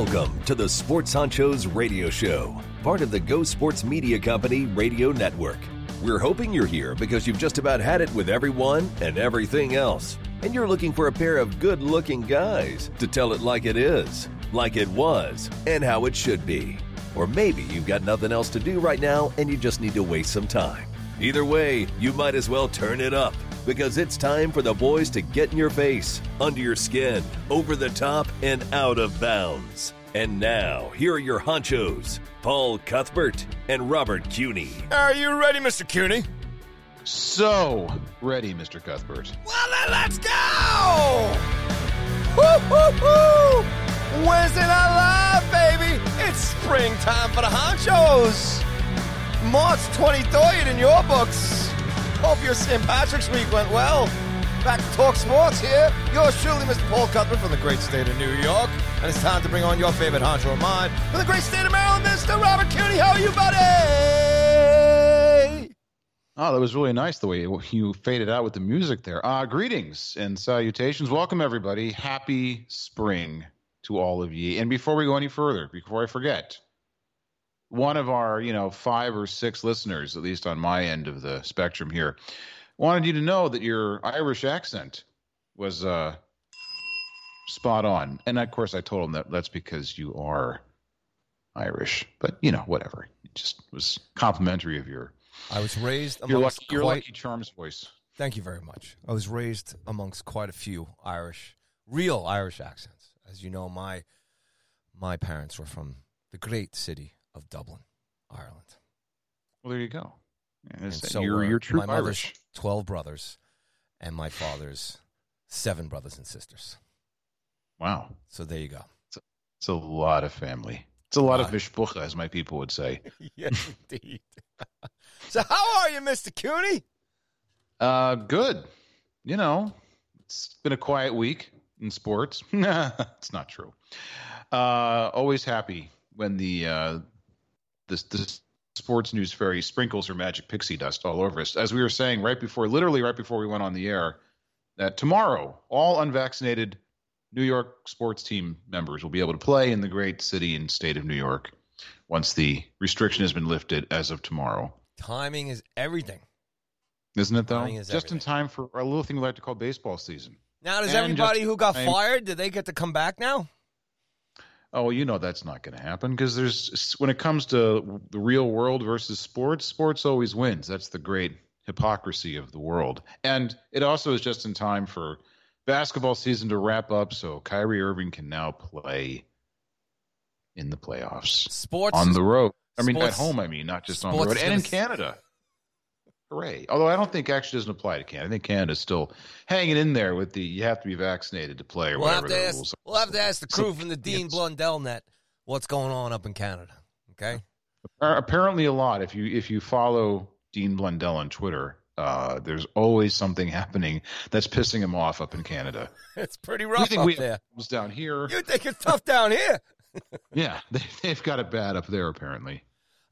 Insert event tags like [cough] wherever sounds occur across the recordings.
Welcome to the Sports Honchos Radio Show, part of the Go Sports Media Company radio network. We're hoping you're here because you've just about had it with everyone and everything else, and you're looking for a pair of good looking guys to tell it like it is, like it was, and how it should be. Or maybe you've got nothing else to do right now and you just need to waste some time. Either way, you might as well turn it up because it's time for the boys to get in your face, under your skin, over the top, and out of bounds. And now, here are your honchos, Paul Cuthbert and Robert Cuny. Are you ready, Mr. Cuny? So ready, Mr. Cuthbert. Well, then let's go! Woo, woo, woo! Wednesday Night Live, baby! It's springtime for the honchos! March 23rd in your books. Hope your St. Patrick's week went well. Back to Talk Sports here. Yours truly, Mr. Paul Cuthbert from the great state of New York. And it's time to bring on your favorite honcho of mine from the great state of Maryland, Mr. Robert Cuny. How are you, buddy? Oh, that was really nice the way you faded out with the music there. Uh, greetings and salutations. Welcome, everybody. Happy spring to all of ye. And before we go any further, before I forget, one of our, you know, five or six listeners, at least on my end of the spectrum here, wanted you to know that your Irish accent was uh, spot on. And of course, I told him that that's because you are Irish. But you know, whatever. It just was complimentary of your I was raised your amongst lucky, your quite, lucky charms voice. Thank you very much. I was raised amongst quite a few Irish, real Irish accents. As you know, my my parents were from the great city of Dublin, Ireland. Well, there you go. And And so you're, were you're true Irish. Twelve brothers, and my father's seven brothers and sisters. Wow, So there you go. it's a lot of family. It's a lot of Lot. mishpucha, as my people would say. [laughs] yes, indeed. [laughs] so how are you, Mister Cooney? Uh, good. You know, it's been a quiet week in sports. [laughs] it's not true. Uh, always happy when the uh, this this sports news fairy sprinkles her magic pixie dust all over us. As we were saying right before, literally right before we went on the air, that tomorrow all unvaccinated New York sports team members will be able to play in the great city and state of New York once the restriction has been lifted as of tomorrow. Timing is everything. Isn't it though? Is Just in time for a little thing we like to call baseball season. Now, does And everybody who got fired did they get to come back now? Oh, you know that's not going to happen because there's when it comes to the real world versus sports, sports always wins. That's the great hypocrisy of the world. And it also is just in time for basketball season to wrap up so Kyrie Irving can now play in the playoffs Sports on the road. I mean, at home, I mean, not just on the road and in Canada. Hooray. Although I don't think actually doesn't apply to Canada. I think Canada's still hanging in there with the you have to be vaccinated to play or We'll have whatever the ask. rules are. We'll have to ask the crew from the. Dean Blundell net what's going on up in Canada. Okay. Apparently a lot if you if you follow dean blundell on twitter uh, there's always something happening that's pissing him off up in canada [laughs] It's pretty rough think up we there. problems down here You think it's tough down here? [laughs] yeah [laughs] they, they've got it bad up there apparently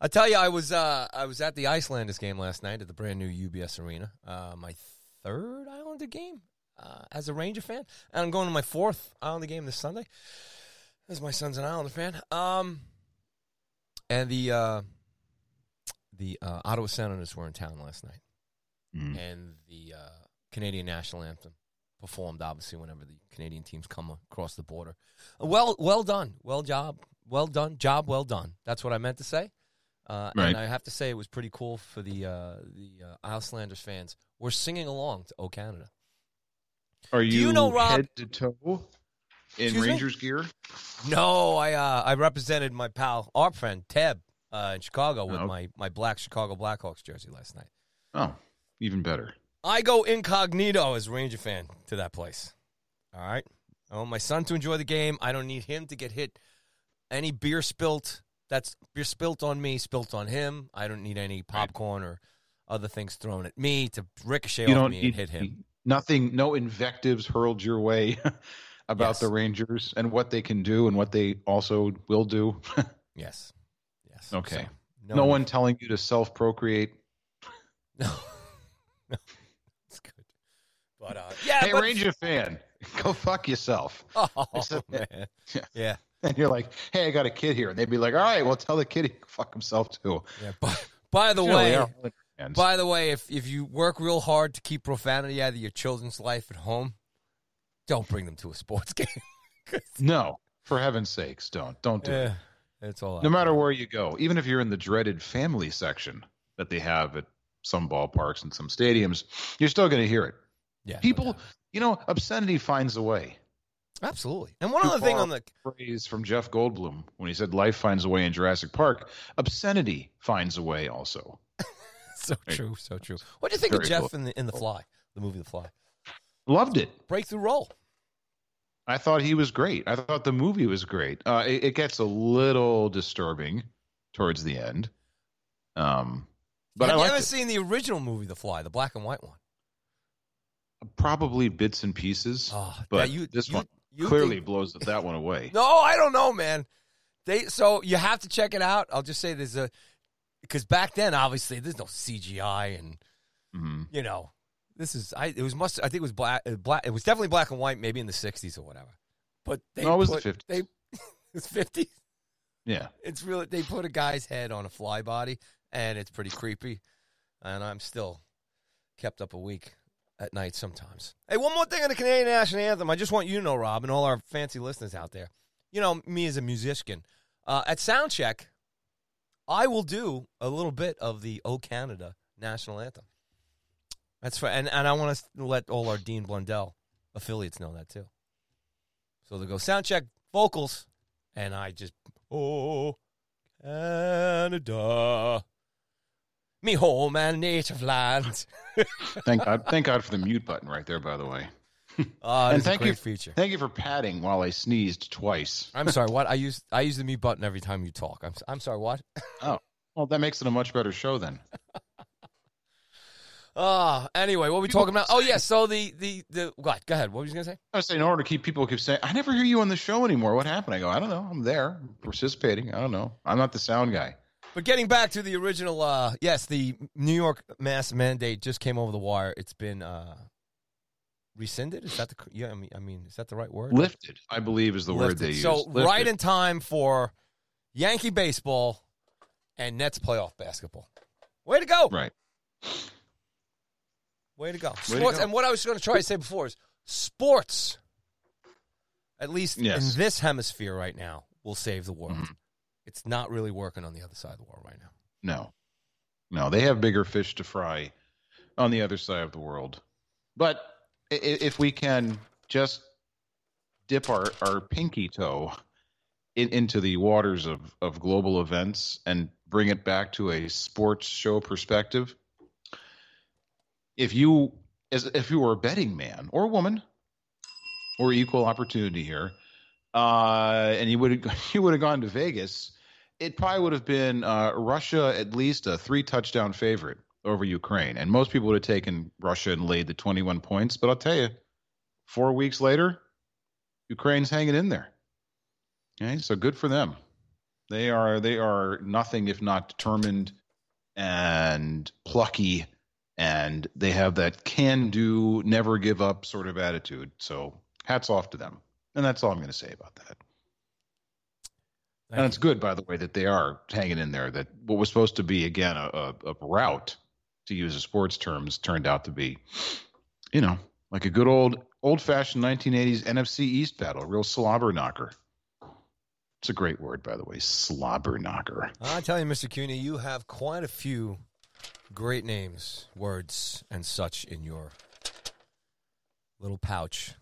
I tell you, I was uh, I was at the Islanders game last night at the brand new UBS Arena. Uh, my third Islander game uh, as a Ranger fan, and I'm going to my fourth Islander game this Sunday. As my son's an Islander fan. Um, and the uh, the uh, Ottawa Senators were in town last night. Mm. and the uh, Canadian national anthem performed. Obviously, whenever the Canadian teams come across the border, well, well done, well job, well done, job well done. That's what I meant to say. Uh, Right. And I have to say, it was pretty cool for the uh, the uh, Islanders fans. We're singing along to "O Canada." are you, Do you know, Rob- head to toe in Excuse me? rangers gear No, I uh, I represented my pal, our friend Teb, uh, in Chicago with Oh. my my black Chicago Blackhawks jersey last night. oh even better I go incognito as a Ranger fan to that place. All right. I want my son to enjoy the game. I don't need him to get hit. Any beer spilt that's beer spilt on me, spilt on him. I don't need any popcorn or other things thrown at me to ricochet you off me and hit him. nothing no invectives hurled your way [laughs] about Yes. the rangers and what they can do and what they also will do [laughs] Yes. Yes. Okay. So, no one telling you to self-procreate [laughs] No. no. It's good. But uh, yeah, hey but, ranger fan go fuck yourself Oh man. Yeah. Yeah. [laughs] And you're like, "Hey, I got a kid here," and they'd be like, "All right, well, tell the kid he can fuck himself too." Yeah. By, by the You know, they way, are really fans. by the way, if if you work real hard to keep profanity out of your children's life at home, don't bring them to a sports [laughs] game. no, for heaven's sakes, don't don't do it. yeah, that's all. No I- matter where you go, even if you're in the dreaded family section that they have at some ballparks and some stadiums, you're still going to hear it. yeah, People, doubt. you know, obscenity finds a way. Absolutely. And one other thing on the Phrase from Jeff Goldblum when he said life finds a way in Jurassic Park, obscenity finds a way also. [laughs] so true, so true. What do you think of Jeff cool. in the in the Fly, the movie The Fly? Loved it. Breakthrough role. I thought he was great. I thought the movie was great. Uh, it, it gets a little disturbing towards the end. Um, but I've never seen the original movie The Fly, the black and white one? Probably bits and pieces, Oh, but that you, this you- one you clearly think- blows that one away. [laughs] No, I don't know, man. They so you have to check it out. I'll just say there's a because back then obviously there's no CGI and hmm you know this is I it was must I think it was black uh, black it was definitely black and white maybe in the 60s or whatever. But they No, it was the 50s. They [laughs] it's 50s. Yeah. It's really they put a guy's head on a fly body and it's pretty creepy. And I'm still kept up a week at night sometimes. Hey, one more thing on the Canadian national anthem. I just want you to know, Rob, and all our fancy listeners out there. You know me as a musician. Uh, at soundcheck, I will do a little bit of the O Canada national anthem. That's for, and and I want to let all our Dean Blundell affiliates know that too. So they go soundcheck vocals, and I just oh Canada, me home and native land. [laughs] Thank God. Thank God for the mute button right there. By the way. [laughs] Oh, And thank you- feature. Thank you for padding while I sneezed twice. I'm sorry. What [laughs] I use I use the mute button every time you talk. I'm I'm sorry. What? Oh, well, that makes it a much better show then. Ah, anyway, what are we People talking about? Oh, yeah. So the the the what? Go ahead. What were you gonna say? I was saying, in order to keep people keep saying, I never hear you on the show anymore. What happened? I go, I don't know. I'm there, I'm participating. I don't know. I'm not the sound guy. But getting back to the original, uh, yes, the New York mask mandate just came over the wire. It's been uh, rescinded. Is that the yeah? I mean, I mean, is that the right word? Lifted, I believe, is the word Lifted. they use. So Lifted. right in time for Yankee baseball and Nets playoff basketball. Way to go! right. Way to go. to Sports, go. and what I was going to try to say before is sports, at least Yes. in this hemisphere right now, will save the world. Mhm. It's not really working on the other side of the world right now. No, no, they have bigger fish to fry on the other side of the world. But if we can just dip our, our pinky toe in, into the waters of, of global events and bring it back to a sports show perspective, if you as if you were a betting man or woman or equal opportunity here, uh, and you would [laughs] you would have gone to Vegas, it probably would have been uh, Russia at least a three touchdown favorite over Ukraine, and most people would have taken Russia and laid the twenty one points. But I'll tell you, four weeks later, Ukraine's hanging in there. Okay, so good for them. They are they are nothing if not determined and plucky, and they have that can do, never give up sort of attitude. So hats off to them. And that's all I'm going to say about that. Thank and it's good, by the way, that they are hanging in there. That what was supposed to be again a, a, a route, to use the sports terms, turned out to be, you know, like a good old old fashioned 1980s NFC East battle, real slobber knocker. It's a great word, by the way, slobber knocker. I tell you, Mr. CUNY, you have quite a few great names, words, and such in your little pouch.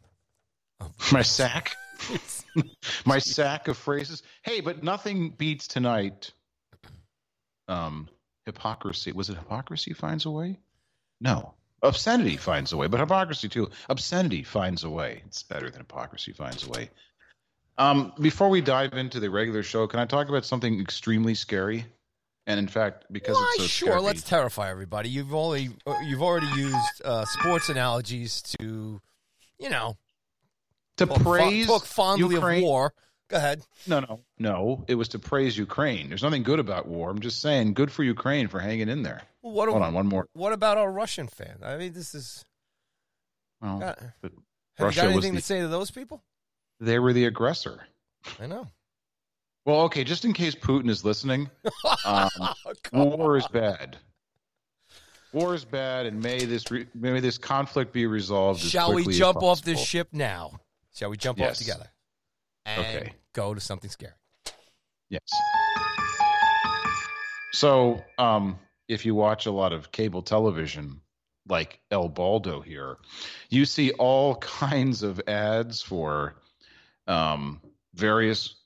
Of My sack, [laughs] my sack of phrases. Hey, but nothing beats tonight. Um, hypocrisy. Was it hypocrisy finds a way? No, obscenity finds a way, but hypocrisy too. Obscenity finds a way. It's better than hypocrisy finds a way. Um, before we dive into the regular show, can I talk about something extremely scary? And in fact, because Why, it's so sure. scary, Let's terrify everybody. You've only you've already used uh, sports analogies to, you know, to fo- praise talk fondly Ukraine. of war. Go ahead. No, no, no. It was to praise Ukraine. There's nothing good about war. I'm just saying, good for Ukraine for hanging in there. Well, what, Hold on, one more. what about our Russian fan? I mean, this is. Well, but have Russia you got anything the- to say to those people? they were the aggressor. I know. Well, okay, just in case Putin is listening, [laughs] um, war is bad. War is bad, and may this re- may this conflict be resolved. as Shall we jump off this ship now? Shall we jump off together? And Okay. go to something scary. Yes. So, um, if you watch a lot of cable television, like El Baldo here, you see all [laughs] kinds of ads for um, various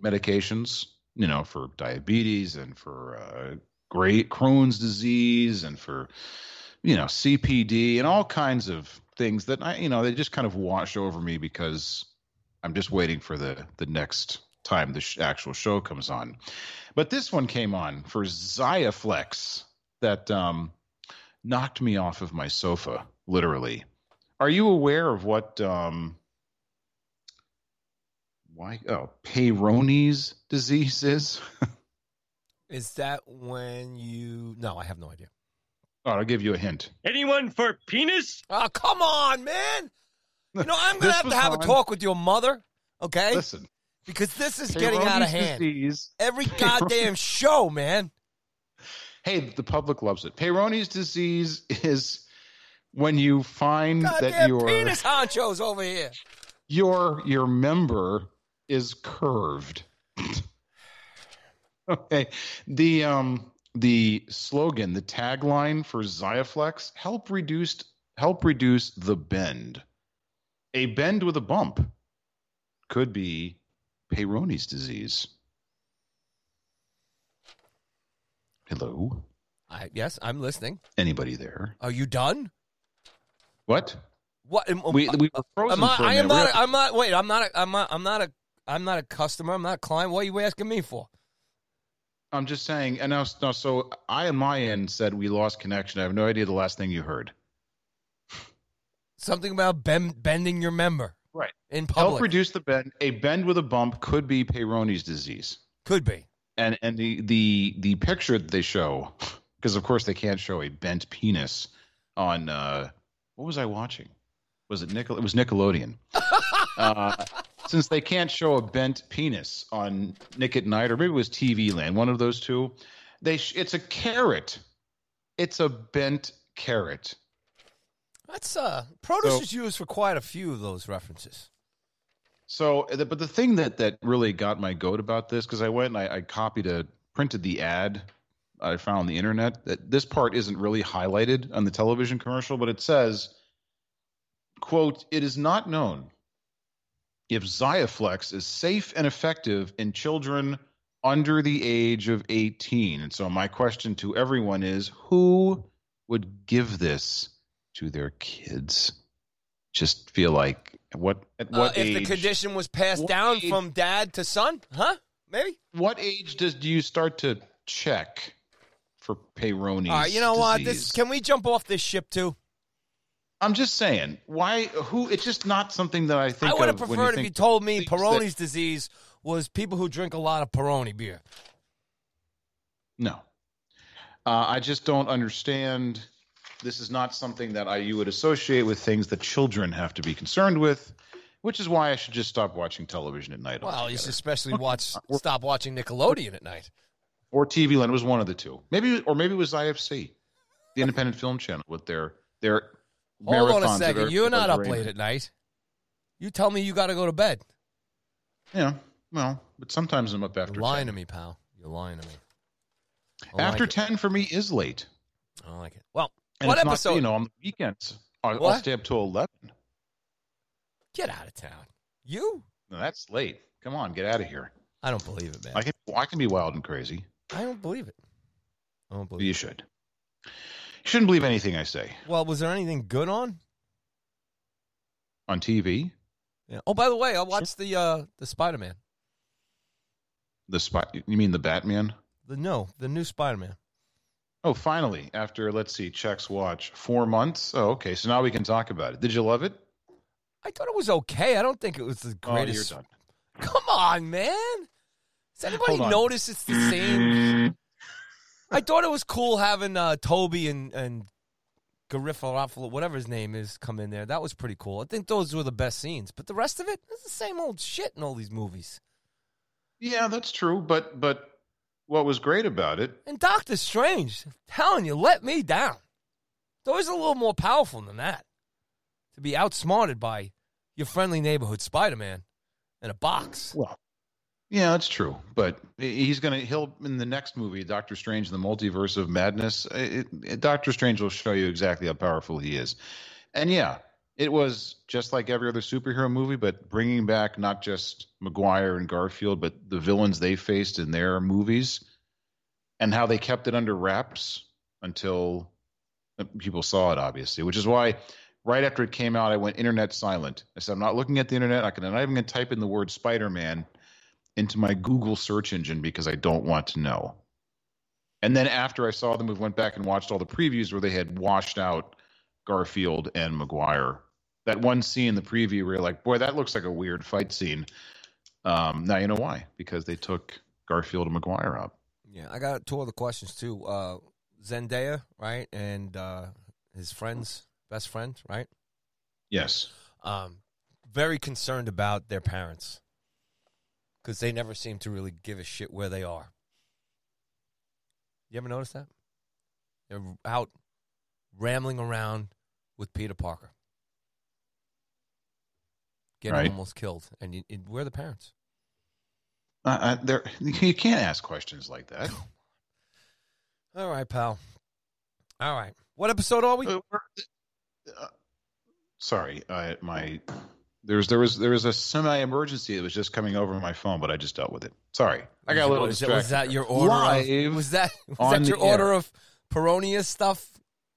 medications, you know, for diabetes and for uh, great Crohn's disease and for, you know, CPD and all kinds of things that I, you know, they just kind of wash over me because I'm just waiting for the the next time the sh- actual show comes on. But this one came on for Xiaflex that um, knocked me off of my sofa, literally. Are you aware of what um, why oh Peyronie's disease is? [laughs] Is that when you? No, I have no idea. Oh, I'll give you a hint. Anyone for penis? Oh, come on, man. You know, I'm [laughs] gonna have to was have a talk with your mother, okay? Listen, Because this is getting out of hand. disease Every [laughs] goddamn show, man. Hey, the public loves it. Peyronie's disease is when you find that your penis honchos over here. your your member is curved. [laughs] okay. The um the slogan, the tagline for Xiaflex, help reduce help reduce the bend. A bend with a bump could be Peyronie's disease. Hello? I, yes, I'm listening. Anybody there? Are you done? What? What? am- We we were frozen I, for a I am minute. not. I'm not. Wait. I'm not. A, I'm not. I'm not a. I'm not a customer. I'm not a client. What are you asking me for? I'm just saying, and now, now, so I on my end said we lost connection. I have no idea the last thing you heard. Something about ben, bending your member Right. in Help reduce the bend. A bend with a bump could be Peyronie's disease. Could be. And and the the the picture that they show, [laughs] because of course they can't show a bent penis on uh what was I watching? Was it Nickel? It was Nickelodeon. [laughs] uh, since they can't show a bent penis on Nick at Night, or maybe it was TV Land, one of those two. They sh- it's a carrot. It's a bent carrot. That's uh. Produce So- is used for quite a few of those references. So, but the thing that that really got my goat about this, because I went and I, I copied a printed the ad I found on the internet. That this part isn't really highlighted on the television commercial, but it says, "quote It is not known if Xiaflex is safe and effective in children under the age of 18." And so, my question to everyone is, who would give this to their kids? Just feel like what at Uh, what if age? the condition was passed down age- from dad to son, huh? Maybe. what age does do you start to check for Peyronie's All right. You know what? This can we jump off this ship too? I'm just saying, why? Who? It's just not something that I think. I would have preferred if you told me things that- Peroni's disease was people who drink a lot of Peroni beer. No, uh, I just don't understand. This is not something that I you would associate with things that children have to be concerned with, which is why I should just stop watching television at night. Well, you should especially watch. Stop watching Nickelodeon at night. or TV Land it was one of the two. Maybe, or maybe it was IFC, the Independent Film Channel, with their their. Hold on a second. are- You're not up late at night. You tell me you got to go to bed. Yeah, well, but sometimes I'm up after You're lying 10. to me, pal. You're lying to me. After like it. 10 for me is late. I don't like it. Well, And what it's not- episode? you know, on the weekends, I'll, I'll stay up till 11. Get out of town. You? No, that's late. Come on, get out of here. I don't believe it, man. I can, I can be wild and crazy. I don't believe it. I don't believe You it. should. You shouldn't believe anything I say Well, was there anything good on? on TV. Yeah. Oh, by the way, I watched the uh the Spider Man. The spot. You mean the Batman? The no, the new Spider Man. Oh, finally, after let's see, checks watch four months. Oh, okay. So now we can talk about it. Did you love it? I thought it was okay. I don't think it was the Oh, you're greatest. done. Come on, man. Does anybody notice it's the same? [clears throat] I thought it was cool having uh, Tobey and and Garifalo, whatever his name is, come in there. That was pretty cool. I think those were the best scenes. But the rest of it, it's the same old shit in all these movies. Yeah, that's true. But but what was great about it? And Doctor Strange, I'm telling you, let me down. It's always a little more powerful than that. To be outsmarted by your friendly neighborhood Spider Man in a box. Well, yeah, that's true. But he's gonna he'll in the next movie, Doctor Strange, the Multiverse of Madness. Doctor Strange will show you exactly how powerful he is. And yeah, it was just like every other superhero movie, but bringing back not just Maguire and Garfield, but the villains they faced in their movies, and how they kept it under wraps until uh, people saw it, obviously. Which is why, right after it came out, I went internet silent. I said, I'm not looking at the internet. I'm not even going to type in the word Spider Man into my Google search engine because I don't want to know. And then after I saw the movie, went back and watched all the previews where they had washed out Garfield and Maguire. That one scene in the preview where you're like, boy, that looks like a weird fight scene. Um, now you know why because they took Garfield and Maguire out. Yeah, I got two other questions too. Uh, Zendaya, right, and uh, his friends, best friend, right? Yes. Um, very concerned about their parents because they never seem to really give a shit where they are. You ever notice that? They're out rambling around with Peter Parker, getting Right. almost killed, and you, you, where are the parents? Uh, uh, there, you can't ask questions like that. [laughs] All right, pal. All right, what episode are we? Uh, uh, sorry, I, my there's there was there was a semi emergency that was just coming over my phone, but I just dealt with it. Sorry, I got a little was, that, distracted. was that your order? Live of, was that [laughs] was on that your the air. order of Peronius stuff?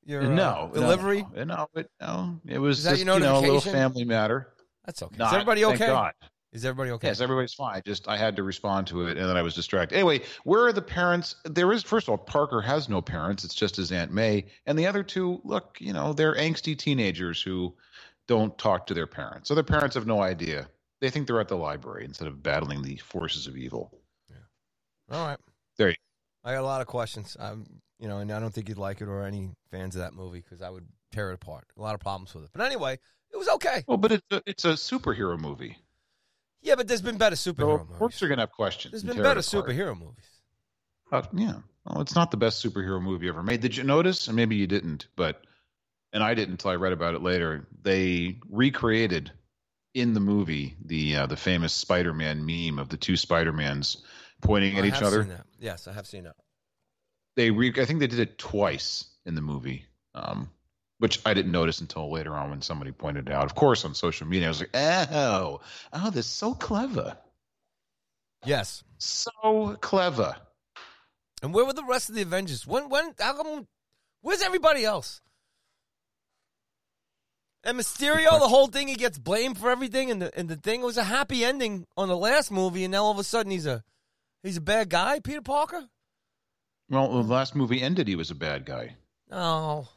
Your uh, no delivery. No, no, it, no, it was just you know a little family matter. That's okay. Not, Is everybody thank okay? God. Is everybody okay? Yes, everybody's fine. Just I had to respond to it, and then I was distracted. Anyway, where are the parents? There is first of all, Parker has no parents. It's just his Aunt May, and the other two, look, you know, they're angsty teenagers who don't talk to their parents. So their parents have no idea. They think they're at the library instead of battling the forces of evil. Yeah. All right. There you I got a lot of questions. Um, you know, and I don't think you'd like it or any fans of that movie because I would tear it apart. A lot of problems with it. But anyway, it was okay. Well, but it's a, it's a superhero movie. Yeah, but there's been better So superhero of course movies. you're gonna have questions. There's been better superhero movies. Uh, yeah. Well, it's not the best superhero movie ever made. Did you notice? And maybe you didn't, but and I didn't until I read about it later. They recreated in the movie the uh, the famous Spider-Man meme of the two Spider-Mans pointing at I each have other. seen that. Yes, I have seen that. They re- I think they did it twice in the movie. Um, which I didn't notice until later on when somebody pointed it out. Of course, on social media, I was like, "Oh, oh, that's so clever, Yes. so clever." And where were the rest of the Avengers? When? When? How come? Where's everybody else? And Mysterio, the whole thing, he gets blamed for everything, and the and the thing was a happy ending on the last movie, and now all of a sudden he's a he's a bad guy, Peter Parker. Well, the last movie ended. He was a bad guy. No,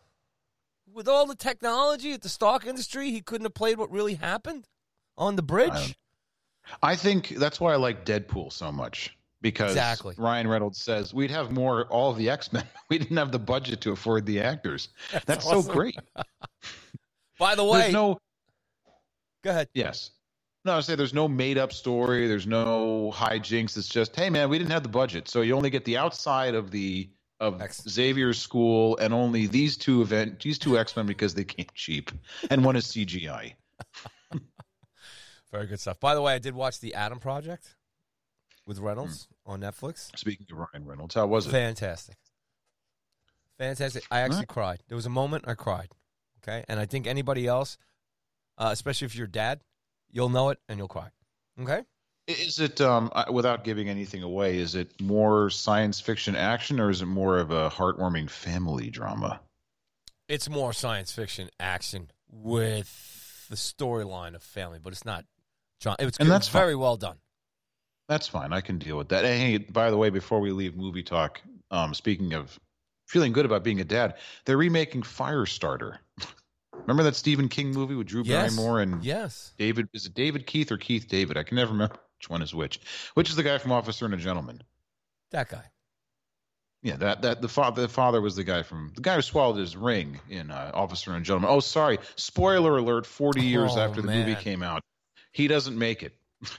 with all the technology at the Stark Industry, he couldn't have played what really happened on the bridge. don't- I think that's why I like Deadpool so much because Exactly. Ryan Reynolds says we'd have more all of the X Men. [laughs] we didn't have the budget to afford the actors. That's, so awesome. great. [laughs] By the way, There's no go ahead. yes. No, I say there's no made up story. There's no hijinks. It's just hey man, we didn't have the budget, so you only get the outside of the of Xavier's school and only these two event these two X Men because they came cheap, and one is CGI. [laughs] Very good stuff. By the way, I did watch the Adam Project with Reynolds Hmm. on Netflix. Speaking of Ryan Reynolds, how was it? Fantastic. Fantastic. I actually Alright. cried. There was a moment I cried. Okay. And I think anybody else, uh, especially if you're dad, you'll know it and you'll cry. Okay. Is it um without giving anything away? Is it more science fiction action, or is it more of a heartwarming family drama? It's more science fiction action with the storyline of family, but it's not John. It was, And that's very well done. That's fine. I can deal with that. Hey, by the way, before we leave movie talk, um, speaking of feeling good about being a dad, they're remaking Firestarter. [laughs] Remember that Stephen King movie with Drew Yes. Barrymore and Yes. David? Is it David Keith or Keith David? I can never remember which one is which. Which is the guy from Officer and a Gentleman? That guy. Yeah, that that the father the father was the guy from the guy who swallowed his ring in uh, Officer and Gentleman. Oh, sorry, spoiler alert! Forty years Oh, after the movie came out, he doesn't make it. [laughs]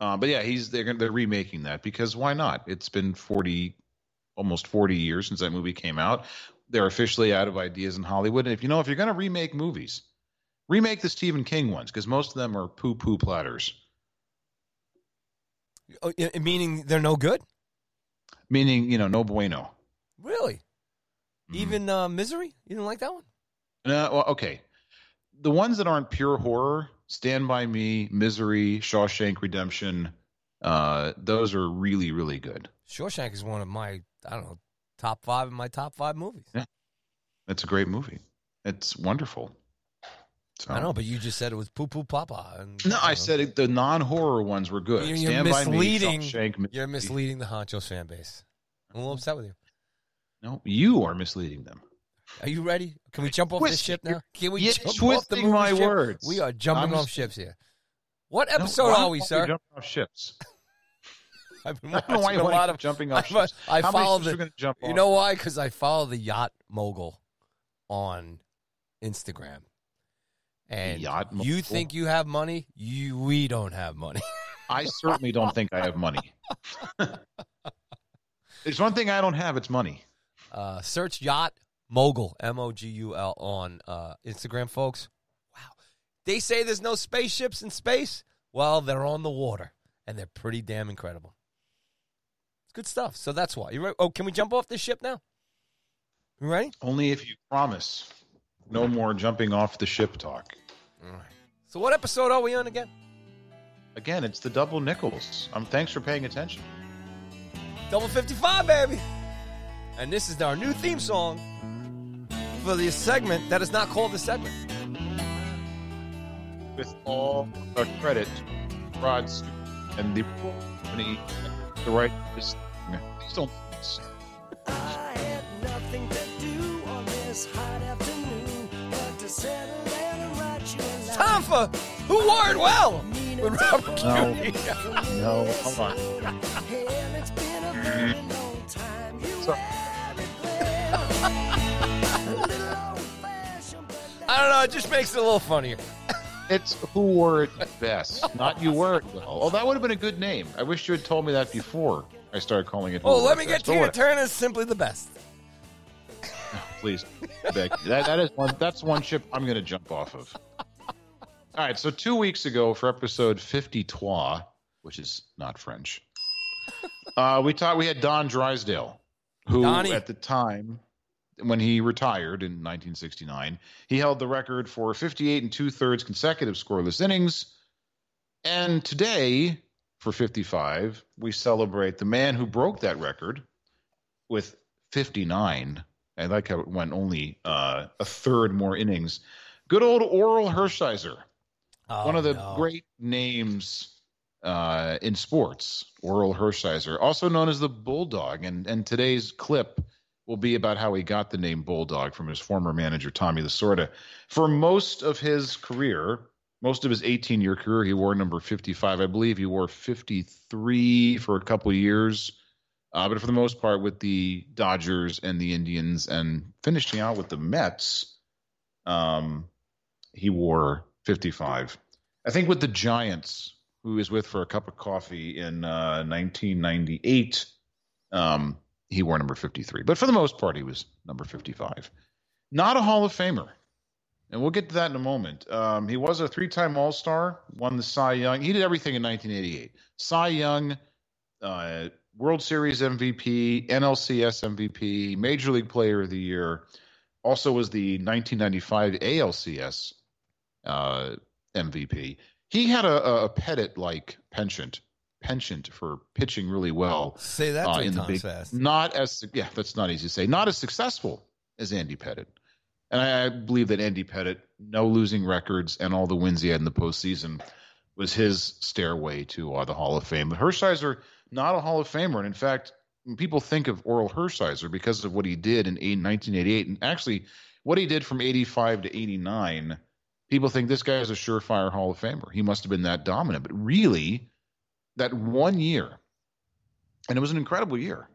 Uh, but yeah, he's they're they're remaking that because why not? It's been forty, almost forty years since that movie came out. They're officially out of ideas in Hollywood, and if you know if you're gonna remake movies, remake the Stephen King ones because most of them are poo poo platters. Oh, meaning they're no good. Meaning, you know, no bueno. Really? Mhm. Even uh, Misery? You didn't like that one? No, well, okay. The ones that aren't pure horror, Stand by Me, Misery, Shawshank Redemption, uh, those are really, really good. Shawshank is one of my I don't know top five of my top five movies. Yeah. It's a great movie. It's wonderful. So- I know, but you just said it was poo poo papa. And No, I don't know. said it, the non-horror ones were good. You're- you're Stand by misleading- Me, you're misleading the Honchos fan base. I'm a little upset with you. No, you are misleading them. Are you ready? Can we jump off this ship now? Can we jump off the movie my ship? words. We are jumping off ships here. What episode why are we, you sir? Jump off ships. [laughs] I've been I don't know why watching you a lot of jumping [laughs] off I, ships. I How follow the. gonna jump You off? know why? Because I follow the yacht mogul on Instagram. And Yacht you think you have money? You we don't have money. [laughs] I certainly don't think I have money. There's one thing I don't have. It's money. Uh, search yacht mogul M O G U L on uh, Instagram, folks. Wow, they say there's no spaceships in space. Well, they're on the water, and they're pretty damn incredible. It's good stuff. So that's why. You? Oh, can we jump off this ship now? You ready? Only if you promise no more jumping off the ship talk. All right. So what episode are we on again? Again, it's the double nickels. Um, thanks for paying attention. Double 55, baby. And this is our new theme song for the segment that is not called the segment. With all the credit, Rod Stewart and the company, the right this. Please don't. I had nothing to do on this hot afternoon but to settle down and write you a line. Time for Who Wore It Well with Robert No. Cuny. No, hold on. Hell, it's been a very long time. You So- wear it well. A little old-fashioned, but I don't know. It just makes it a little funnier. It's who wore it best, not you were it well. Oh, that would have been a good name. I wish you had told me that before I started calling it. Who Oh, Wore let It me get Best. to But your what- turn as simply the best. [laughs] please. Beg. That, that is one. That's one ship I'm going to jump off of. All right. So two weeks ago, for episode 53, which is not French, [laughs] uh, we taught we had Don Drysdale, who Donnie. at the time when he retired in 1969, he held the record for 58 and two thirds consecutive scoreless innings. And today, for 55, we celebrate the man who broke that record with 59. I like how it went only uh, a third more innings. Good old Orel Hershiser, Oh, one of the no. great names uh, in sports. Orel Hershiser, also known as the Bulldog, and and today's clip will be about how he got the name Bulldog from his former manager Tommy Lasorda. For most of his career, most of his 18 year career, he wore number 55. I believe he wore 53 for a couple years. Uh, but for the most part, with the Dodgers and the Indians, and finishing out with the Mets, um, he wore 55. I think with the Giants, who he was with for a cup of coffee in uh, 1998, um, he wore number 53. But for the most part, he was number 55. Not a Hall of Famer. And we'll get to that in a moment. Um, he was a three time All Star, won the Cy Young. He did everything in 1988 Cy Young, uh, World Series MVP, NLCS MVP, Major League Player of the Year. Also was the 1995 ALCS uh, MVP. He had a, a Pettitte like penchant penchant for pitching really well Say that uh, in the big. fast. Not as yeah, that's not easy to say. Not as successful as Andy Pettitte. And I, I believe that Andy Pettitte, no losing records and all the wins he had in the postseason, was his stairway to uh, the Hall of Fame. But Hershiser, not a Hall of Famer. And in fact, when people think of Orel Hershiser because of what he did in eight- 1988, and actually what he did from 85 to 89, people think this guy is a surefire Hall of Famer. He must have been that dominant. But really, that one year, and it was an incredible year,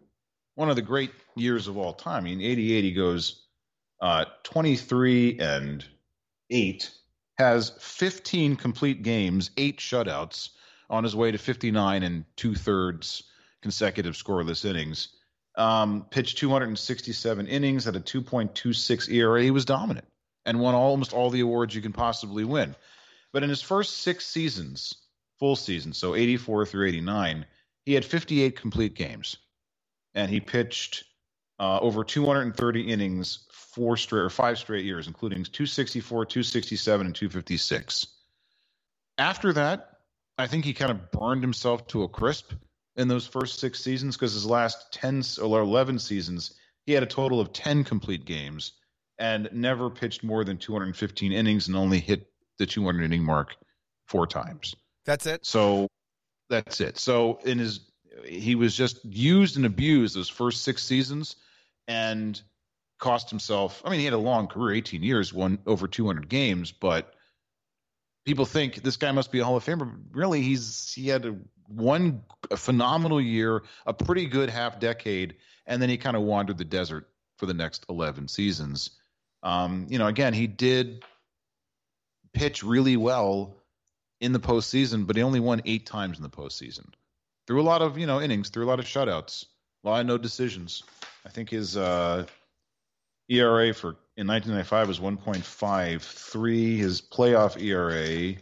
one of the great years of all time. I mean, 88, he goes uh, 23 and 8, has 15 complete games, eight shutouts, on his way to 59 and two thirds consecutive scoreless innings. Um, pitched 267 innings at a 2.26 ERA. He was dominant and won almost all the awards you can possibly win. But in his first six seasons, full season, so 84 through 89, he had 58 complete games, and he pitched uh, over 230 innings four straight or five straight years, including 264, 267, and 256. After that, I think he kind of burned himself to a crisp in those first six seasons because his last 10 or 11 seasons, he had a total of 10 complete games and never pitched more than 215 innings and only hit the 200 inning mark four times. That's it. So that's it. So in his, he was just used and abused those first six seasons and cost himself. I mean, he had a long career, 18 years, won over 200 games, but people think this guy must be a Hall of Famer. Really, he's he had a, one a phenomenal year, a pretty good half decade, and then he kind of wandered the desert for the next 11 seasons. Um, you know, again, he did pitch really well in the postseason, but he only won eight times in the postseason. Through a lot of you know innings, through a lot of shutouts, a lot of no decisions. I think his uh, ERA for in 1995 was 1.53. His playoff ERA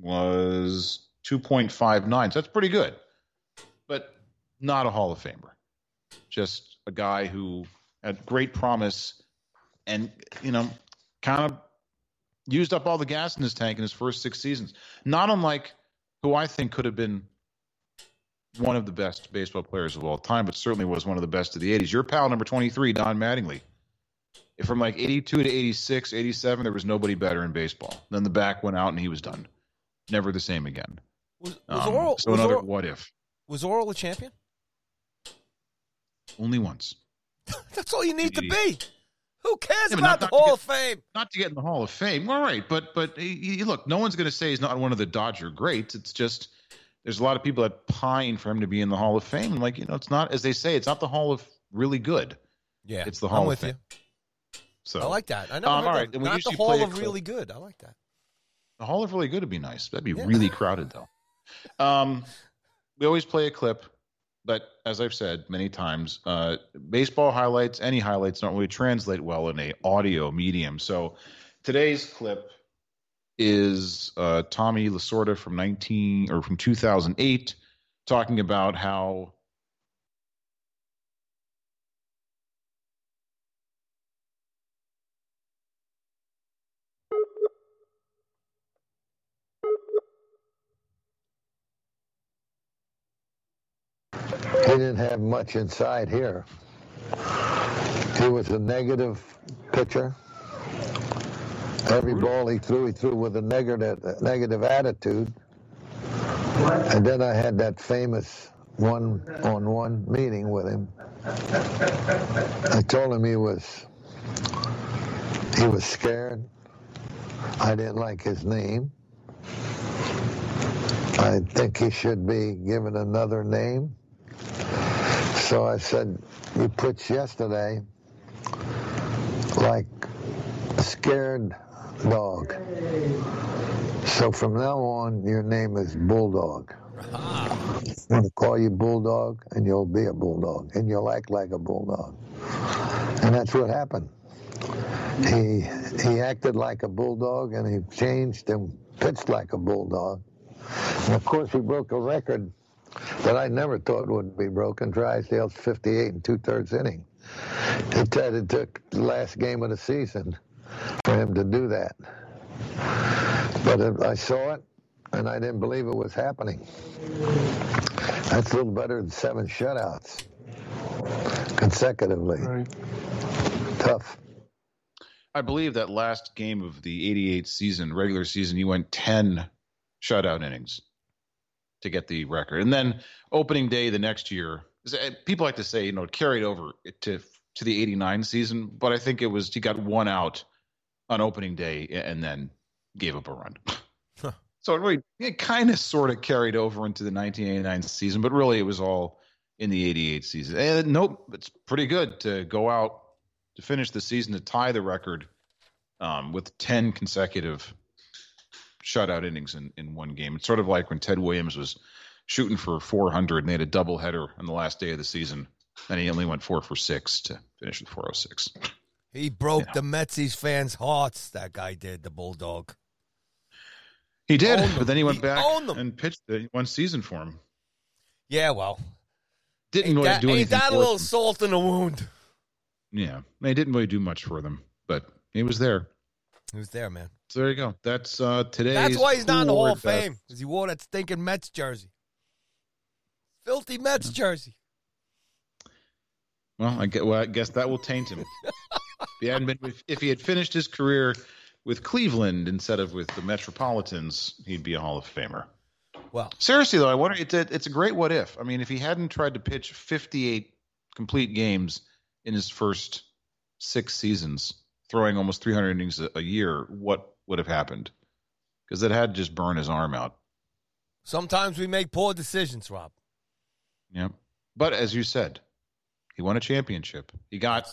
was 2.59. So that's pretty good, but not a Hall of Famer. Just a guy who had great promise and, you know, kind of used up all the gas in his tank in his first six seasons. Not unlike who I think could have been one of the best baseball players of all time, but certainly was one of the best of the 80s. Your pal, number 23, Don Mattingly from like 82 to 86, 87, there was nobody better in baseball. Then the back went out and he was done. Never the same again. Was, was Um, Orel so was, another Orel, what if? was Orel a champion? Only once. [laughs] That's all you need to be. Who cares Yeah, about not- the Hall get- of Fame? Not to get in the Hall of Fame. All right, but but he, he- look, no one's going to say he's not one of the Dodger greats. It's just there's a lot of people that pine for him to be in the Hall of Fame. Like you know, it's not as they say, it's not the Hall of really good. Yeah, It's the Hall I'm of with Fame. you. So I like that. I know. Um, all right, not the Hall of really good. I like that. The Hall of Really Good would be nice. That'd be Yeah. really crowded, though. [laughs] Um, we always play a clip, but as I've said many times, uh, baseball highlights, any highlights, don't really translate well in a audio medium. So today's clip is uh, Tommy Lasorda from nineteen or from two thousand eight, talking about how he didn't have much inside here. He was a negative pitcher. Every ball he threw, he threw with a negative, negative attitude. And then I had that famous one-on-one meeting with him. I told him he was he was scared. I didn't like his name. I think he should be given another name. So I said, you pitched yesterday like a scared dog. So from now on, your name is Bulldog. I'm going to call you Bulldog, and you'll be a Bulldog, and you'll act like a Bulldog. And that's what happened. He he acted like a bulldog, and he changed and pitched like a bulldog. And of course, he broke a record that I never thought would be broken. Drysdale's 58 and two thirds inning. It, said it took the last game of the season for him to do that. But I saw it, and I didn't believe it was happening. That's a little better than seven shutouts consecutively. Tough. I believe that last game of the 88 season, regular season, he went 10 shutout innings to get the record. And then opening day the next year, people like to say, you know, it carried over to to the 89 season, but I think it was he got one out on opening day and then gave up a run. so it really it kind of sort of carried over into the 1989 season, but really it was all in the 88 season. And nope, it's pretty good to go out to finish the season to tie the record um, with 10 consecutive shutout innings in, in one game. It's sort of like when Ted Williams was shooting for 400 and they had a double header on the last day of the season, and he only went four for six to finish with 406. He broke Yeah. the Metsies fans' hearts. That guy did, the Bulldog. He did, Owned them. but then he went He back and pitched the one season for him. Yeah, well, Didn't ain't really that, do ain't anything. that a little them. salt in the wound? Yeah, they didn't really do much for them, but he was there. He was there, man. So there you go. That's uh today's. That's why he's not in the Hall of Fame because he wore that stinking Mets jersey, filthy Mets jersey. Well, I get. Well, I guess that will taint him. if he hadn't been, if, if he had finished his career with Cleveland instead of with the Metropolitans, he'd be a Hall of Famer. Well, Seriously though, I wonder. It's a, it's a great what if. I mean, if he hadn't tried to pitch 58 complete games in his first six seasons, throwing almost 300 innings a, a year, what would have happened? Because it had just burn his arm out. sometimes we make poor decisions, Rob. Yeah. But as you said, he won a championship. He got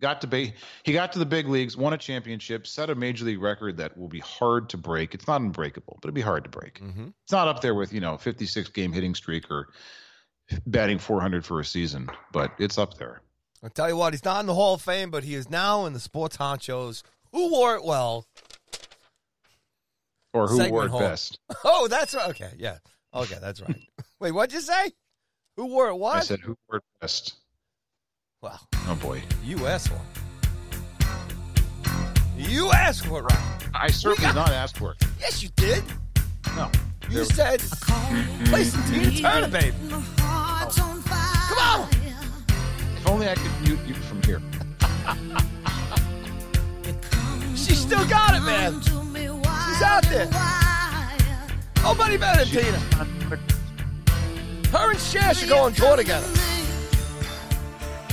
got to be he got to the big leagues, won a championship, set a major league record that will be hard to break. It's not unbreakable, but it'd be hard to break. Mm-hmm. It's not up there with, you know, 56 game hitting streak or batting 400 for a season, but it's up there. I'll tell you what, he's not in the Hall of Fame, but he is now in the sports honchos. Who wore it well? Or who Segment wore it hall. best? [laughs] Oh, that's right. Okay, yeah. Okay, that's right. Wait, what'd you say? Who wore it what? I said who wore it best. well, Oh boy. you asked for it. You asked for it, Rob. I certainly got- did not ask for it. Yes, you did. No. You There- said play some Tina Turner, baby. Oh. Come on. if only I could mute you from here. [laughs] She still got it, man. She's out there. Nobody better than Tina. Her and Cher should go on tour together.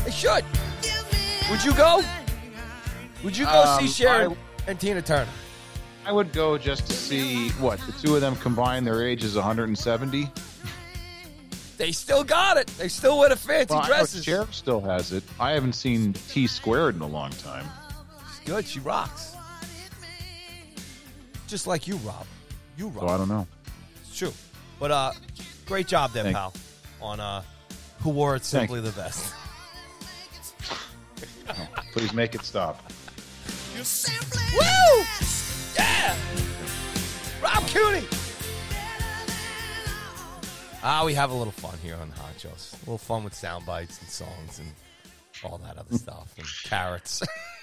They should. Would you go? Would you go Um, see Cher I- and, Tina Turner? I would go just to see what the two of them combined. Their age is 170. They still got it. They still wear the fancy Well, dresses. Cher still has it. I haven't seen T squared in a long time. She's good. She rocks. Just like you, Rob. You Rob. So I don't know. It's true. But uh, great job there, Thank pal. On uh, who wore it simply the best. [laughs] [laughs] Please make it stop. Woo! Yeah! Rob Cuny! Ah, we have a little fun here on the Honchos. A little fun with sound bites and songs and all that other stuff and carrots. [laughs]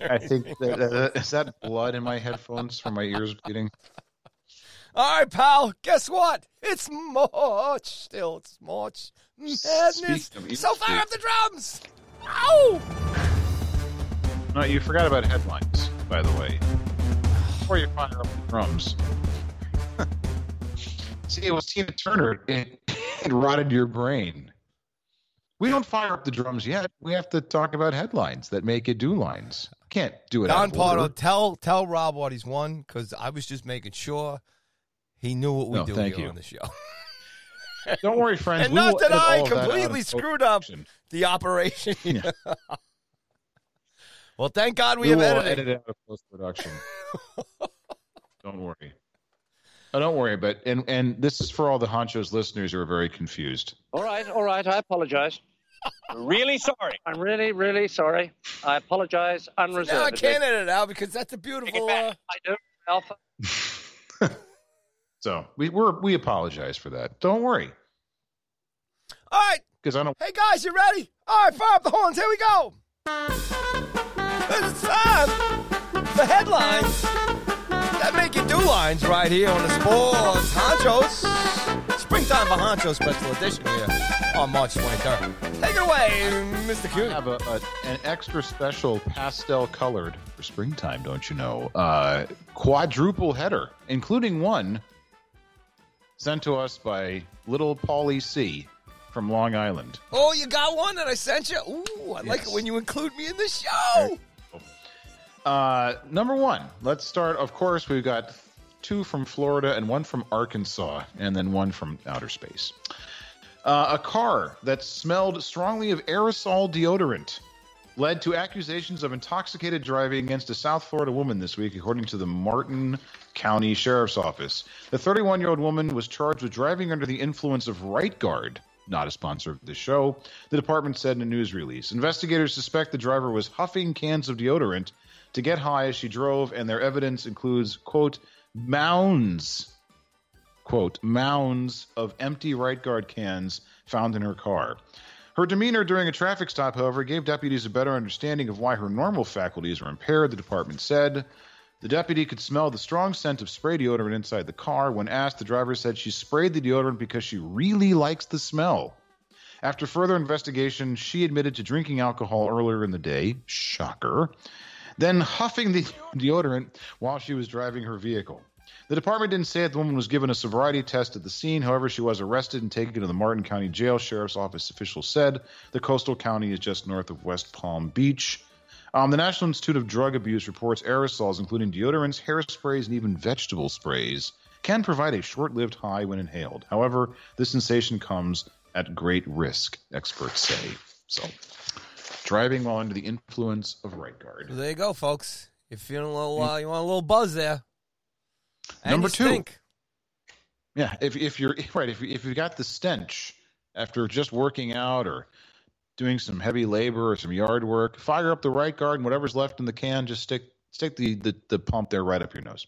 I think that, uh, is that blood in my headphones from my ears bleeding. all right, pal. Guess what? It's March still. It's March Madness. So fire up the drums! Ow! No, you forgot about headlines, by the way. Before you fire up the drums. [laughs] See, it was Tina Turner. It, [laughs] it rotted your brain. We don't fire up the drums yet. We have to talk about headlines that make it do lines. Can't do it. out Don Pardo, tell tell Rob what he's won because I was just making sure he knew what we No, do thank here you. on the show. [laughs] Don't worry, friends. And we not that I all of that completely screwed up the operation. [laughs] Yeah. [laughs] well, thank God we, We, have will edited. edit out of post production. don't worry. Oh, don't worry. But and and this is for all the Honchos listeners who are very confused. All right, all right. I apologize. Really sorry. I'm really, really sorry. I apologize No, I unreservedly. can't edit it out because that's a beautiful. back. Uh, I do, Alpha. [laughs] So we we're, we apologize for that. Don't worry, all right, because I don't. hey guys, you ready? All right, fire up the horns. Here we go. It's time for headlines that make you do lines right here on the Sports Honchos. Springtime for Honcho special edition here on March 23rd. Take it away, Mr. I Cuny. have a, a an extra special pastel colored for springtime. Don't you know? Uh, quadruple header, including one sent to us by little Paulie C from Long Island. Oh, you got one that I sent you? Ooh, I like it when you include me in the show. Uh, number one, let's start. Of course, we've got two from Florida and one from Arkansas, and then one from outer space. Uh, a car that smelled strongly of aerosol deodorant led to accusations of intoxicated driving against a South Florida woman this week, according to the Martin County Sheriff's Office. The 31 year old woman was charged with driving under the influence of Right Guard, not a sponsor of the show, the department said in a news release. Investigators suspect the driver was huffing cans of deodorant to get high as she drove, and their evidence includes, quote, mounds, quote, mounds of empty Right Guard cans found in her car. Her demeanor during a traffic stop, however, gave deputies a better understanding of why her normal faculties were impaired, the department said. The deputy could smell the strong scent of spray deodorant inside the car. When asked, the driver said she sprayed the deodorant because she really likes the smell. After further investigation, she admitted to drinking alcohol earlier in the day. Shocker. Then huffing the deodorant while she was driving her vehicle. The department didn't say if the woman was given a sobriety test at the scene. However, she was arrested and taken to the Martin County Jail. Sheriff's Office officials said the coastal county is just north of West Palm Beach. Um, the National Institute of Drug Abuse reports aerosols, including deodorants, hairsprays, and even vegetable sprays, can provide a short lived high when inhaled. However, this sensation comes at great risk, experts say. So, driving while under the influence of right guard. There you go, folks. If You're feeling a little, uh, you want a little buzz there. And Number two. stink. Yeah, if if you're [laughs] right, if if you got the stench after just working out or doing some heavy labor or some yard work, fire up the right guard and whatever's left in the can, just stick stick the the, the pump there right up your nose.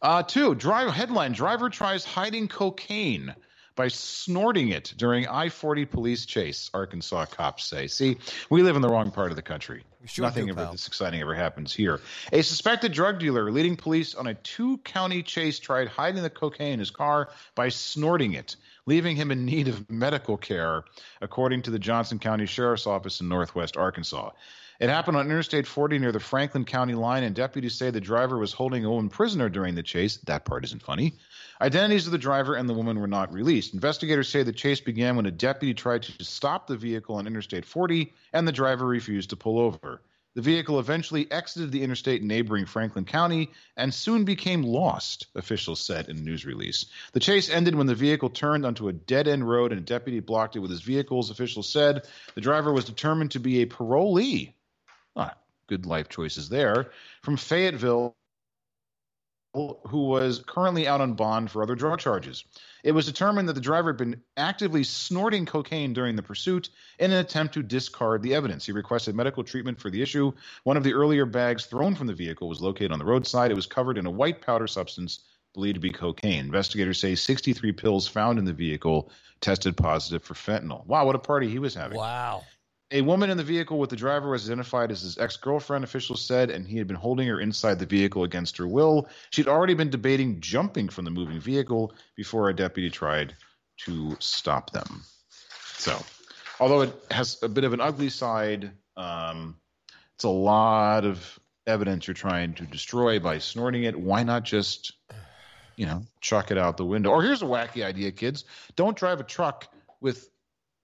Uh, two, driver headline: Driver tries hiding cocaine by snorting it during I-40 police chase. Arkansas cops say. See, we live in the wrong part of the country. Sure Nothing do, ever pal. this exciting ever happens here. A suspected drug dealer leading police on a two-county chase tried hiding the cocaine in his car by snorting it, leaving him in need of medical care, according to the Johnson County Sheriff's Office in Northwest Arkansas. It happened on Interstate 40 near the Franklin County line, and deputies say the driver was holding a woman prisoner during the chase. That part isn't funny. Identities of the driver and the woman were not released. Investigators say the chase began when a deputy tried to stop the vehicle on Interstate 40, and the driver refused to pull over. The vehicle eventually exited the interstate in neighboring Franklin County and soon became lost, officials said in a news release. The chase ended when the vehicle turned onto a dead end road and a deputy blocked it with his vehicles, officials said. The driver was determined to be a parolee. Ah, good life choices there. From Fayetteville, who was currently out on bond for other drug charges. It was determined that the driver had been actively snorting cocaine during the pursuit in an attempt to discard the evidence. He requested medical treatment for the issue. One of the earlier bags thrown from the vehicle was located on the roadside. It was covered in a white powder substance believed to be cocaine. Investigators say 63 pills found in the vehicle tested positive for fentanyl. Wow, what a party he was having. Wow. A woman in the vehicle with the driver was identified as his ex girlfriend, officials said, and he had been holding her inside the vehicle against her will. She'd already been debating jumping from the moving vehicle before a deputy tried to stop them. So, although it has a bit of an ugly side, um, it's a lot of evidence you're trying to destroy by snorting it. Why not just, you know, chuck it out the window? Or here's a wacky idea, kids don't drive a truck with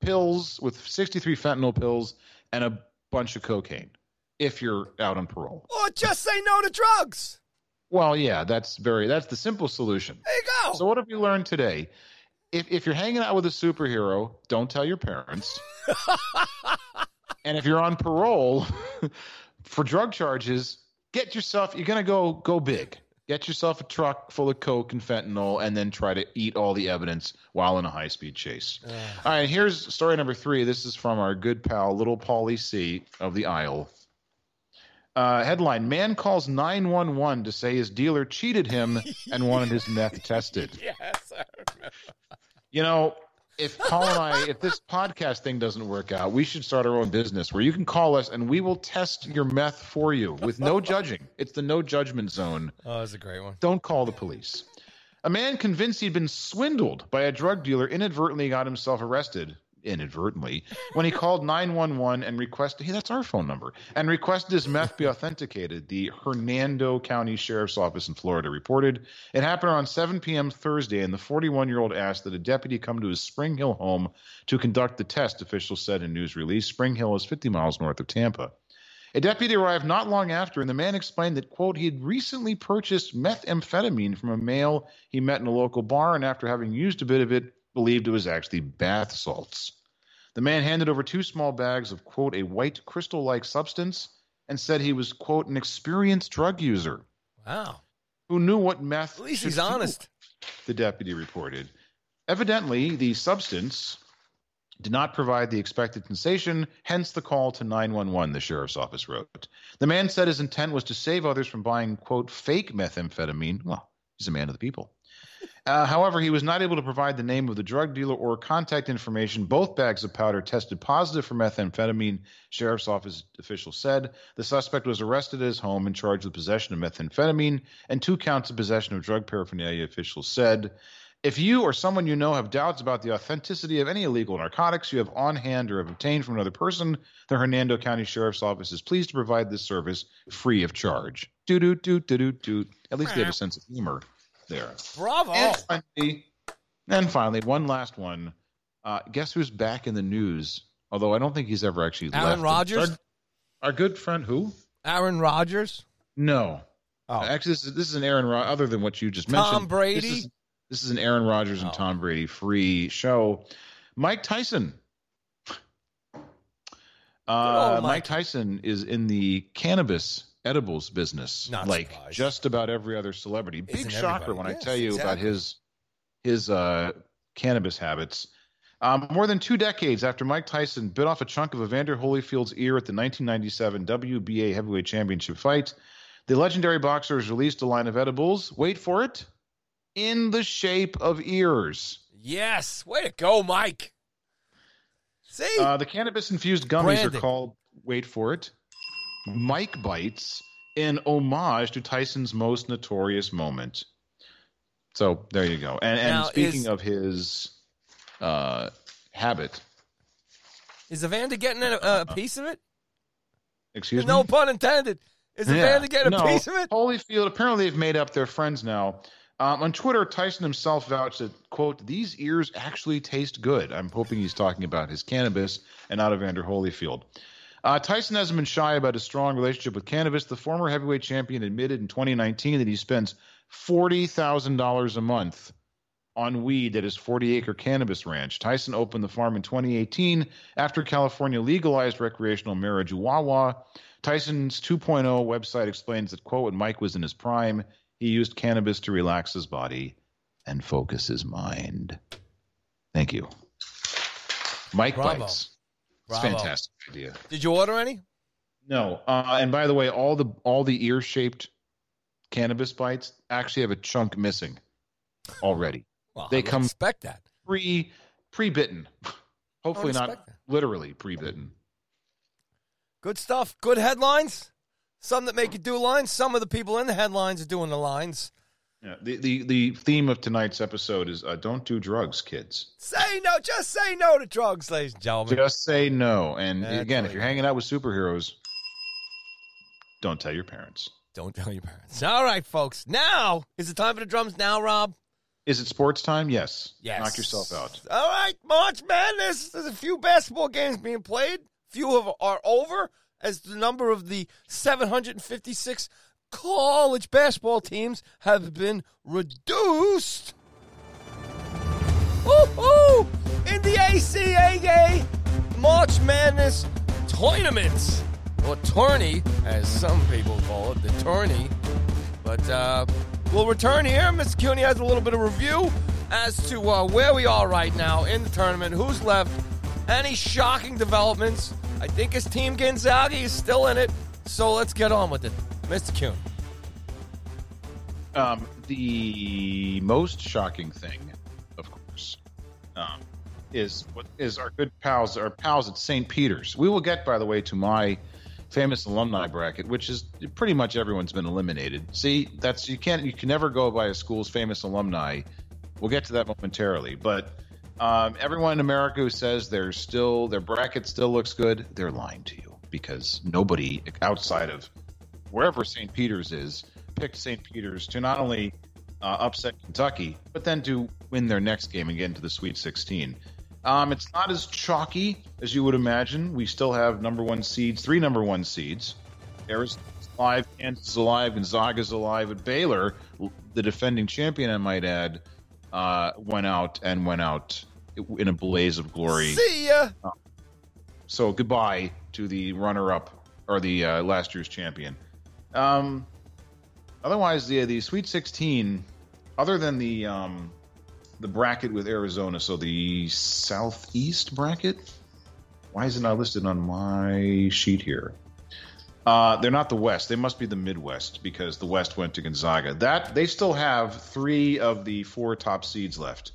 pills with 63 fentanyl pills and a bunch of cocaine if you're out on parole. Or just say no to drugs. Well, yeah, that's very that's the simple solution. There you go. So what have we learned today? If if you're hanging out with a superhero, don't tell your parents. [laughs] and if you're on parole [laughs] for drug charges, get yourself you're going to go go big. Get yourself a truck full of coke and fentanyl and then try to eat all the evidence while in a high-speed chase. All right, here's story number 3. This is from our good pal Little Paulie C of the Isle. Uh, headline: Man calls 911 to say his dealer cheated him and wanted his meth tested. [laughs] yes. You know, if Paul and I, if this podcast thing doesn't work out, we should start our own business where you can call us and we will test your meth for you with no judging. It's the no judgment zone. Oh, that's a great one. Don't call the police. A man convinced he'd been swindled by a drug dealer inadvertently got himself arrested. Inadvertently, when he called 911 and requested, hey, that's our phone number, and requested his meth be authenticated, the Hernando County Sheriff's Office in Florida reported. It happened around 7 p.m. Thursday, and the 41 year old asked that a deputy come to his Spring Hill home to conduct the test, officials said in news release. Spring Hill is 50 miles north of Tampa. A deputy arrived not long after, and the man explained that, quote, he had recently purchased methamphetamine from a male he met in a local bar, and after having used a bit of it, believed it was actually bath salts. The man handed over two small bags of, quote, a white crystal like substance and said he was, quote, an experienced drug user Wow. who knew what meth. At least he's do, honest. The deputy reported. Evidently, the substance did not provide the expected sensation, hence the call to 911, the sheriff's office wrote. The man said his intent was to save others from buying, quote, fake methamphetamine. Well, he's a man of the people. Uh, however, he was not able to provide the name of the drug dealer or contact information. Both bags of powder tested positive for methamphetamine, sheriff's office officials said. The suspect was arrested at his home and charged with possession of methamphetamine and two counts of possession of drug paraphernalia, officials said. If you or someone you know have doubts about the authenticity of any illegal narcotics you have on hand or have obtained from another person, the Hernando County Sheriff's Office is pleased to provide this service free of charge. Doo doo doo doo doo doo. At least they have a sense of humor there. Bravo. And finally, and finally, one last one. Uh, guess who's back in the news? Although I don't think he's ever actually Aaron left. Rodgers? Our, our good friend who? Aaron Rodgers. No. Oh. Actually, this is, this is an Aaron. Ro- other than what you just Tom mentioned, Tom Brady? This is, this is an Aaron Rodgers and Oh. Tom Brady free show. Mike Tyson. Uh, old Mike Mike. Tyson is in the cannabis edibles business, Not like surprised. just about every other celebrity. Big Isn't shocker everybody? when I tell you about exactly. his his uh, cannabis habits. Um, more than two decades after Mike Tyson bit off a chunk of Evander Holyfield's ear at the 1997 WBA heavyweight championship fight, the legendary boxer has released a line of edibles. Wait for it, in the shape of ears. Yes. Way to go, Mike. See? Uh, the cannabis infused gummies Branding. are called, wait for it, Mike Bites, in homage to Tyson's most notorious moment. So there you go. And, and Now, speaking is- of his uh, habit, Is Evander getting a, a piece of it? excuse no me. No pun intended. Is Yeah. Evander getting a No, piece of it? Holyfield, apparently they've made up their friends now. Um, on Twitter, Tyson himself vouched that, quote, these ears actually taste good. I'm hoping he's talking about his cannabis and not Evander Holyfield. Uh, Tyson hasn't been shy about his strong relationship with cannabis. The former heavyweight champion admitted in 2019 that he spends $40,000 a month on weed at his 40 acre cannabis ranch. Tyson opened the farm in 2018 after California legalized recreational marijuana. Tyson's 2.0 website explains that, quote, when Mike was in his prime, he used cannabis to relax his body and focus his mind. Thank you. Mike Bravo. Bites. It's a fantastic idea. Did you order any? No, uh, and by the way, all the all the ear shaped cannabis bites actually have a chunk missing already. Well, They I come- expect that. Pre pre bitten. [laughs] Hopefully not that. literally pre bitten. Good stuff. Good headlines. Some that make you do lines. Some of the people in the headlines are doing the lines. Yeah. The, the the theme of tonight's episode is uh, don't do drugs, kids. Say no. Just say no to drugs, ladies and gentlemen. Just say no. And That's again, if you're hanging out with superheroes, don't tell your parents. Don't tell your parents. All right, folks. Now is the time for the drums. Now, Rob. Is it sports time? Yes. Yes. Knock yourself out. All right, March Madness. There's a few basketball games being played. Few of are over as the number of the 756 college basketball teams have been reduced. Woo-hoo! In the NCAA March Madness tournament, or tourney, as some people call it, the tourney. But uh, we'll return here. Mr. Cuny has a little bit of review as to uh, where we are right now in the tournament, who's left, any shocking developments. I think his team Gonzaga is still in it, so let's get on with it. Mr. Cuny. Um, the most shocking thing, of course, um, is what is our good pals, our pals at St. Peter's. We will get, by the way, to my famous alumni bracket, which is pretty much everyone's been eliminated. See, that's you can't you can never go by a school's famous alumni. We'll get to that momentarily, but um, everyone in America who says they're still their bracket still looks good, they're lying to you because nobody outside of wherever St. Peter's is picked St. Peter's to not only uh, upset Kentucky, but then to win their next game and get into the Sweet 16. Um, it's not as chalky as you would imagine. We still have number one seeds, three number one seeds. Arizona's alive, Kansas is alive, Gonzaga's alive. At Baylor, the defending champion, I might add, uh, went out and went out in a blaze of glory. See ya. So goodbye to the runner-up or the uh, last year's champion. Um, otherwise, the the Sweet 16, other than the um, the bracket with Arizona, so the Southeast bracket. Why is it not listed on my sheet here? Uh, they're not the West. They must be the Midwest because the West went to Gonzaga. That they still have three of the four top seeds left.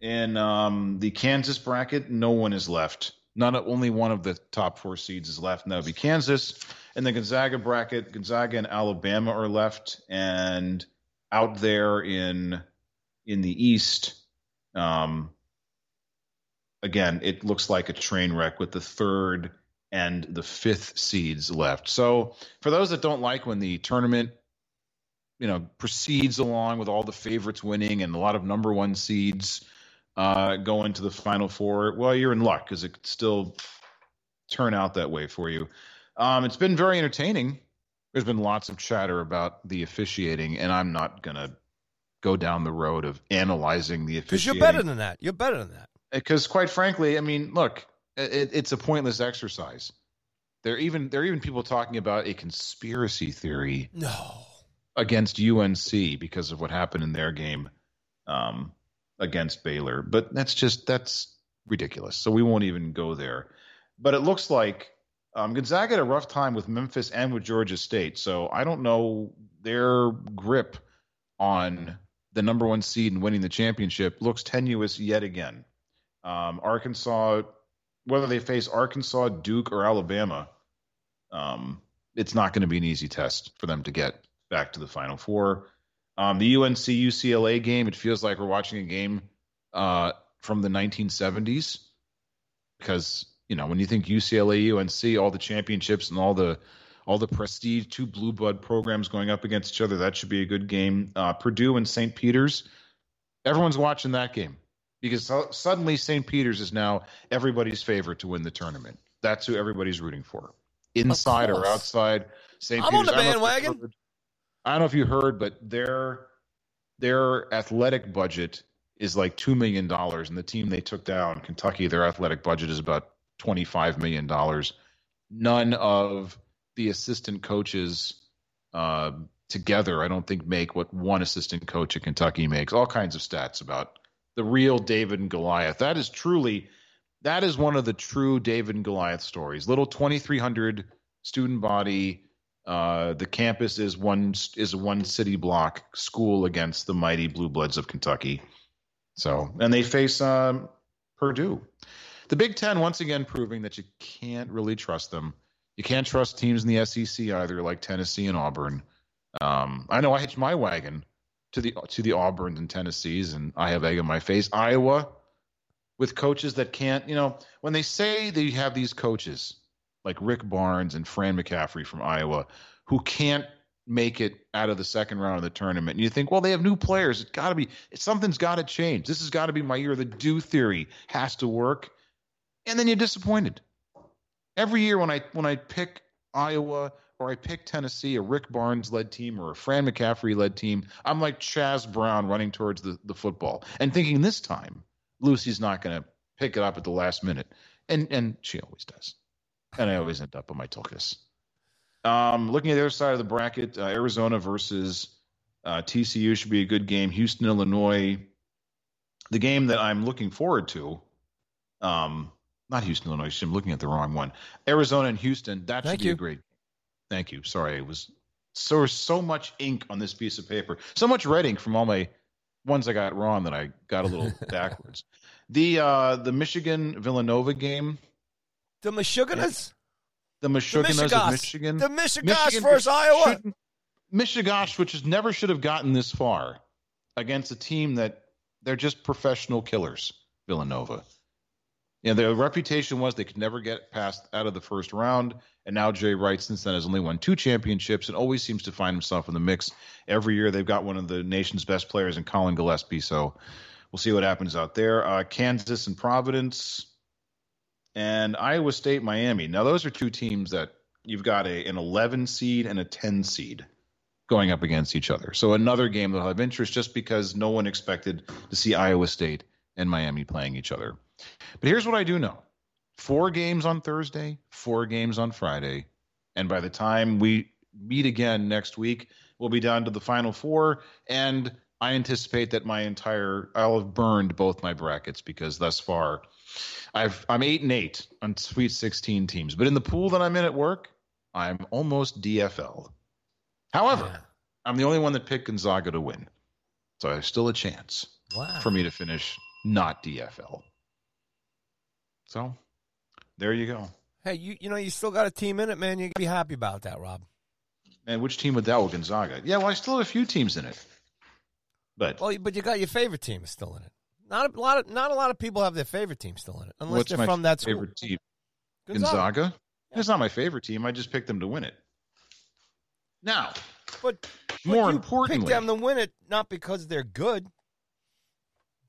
In um, the Kansas bracket, no one is left. None, only one of the top four seeds is left, and that would be Kansas. In the Gonzaga bracket, Gonzaga and Alabama are left, and out there in in the East, um, again, it looks like a train wreck with the third and the fifth seeds left. So for those that don't like when the tournament, you know, proceeds along with all the favorites winning and a lot of number one seeds uh, go into the final four, well, you're in luck because it could still turn out that way for you. Um, it's been very entertaining. There's been lots of chatter about the officiating, and I'm not gonna go down the road of analyzing the officiating. Because you're better than that. You're better than that. because quite frankly, I mean, look, it, it's a pointless exercise. There even there are even people talking about a conspiracy theory No. against UNC because of what happened in their game um, against Baylor, but that's just that's ridiculous. So we won't even go there. But it looks like um, Gonzaga had a rough time with Memphis and with Georgia State, so I don't know their grip on the number one seed and winning the championship looks tenuous yet again. Um, Arkansas, whether they face Arkansas, Duke, or Alabama, um, it's not going to be an easy test for them to get back to the Final Four. Um, the UNC UCLA game, it feels like we're watching a game uh, from the 1970s because you know when you think UCLA, UNC, all the championships and all the all the prestige, two blue blood programs going up against each other, that should be a good game. Uh, Purdue and St. Peter's, everyone's watching that game because so- suddenly St. Peter's is now everybody's favorite to win the tournament. That's who everybody's rooting for, inside or outside. St. I'm Peter's. on the I don't know if you bandwagon. heard- I don't know if you heard, but their their athletic budget is like two million dollars, and the team they took down, Kentucky, their athletic budget is about twenty five million dollars. None of the assistant coaches uh, together, I don't think, make what one assistant coach at Kentucky makes. All kinds of stats about the real David and Goliath. That is truly, that is one of the true David and Goliath stories. Little twenty three hundred student body. Uh, the campus is one is one city block school against the mighty Blue Bloods of Kentucky. So, and they face um, Purdue. The Big Ten once again proving that you can't really trust them. You can't trust teams in the SEC either, like Tennessee and Auburn. Um, I know I hitched my wagon to the to the Auburns and Tennessees, and I have egg on my face. Iowa, with coaches that can't, you know, when they say they have these coaches like Rick Barnes and Fran McCaffery from Iowa who can't make it out of the second round of the tournament. And you think, well, they have new players. It's got to be something's got to change. This has got to be my year. The do theory has to work, and then you're disappointed. Every year when I when I pick Iowa or I pick Tennessee, a Rick Barnes led team or a Fran McCaffery led team, I'm like Chaz Brown running towards the, the football and thinking this time Lucy's not going to pick it up at the last minute, and and she always does, and I always end up on my tulkus. Um, looking at the other side of the bracket, uh, Arizona versus uh, TCU should be a good game. Houston, Illinois, the game that I'm looking forward to. Um, not Houston, Illinois. I'm looking at the wrong one. Arizona and Houston. That should Thank be you. a great. Thank you. Sorry, it was so so much ink on this piece of paper. So much red ink from all my ones I got wrong that I got a little [laughs] backwards. The uh the Michigan Villanova game, The Michiganers? the Michiganas of Michigan. The Michigas Michigan versus Iowa. shouldn't- which is never should have gotten this far against a team that they're just professional killers, Villanova. Yeah, their reputation was they could never get past out of the first round, and now Jay Wright since then has only won two championships and always seems to find himself in the mix every year. They've got one of the nation's best players in Collin Gillespie, so we'll see what happens out there. Uh, Kansas and Providence, and Iowa State, Miami. Now those are two teams that you've got a an 11 seed and a 10 seed going up against each other. So another game that'll have interest just because no one expected to see Iowa State and Miami playing each other. But here's what I do know four games on Thursday, four games on Friday. And by the time we meet again next week, we'll be down to the final four. And I anticipate that my entire I'll have burned both my brackets because thus far I've I'm eight and eight on Sweet 16 teams. But in the pool that I'm in at work, I'm almost DFL. However, Yeah. I'm the only one that picked Gonzaga to win. So there's still a chance Wow. for me to finish not DFL. So there you go. Hey, you you know you still got a team in it, man. You can be happy about that, Rob. And which team would that with Gonzaga? Yeah, well, I still have a few teams in it. But Well, but you got your favorite team is still in it. Not a lot of not a lot of people have their favorite team still in it, unless what's they're from that school. favorite team? Gonzaga. It's not my favorite team. I just picked them to win it. Now, But, but more importantly, pick them to win it not because they're good,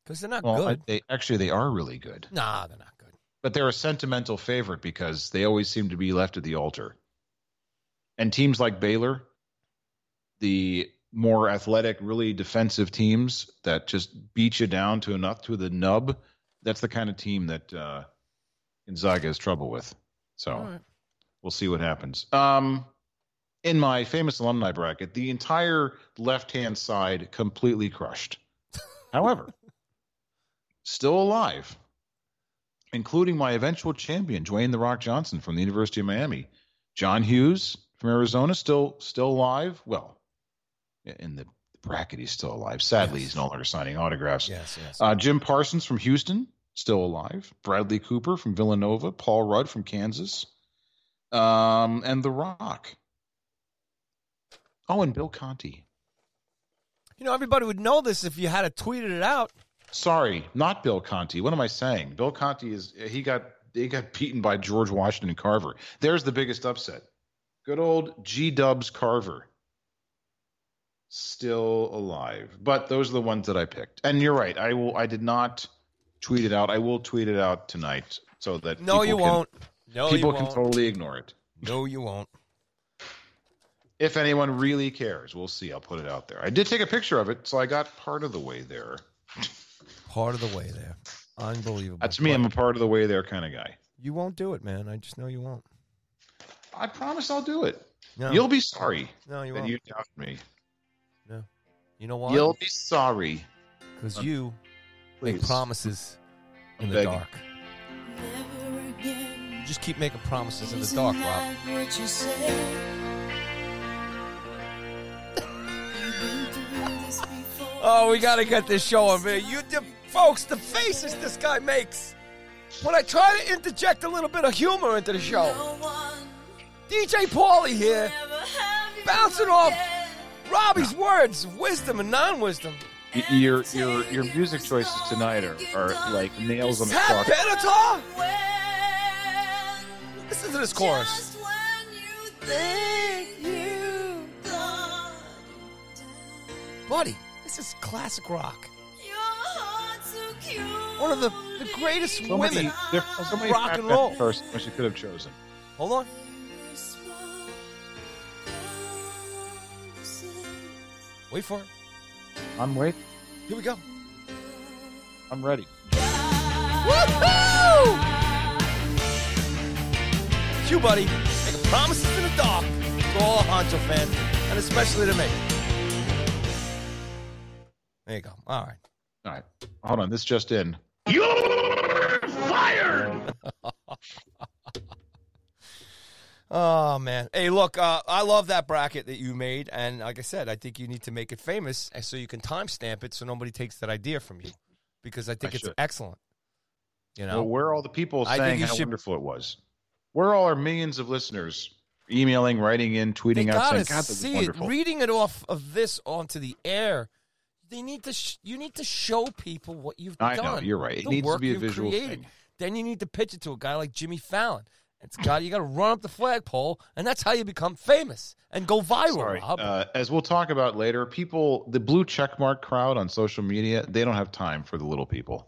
because they're not well, I- good. they actually they are really good, nah, they're not good. But they're a sentimental favorite because they always seem to be left at the altar. And teams like Baylor, the more athletic, really defensive teams that just beat you down to enough to the nub, that's the kind of team that uh, Gonzaga has trouble with. So. Right. we'll see what happens. Um, in my famous alumni bracket, the entire left hand side completely crushed. [laughs] However, still alive, including my eventual champion, Dwayne the Rock Johnson from the University of Miami. John Hughes from Arizona, still still alive. Well, in the bracket, he's still alive. Sadly, Yes. he's no longer signing autographs. Yes, yes. Uh, Jim Parsons from Houston, still alive. Bradley Cooper from Villanova. Paul Rudd from Kansas. Um, and The Rock. Oh, and Bill Conti. you know, everybody would know this if you had tweeted it out. Sorry, not Bill Conti. What am I saying? Bill Conti is he got he got [laughs] beaten by George Washington Carver. There's the biggest upset. Good old G Dubs Carver. Still alive. But those are the ones that I picked. And you're right. I will I did not tweet it out. I will tweet it out tonight so that No, you can- won't. No, people you can won't. totally ignore it. No, you won't. If anyone really cares, we'll see. I'll put it out there. I did take a picture of it, so I got part of the way there. [laughs] Part of the way there. Unbelievable. That's me. But I'm a part of the way there kind of guy. You won't do it, man. I just know you won't. I promise I'll do it. No, You'll be sorry no, you won't. you doubt me. No. You know why? You'll be sorry. Because uh, you make promises in I'm the begging. dark. Never again. You just keep making promises in the dark, Rob. what you say? You've been through this before. Oh, we got to get this show on video. You, the, folks, the faces this guy makes. When I try to interject a little bit of humor into the show, No DJ Paulie here, ever have you bouncing off again. Robbie's words of wisdom and non-wisdom. Your your your music choices tonight are, are like nails on the Tap clock. Benatar. When, Listen to this chorus. just when you think you got it down, Buddy, this is classic rock. One of the, the greatest So women. many, there are so many Rock and roll. Persons which you could have chosen. Hold on. Wait for it. I'm waiting. Here we go. I'm ready. Woohoo! You, buddy. Making promises in the dark to all Honcho fans, and especially to me. There you go. All right. All right. Hold on. This just in. You're [laughs] fired. Oh man! Hey, look, uh, I love that bracket that you made, and like I said, I think you need to make it famous, so you can timestamp it, so nobody takes that idea from you, because I think I it's should. excellent. You know, Well, where are all the people I think saying how should- wonderful it was? Where are all our millions of listeners emailing, writing in, they tweeting out saying, "God, that was see it. wonderful." Reading it off of this onto the air, they need to. Sh- you need to show people what you've I done. know you're right. It the needs to work be a visual created. thing. Then you need to pitch it to a guy like Jimmy Fallon. It's got you got to run up the flagpole, and that's how you become famous and go viral. Sorry. Rob. Uh, as we'll talk about later, people, the blue checkmark crowd on social media, they don't have time for the little people.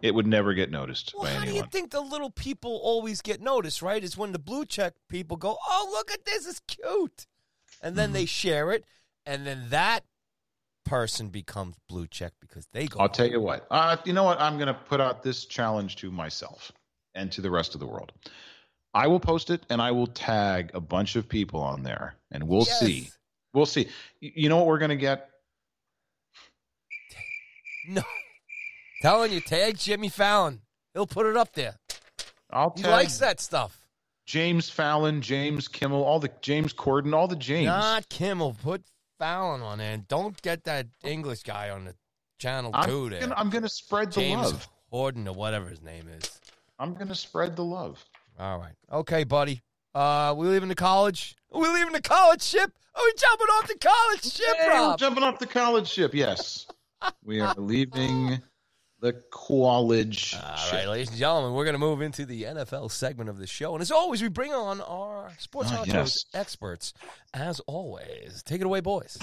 It would never get noticed Well, how do you think the little people always get noticed, right? Is when the blue check people go, oh, look at this, it's cute. And then Mm-hmm. they share it, and then that person becomes blue check because they go. I'll tell you what. Uh, you know what? I'm going to put out this challenge to myself and to the rest of the world. I will post it and I will tag a bunch of people on there, and we'll Yes. see. We'll see. You know what we're going to get? [laughs] No, telling you, tag Jimmy Fallon. He'll put it up there. I'll He tag likes that stuff. James Fallon, James Kimmel, all the James Corden, all the James. Not Kimmel. Put Fallon on there, and don't get that English guy on the channel I'm there. gonna, I'm going to spread the James love. Corden or whatever his name is. I'm going to spread the love. All right. Okay, buddy. Uh, we leaving the college? Are we leaving the college ship? Are we jumping off the college ship, Hey, we're jumping off the college ship. Yes, [laughs] we are leaving the college All ship. right, ladies and gentlemen, we're going to move into the NFL segment of the show. And as always, we bring on our sports Ah, yes. experts. As always, take it away, boys.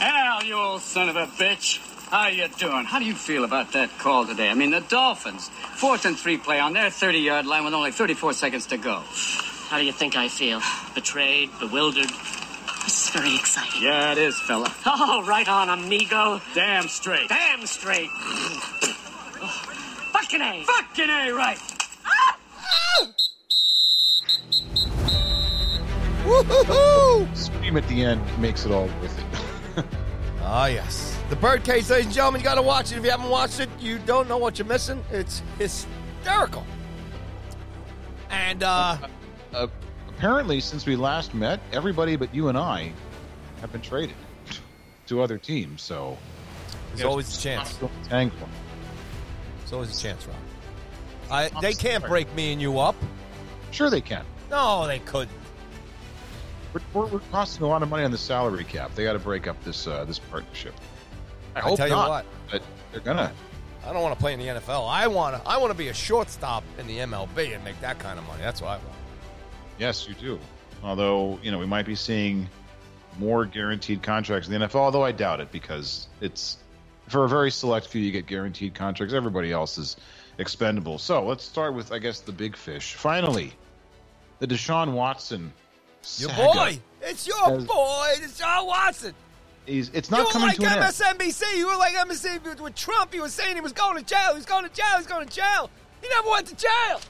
Al, you old son of a bitch. How you doing? How do you feel about that call today? I mean, the Dolphins, fourth and three play on their 30-yard line with only 34 seconds to go. How do you think I feel? Betrayed, bewildered? This is very exciting. Yeah, it is, fella. Oh, right on, amigo. Damn straight. Damn straight. Fucking A. Fucking A right. Woo-hoo-hoo! Scream at the end makes it all worth it. [laughs] Ah, yes. The Birdcage, ladies and gentlemen, you got to watch it. If you haven't watched it, you don't know what you're missing. It's hysterical. And, uh, uh, apparently, since we last met, everybody but you and I have been traded to other teams. So there's always a chance. Thank you. There's always a chance, Rob. I, they can't break me and you up. Sure, they can. No, they couldn't. We're, we're, we're costing a lot of money on the salary cap. They got to break up this uh, this partnership. I I hope tell you not, what. but they're gonna. I don't want to play in the NFL. I want to. I want to be a shortstop in the MLB and make that kind of money. That's what I want. Yes, you do. Although you know we might be seeing more guaranteed contracts in the NFL. Although I doubt it because it's for a very select few you get guaranteed contracts. Everybody else is expendable. So let's start with I guess the big fish. Finally, the Deshaun Watson. Your boy. It's your Has- boy, Deshaun Watson. He's, it's You not were coming like to an end. MSNBC. You were like MSNBC with, Trump. He was saying he was going to jail. He's going to jail. He's going to jail. He never went to jail.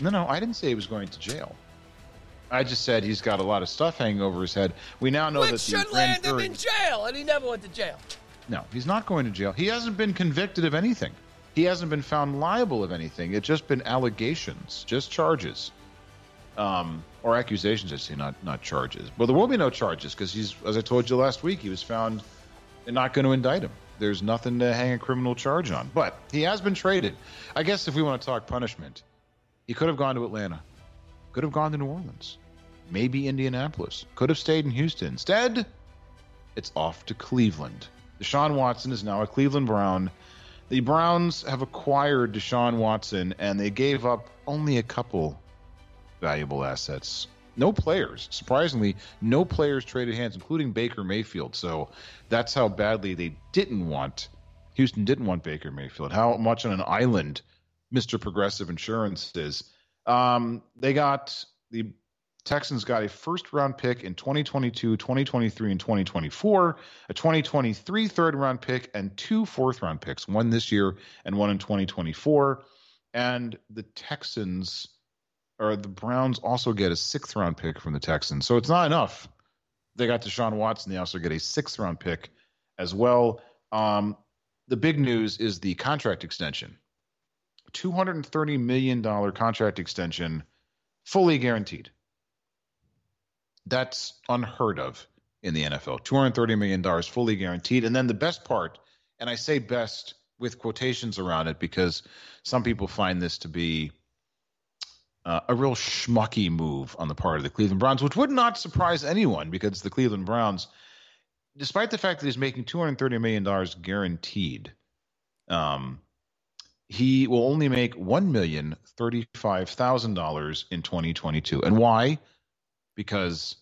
No, no, I didn't say he was going to jail. I just said he's got a lot of stuff hanging over his head. We now know Which that should land him in jail, and he never went to jail. No, he's not going to jail. He hasn't been convicted of anything. He hasn't been found liable of anything. It's just been allegations, just charges, um, or accusations. I see, not not charges. Well, there will be no charges because he's, as I told you last week, he was found. Not going to indict him. There's nothing to hang a criminal charge on. But he has been traded. I guess if we want to talk punishment, he could have gone to Atlanta, could have gone to New Orleans, maybe Indianapolis, could have stayed in Houston. Instead, it's off to Cleveland. Deshaun Watson is now a Cleveland Brown. The Browns have acquired Deshaun Watson, and they gave up only a couple valuable assets. No players. Surprisingly, no players traded hands, including Baker Mayfield. So that's how badly they didn't want. Houston didn't want Baker Mayfield. How much on an island Mr. Progressive Insurance is. Um, they got the Texans got a first round pick in 2022, 2023, and 2024, a 2023 third round pick, and two fourth round picks, one this year and one in 2024. And the Texans or the Browns also get a sixth round pick from the Texans. So it's not enough. They got Deshaun Watson. They also get a sixth round pick as well. Um, the big news is the contract extension $230 million contract extension, fully guaranteed. That's unheard of in the NFL. $230 million fully guaranteed. And then the best part, and I say best with quotations around it because some people find this to be uh, a real schmucky move on the part of the Cleveland Browns, which would not surprise anyone because the Cleveland Browns, despite the fact that he's making $230 million guaranteed, um, he will only make $1,035,000 in 2022. And why? Because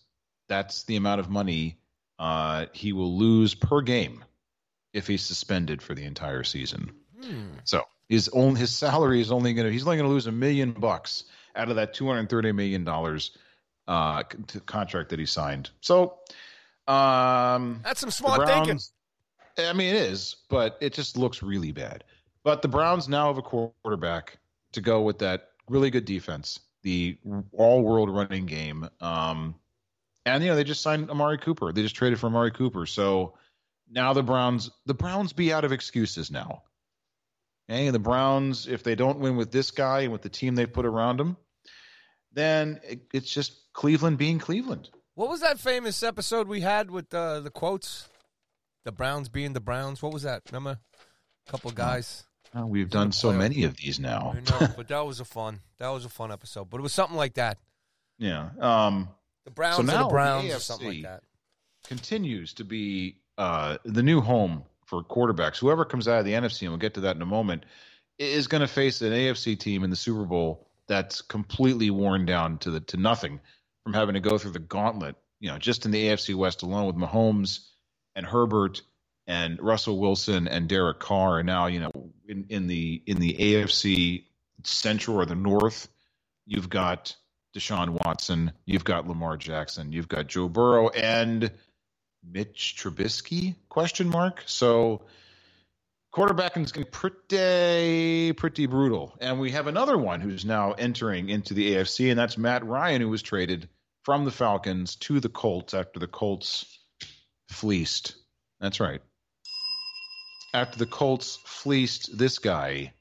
that's the amount of money uh, he will lose per game if he's suspended for the entire season. So his own his salary is only going to he's only going to lose a million bucks out of that 230 million dollars uh, c- contract that he signed. So um, That's some smart thinking. I mean, it is, but it just looks really bad. But the Browns now have a quarterback to go with that really good defense, the all-world running game, um, and you know they just signed Amari Cooper. They just traded for Amari Cooper, so now the Browns, the Browns, be out of excuses now. Okay, and the Browns, if they don't win with this guy and with the team they put around him, then it, it's just Cleveland being Cleveland. What was that famous episode we had with uh, the quotes? The Browns being the Browns. What was that? Remember? A couple guys. Oh, we've done so many of these now. I know, [laughs] but that was a fun. That was a fun episode. But it was something like that. Yeah. Um, The Browns so now the Browns or AFC something like that. Continues to be uh, the new home for quarterbacks. Whoever comes out of the NFC, and we'll get to that in a moment, is going to face an AFC team in the Super Bowl that's completely worn down to the to nothing from having to go through the gauntlet. You know, just in the AFC West alone with Mahomes and Herbert and Russell Wilson and Derek Carr, and now you know in, in the in the AFC Central or the North, you've got Deshaun Watson, you've got Lamar Jackson, you've got Joe Burrow, and Mitch Trubisky? Question mark. So quarterbacking is getting pretty pretty brutal, and we have another one who's now entering into the AFC, and that's Matt Ryan, who was traded from the Falcons to the Colts after the Colts fleeced. That's right. After the Colts fleeced this guy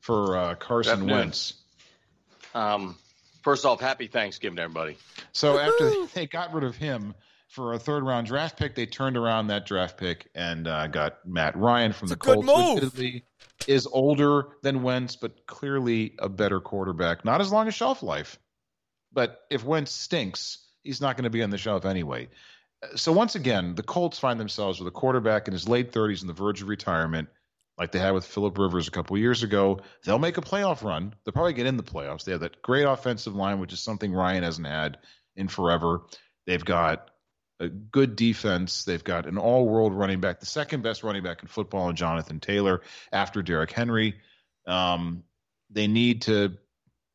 for uh, Carson Wentz. Um, first off, happy Thanksgiving, to everybody. So after [laughs] they got rid of him for a third round draft pick, they turned around that draft pick and uh, got Matt Ryan from the a good Colts. move. which is older than Wentz, but clearly a better quarterback. Not as long as shelf life, but if Wentz stinks, he's not going to be on the shelf anyway. So once again, the Colts find themselves with a quarterback in his late 30s on the verge of retirement, like they had with Philip Rivers a couple years ago. They'll make a playoff run. They'll probably get in the playoffs. They have that great offensive line, which is something Ryan hasn't had in forever. They've got a good defense. They've got an all-world running back, the second best running back in football, in Jonathan Taylor after Derrick Henry. Um, they need to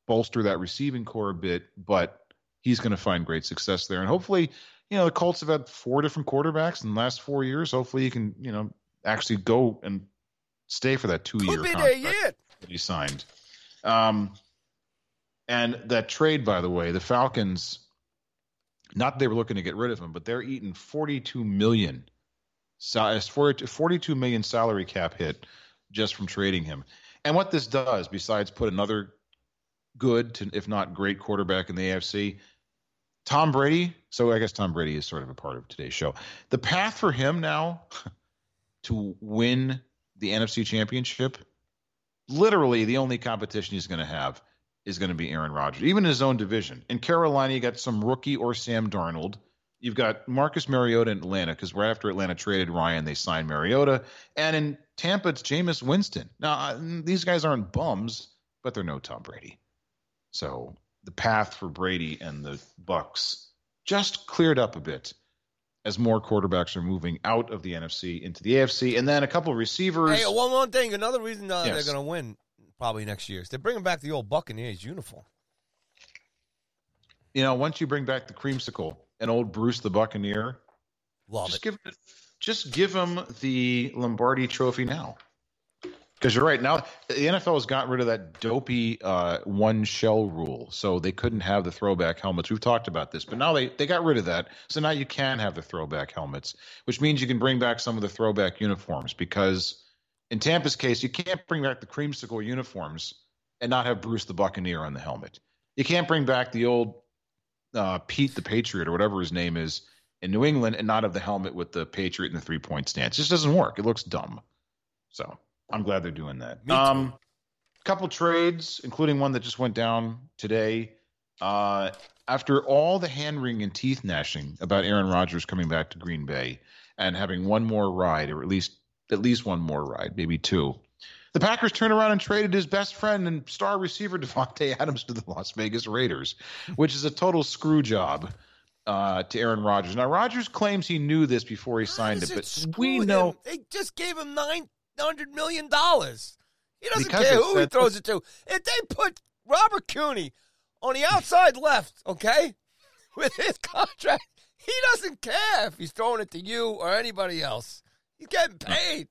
bolster that receiving core a bit, but he's going to find great success there. And hopefully, you know, the Colts have had four different quarterbacks in the last four years. Hopefully, you can, you know, actually go and stay for that two-year Could contract yet. that he signed. Um, and that trade, by the way, the Falcons, not that they were looking to get rid of him, but they're eating 42 million, sa- 42 million salary cap hit just from trading him. And what this does, besides put another good to, if not great quarterback in the AFC, Tom Brady. So I guess Tom Brady is sort of a part of today's show. The path for him now [laughs] to win the NFC Championship, literally the only competition he's going to have is going to be Aaron Rodgers, even in his own division. In Carolina, you got some rookie or Sam Darnold. You've got Marcus Mariota in Atlanta because right after Atlanta traded Ryan, they signed Mariota. And in Tampa, it's Jameis Winston. Now, uh, these guys aren't bums, but they're no Tom Brady. So the path for Brady and the Bucs just cleared up a bit as more quarterbacks are moving out of the NFC into the AFC, and then a couple of receivers. Hey, one more thing. Another reason uh, Yes. they're going to win probably next year is they're bringing back the old Buccaneers uniform. you know, once you bring back the creamsicle and old Bruce the Buccaneer, Love just it. give just give him the Lombardi Trophy now. Because you're right now, the NFL has gotten rid of that dopey uh, one shell rule, so they couldn't have the throwback helmets. We've talked about this, but now they they got rid of that, so now you can have the throwback helmets, which means you can bring back some of the throwback uniforms. Because in Tampa's case, you can't bring back the creamsicle uniforms and not have Bruce the Buccaneer on the helmet. You can't bring back the old uh, Pete the Patriot or whatever his name is in New England and not have the helmet with the Patriot and the three point stance. It just doesn't work. It looks dumb. So I'm glad they're doing that. Um, couple trades, including one that just went down today. Uh, after all the hand wringing and teeth gnashing about Aaron Rodgers coming back to Green Bay and having one more ride, or at least at least one more ride, maybe two. The Packers turned around and traded his best friend and star receiver [laughs] Davante Adams to the Las Vegas Raiders, which is a total screw job uh, to Aaron Rodgers. Now Rodgers claims he knew this before he signed Does it, but we him? know they just gave him nine hundred million dollars. He doesn't Because care who he throws it to. If they put Robert Cuny on the outside left, okay, [laughs] with his contract, He doesn't care if he's throwing it to you or anybody else. He's getting paid.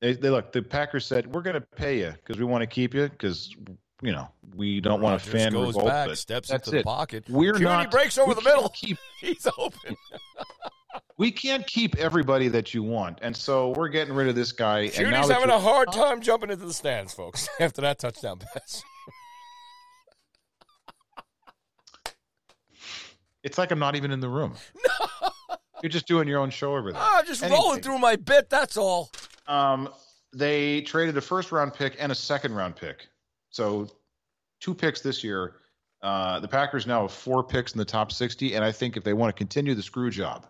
They, they look. The Packers said we're going to pay you because we want to keep you because you know we don't want to Rodgers fan goes revolt. back, but steps that's into the it. pocket. We're Cuny not breaks over we the middle. Keep, [laughs] He's open. [laughs] we can't keep everybody that you want, and so we're getting rid of this guy. and now having a hard time jumping into the stands, folks, [laughs] after that touchdown pass. It's like I'm not even in the room. [laughs] You're just doing your own show over there. I'm just Anyway. rolling through my bit, that's all. Um, they traded a first round pick and a second round pick. So two picks this year. Uh, the Packers now have four picks in the top 60. And I think if they want to continue the screw job,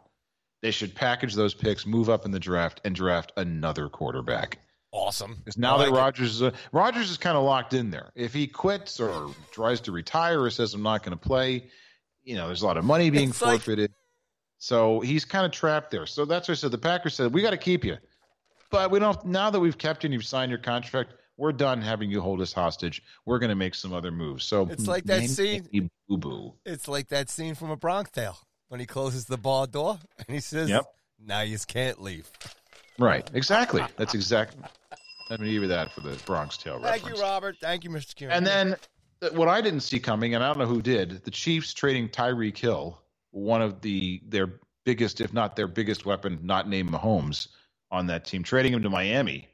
they should package those picks, move up in the draft, and draft another quarterback. Awesome. Because now I that Rodgers is uh, Rodgers is kind of locked in there. If he quits or tries to retire or says I'm not going to play, you know, there's a lot of money being It's like- forfeited. so he's kind of trapped there. So that's what I said. The Packers said we got to keep you, but we don't. Now that we've kept you and you've signed your contract, we're done having you hold us hostage. We're going to make some other moves. So It's like that scene- Boo boo. It's like that scene from A Bronx Tale when he closes the bar door [laughs] and he says, Yep. now you can't leave. Right. Exactly. That's exactly. Let me give you that for the Bronx Tale reference. Thank you, Robert. Thank you, Mr. Cuny. And then uh, what I didn't see coming, and I don't know who did, the Chiefs trading Tyreek Hill, one of the their biggest, if not their biggest weapon, not named Mahomes, on that team, trading him to Miami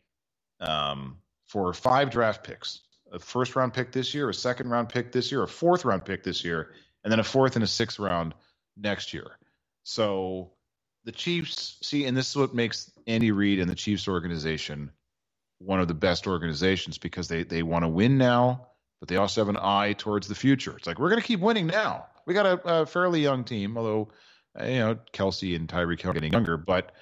um, for five draft picks, a first round pick this year, a second round pick this year, a fourth round pick this year, and then a fourth and a sixth round next year. So the Chiefs see, and this is what makes Andy Reid and the Chiefs organization one of the best organizations because they they want to win now, but they also have an eye towards the future. It's like we're going to keep winning now. We got a, a fairly young team, although you know Kelce and Tyreek are getting younger, but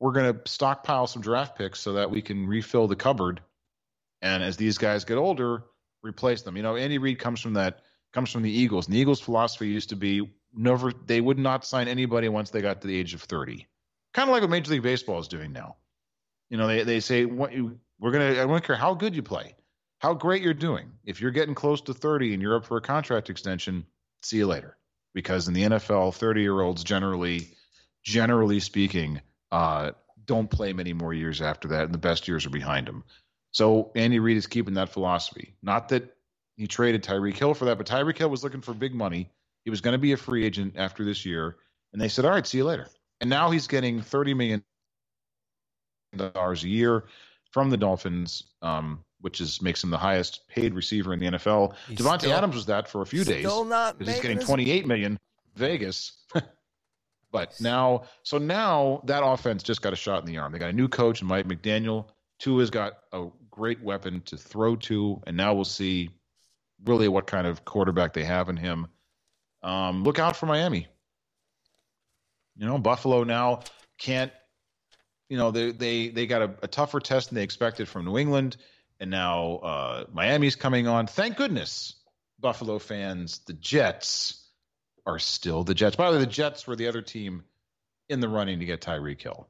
we're going to stockpile some draft picks so that we can refill the cupboard. And as these guys get older, replace them. You know, Andy Reid comes from that comes from the Eagles. And the Eagles' philosophy used to be never they would not sign anybody once they got to the age of thirty. Kind of like what Major League Baseball is doing now. You know, they they say what you, we're gonna. I don't care how good you play, how great you're doing. If you're getting close to 30 and you're up for a contract extension, see you later. Because in the NFL, 30 year olds generally, generally speaking, uh, don't play many more years after that, and the best years are behind them. So Andy Reid is keeping that philosophy. Not that he traded Tyreek Hill for that, but Tyreek Hill was looking for big money. He was going to be a free agent after this year, and they said, "All right, see you later." And now he's getting 30 million dollars a year from the Dolphins, um, which is makes him the highest paid receiver in the NFL. He's Davante still- Adams was that for a few days. Still not he's getting 28 million Vegas. [laughs] but now, so now that offense just got a shot in the arm. They got a new coach, Mike McDaniel. Tua's got a great weapon to throw to, and now we'll see really what kind of quarterback they have in him. Um, look out for Miami. You know, Buffalo now can't. You know, they they they got a, a tougher test than they expected from New England, and now uh, Miami's coming on. Thank goodness, Buffalo fans. The Jets are still the Jets. By the way, the Jets were the other team in the running to get Tyreek Hill,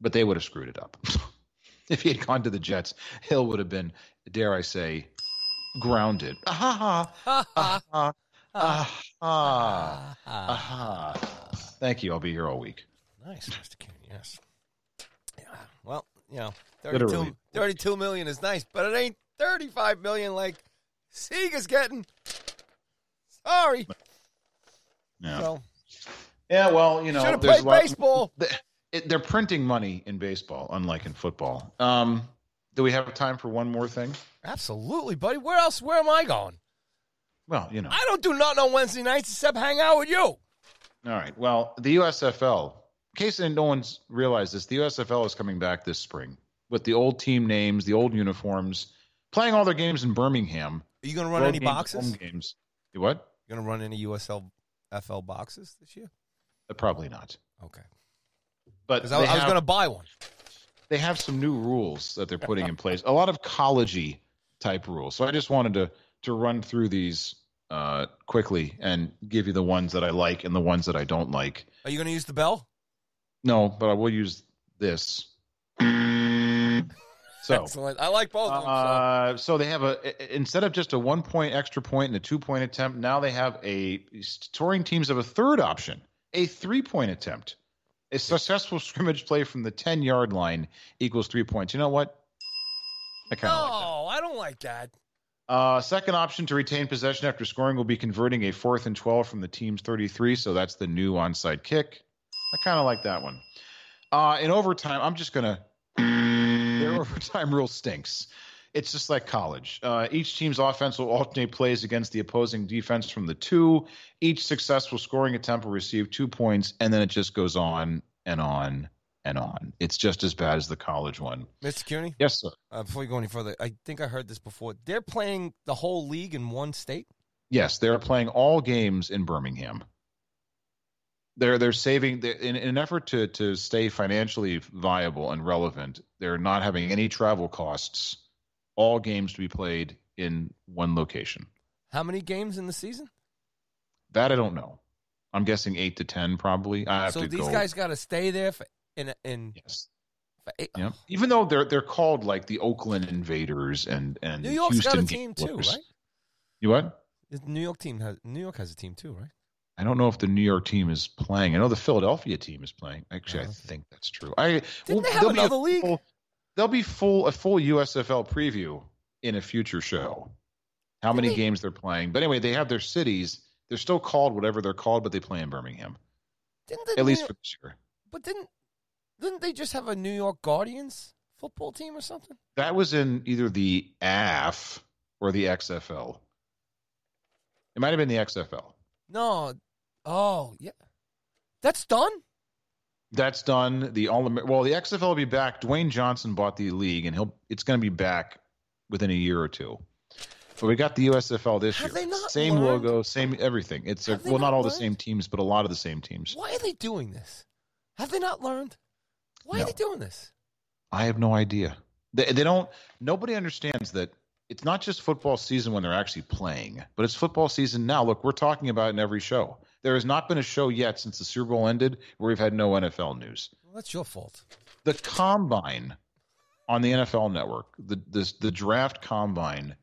but they would have screwed it up. [laughs] if he had gone to the Jets, Hill would have been, dare I say, grounded. Ah, ah, ah, ah, ah, ah, ah. Thank you. I'll be here all week. Nice, Mr. King. Yes. Yeah. Well, you know, Literally. 32, 32 million is nice, but it ain't 35 million like Seager's getting. Sorry. Yeah. So, Yeah, well, you know, Should've played baseball. [laughs] They're printing money in baseball, unlike in football. Um, do we have time for one more thing? absolutely, buddy. Where else? Where am I going? Well, you know. I don't do nothing on Wednesday nights except hang out with you. All right. Well, the USFL, in case no one's realized this, the USFL is coming back this spring with the old team names, the old uniforms, playing all their games in Birmingham. Are you going to run any games, boxes? Home games. You what? You going to run any USL FL boxes this year? Uh, Probably not. Okay. But I, I was going to buy one. they have some new rules that they're putting in place. A lot of collegey type rules. So I just wanted to to run through these uh, quickly and give you the ones that I like and the ones that I don't like. Are you going to use the bell? No, but I will use this. So, Excellent. I like both of them. so- uh, so they have a instead of just a one point extra point and a two point attempt, now they have a touring teams have a third option, a three point attempt. A successful scrimmage play from the 10 yard line equals three points. You know what? I kind of like that. I don't like that. Uh, second option to retain possession after scoring will be converting a fourth and 12 from the team's 33. So that's the new onside kick. I kind of like that one. Uh, in overtime, I'm just going to. Their [laughs] overtime rule stinks. It's just like college. Uh, each team's offense will alternate plays against the opposing defense from the two. Each successful scoring attempt will receive two points, and then it just goes on and on and on. It's just as bad as the college one. Mr. Cuny, Yes, sir. uh, before you go any further, I think I heard this before. They're playing the whole league in one state. Yes, they're playing all games in Birmingham. They're they're saving they're, in, in an effort to to stay financially viable and relevant. They're not having any travel costs. All games to be played in one location. How many games in the season? That I don't know. I'm guessing eight to ten, probably. I have So to these go. guys got to stay there for in in. Yes. Eight, Yeah. Oh. Even though they're they're called like the Oakland Invaders and and New York's got a team too, right? You what? The New York team has New York has a team too, right? I don't know if the New York team is playing. I know the Philadelphia team is playing. Actually, I think that's true. I Didn't they have another league? Full, there'll be full a full USFL preview in a future show. How many games they're playing? But anyway, they have their cities. They're still called whatever they're called, but they play in Birmingham Didn't the at New least York- for this year. but didn't didn't they just have a New York Guardians football team or something? That was in either the AF or the XFL. It might have been the XFL. No. Oh yeah, that's done. That's done. The all well, the XFL will be back. Dwayne Johnson bought the league, and he'll it's going to be back within a year or two. But we got the USFL this Have year. they not same learned? logo, same everything. It's a, well, not not all the same teams, but a lot of the same teams. Why are they doing this? Have they not learned? Why are they doing this? I have no idea. They, they don't. Nobody understands that it's not just football season when they're actually playing, but it's football season now. Look, we're talking about it in every show. There has not been a show yet since the Super Bowl ended where we've had no NFL news. Well, that's your fault. the combine on the NFL network, the this the draft combine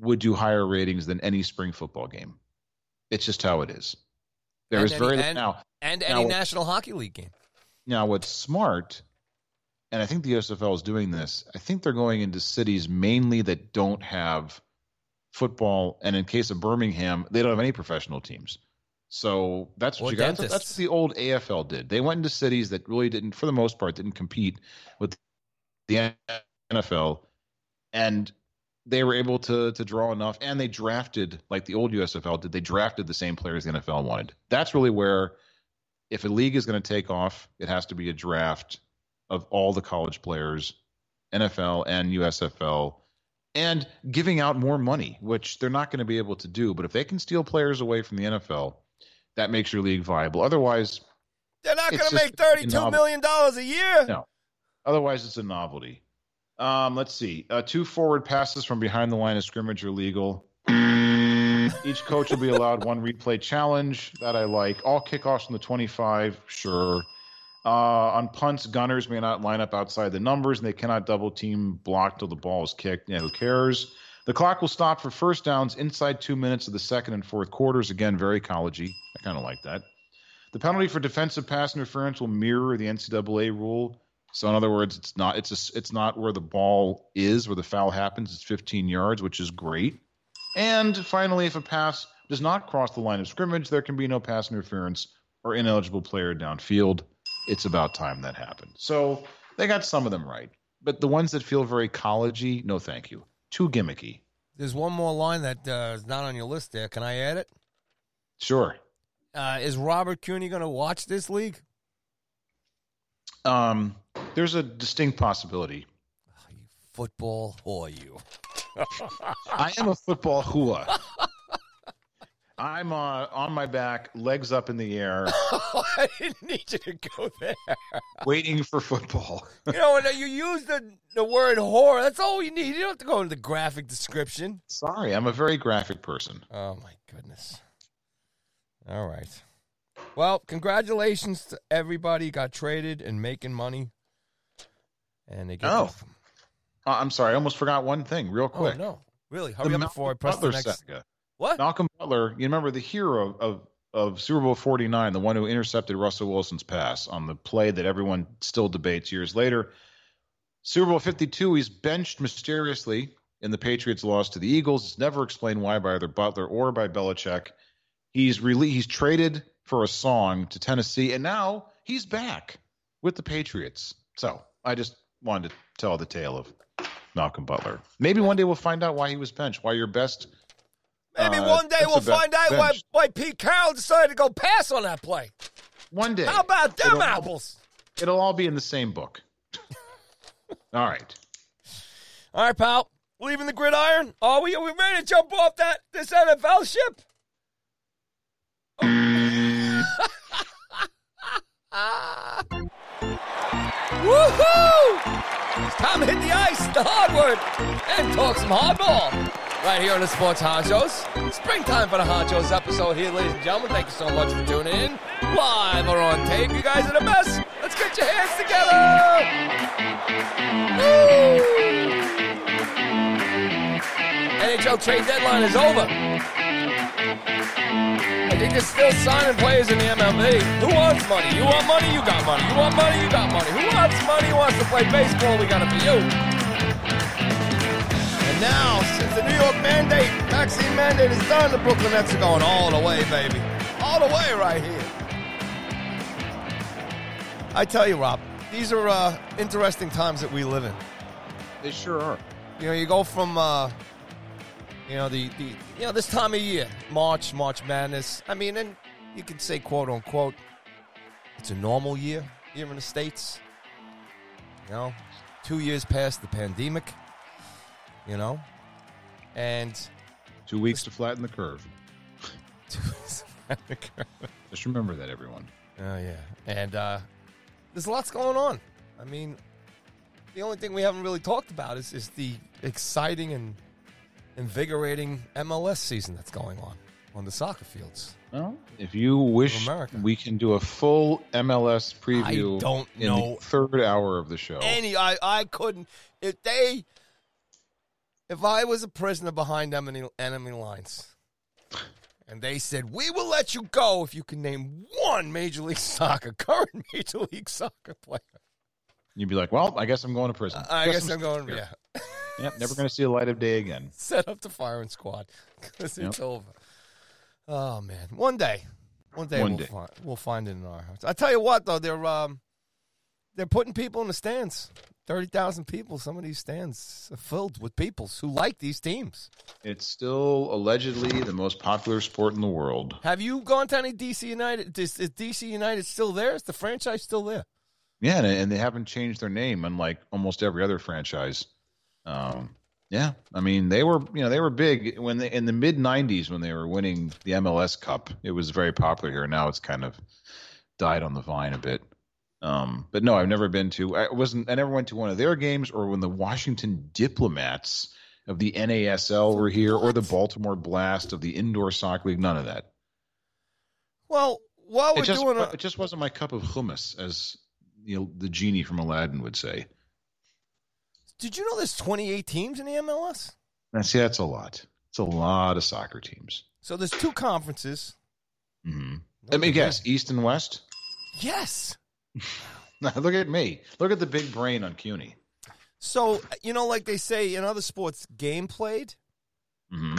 would do higher ratings than any spring football game. It's just how it is. There And is any- very and, now and any what- National Hockey League game. Now what's smart, and I think the USFL is doing this. I think they're going into cities mainly that don't have football, and in case of Birmingham, they don't have any professional teams. So that's what Or you got. That's, that's what the old AFL did. They went into cities that really didn't, for the most part, didn't compete with the NFL, and they were able to to draw enough. And they drafted like the old USFL did. They drafted the same players the NFL wanted. That's really where, if a league is going to take off, it has to be a draft of all the college players, NFL and USFL, and giving out more money, which they're not going to be able to do. But if they can steal players away from the NFL, that makes your league viable. Otherwise, They're not going to make thirty-two million dollars a year. no. Otherwise, it's a novelty. Um, let's see. Uh, two forward passes from behind the line of scrimmage are legal. Each coach will be allowed one replay challenge that I like. All kickoffs from the 25, sure. Uh, on punts, gunners may not line up outside the numbers, and they cannot double team block till the ball is kicked. Yeah, who cares? The clock will stop for first downs inside two minutes of the second and fourth quarters. Again, very collegey. I kind of like that. The penalty for defensive pass interference will mirror the NCAA rule. So in other words, it's not it's a, it's not where the ball is where the foul happens. It's 15 yards, which is great. And finally, if a pass does not cross the line of scrimmage, there can be no pass interference or ineligible player downfield. It's about time that happened. So they got some of them right, but the ones that feel very collegey, no, thank you. Too gimmicky. There's one more line that uh, is not on your list. There, can I add it? Sure. Uh, is Robert Cuny going to watch this league? Um, there's a distinct possibility. Football or you? I am a football hua. I'm uh, on my back, legs up in the air, [laughs] I didn't need you to go there. waiting for football. You know, when you use the the word whore, that's all you need. You don't have to go into the graphic description. Sorry, I'm a very graphic person. Oh my goodness. All right. Well, congratulations to everybody who got traded and making money. And they get Oh, Uh, I'm sorry, I almost forgot one thing, real Oh quick. no. Really? The Hurry up Malcolm before I press Butler the next saga. What? Malcolm Butler, you remember the hero of of Super Bowl 49, the one who intercepted Russell Wilson's pass on the play that everyone still debates years later. Super Bowl 52, he's benched mysteriously in the Patriots' loss to the Eagles. It's never explained why by either Butler or by Belichick. He's really he's traded for a song to Tennessee, and now he's back with the Patriots. So I just wanted to tell the tale of Malcolm Butler. Maybe one day we'll find out why he was benched. Why your best. Maybe uh, one day we'll find out why, why Pete Carroll decided to go pass on that play. One day. How about them It'll- apples? It'll all be in the same book. [laughs] all right. All right, pal. Leaving the gridiron. Are we? Are we ready to jump off that this NFL ship? [laughs] [laughs] Woohoo! It's time to hit the ice, the hardwood, and talk some hardball. Right here on the Sports Honchos. Springtime for the Honchos episode here, ladies and gentlemen. Thank you so much for tuning in. Live or on tape. You guys are the best. Let's get your hands together. Woo! NHL trade deadline is over. I think they're still signing players in the MLB. Who wants money? You want money? You got money. You want money? You got money. Who wants money? Who wants to play baseball? We got it for you. And now, since the New York mandate, vaccine mandate is done, the Brooklyn Nets are going all the way, baby. All the way right here. I tell you, Rob, these are uh, interesting times that we live in. They sure are. You know, you go from uh, you know the, the you know this time of year, March, March Madness. I mean, and you could say quote unquote, it's a normal year here in the states. You know, two years past the pandemic. You know, and Two weeks to flatten the curve. [laughs] two years past the curve. Just remember that, everyone. Oh yeah, and uh, there's lots going on. I mean, the only thing we haven't really talked about is is the exciting and invigorating MLS season that's going on on the soccer fields. Well, if you wish, America. we can do a full MLS preview. I don't in know. the third hour of the show. Any, I I couldn't if they if I was a prisoner behind enemy enemy lines. And they said, "We will let you go if you can name one Major League Soccer current [laughs] Major League Soccer player." You'd be like, "Well, I guess I'm going to prison." I guess I'm going. here. [laughs] Yeah, Yep, never going [laughs] to see the light of day again. set up the firing squad because [laughs] it's Yep. over. Oh man, one day, one day, One we'll, day. Find, we'll find it in our hearts. I tell you what, though, they're um, they're putting people in the stands. Thirty thousand people. Some of these stands are filled with people who like these teams. It's still allegedly the most popular sport in the world. Have you gone to any DC United? Is, is DC United still there? Is the franchise still there? Yeah, and, and they haven't changed their name, unlike almost every other franchise. Um, yeah, I mean they were, you know, they were big when they in the mid '90s when they were winning the MLS Cup. It was very popular here. Now it's kind of died on the vine a bit. Um, but no, I've never been to. I wasn't. I never went to one of their games, or when the Washington Diplomats of the NASL were here, or the Baltimore Blast of the Indoor Soccer League. None of that. Well, while we're It just, doing a, it just wasn't my cup of hummus, as you know, the genie from Aladdin would say. Did you know there's 28 teams in the MLS? Now, see, that's a lot. It's a lot of soccer teams. So there's two conferences. Mm-hmm. Let me guess, East and West. Yes. [laughs] Look at me. Look at the big brain on Cuny. So you know, like they say in other sports, game played. hmm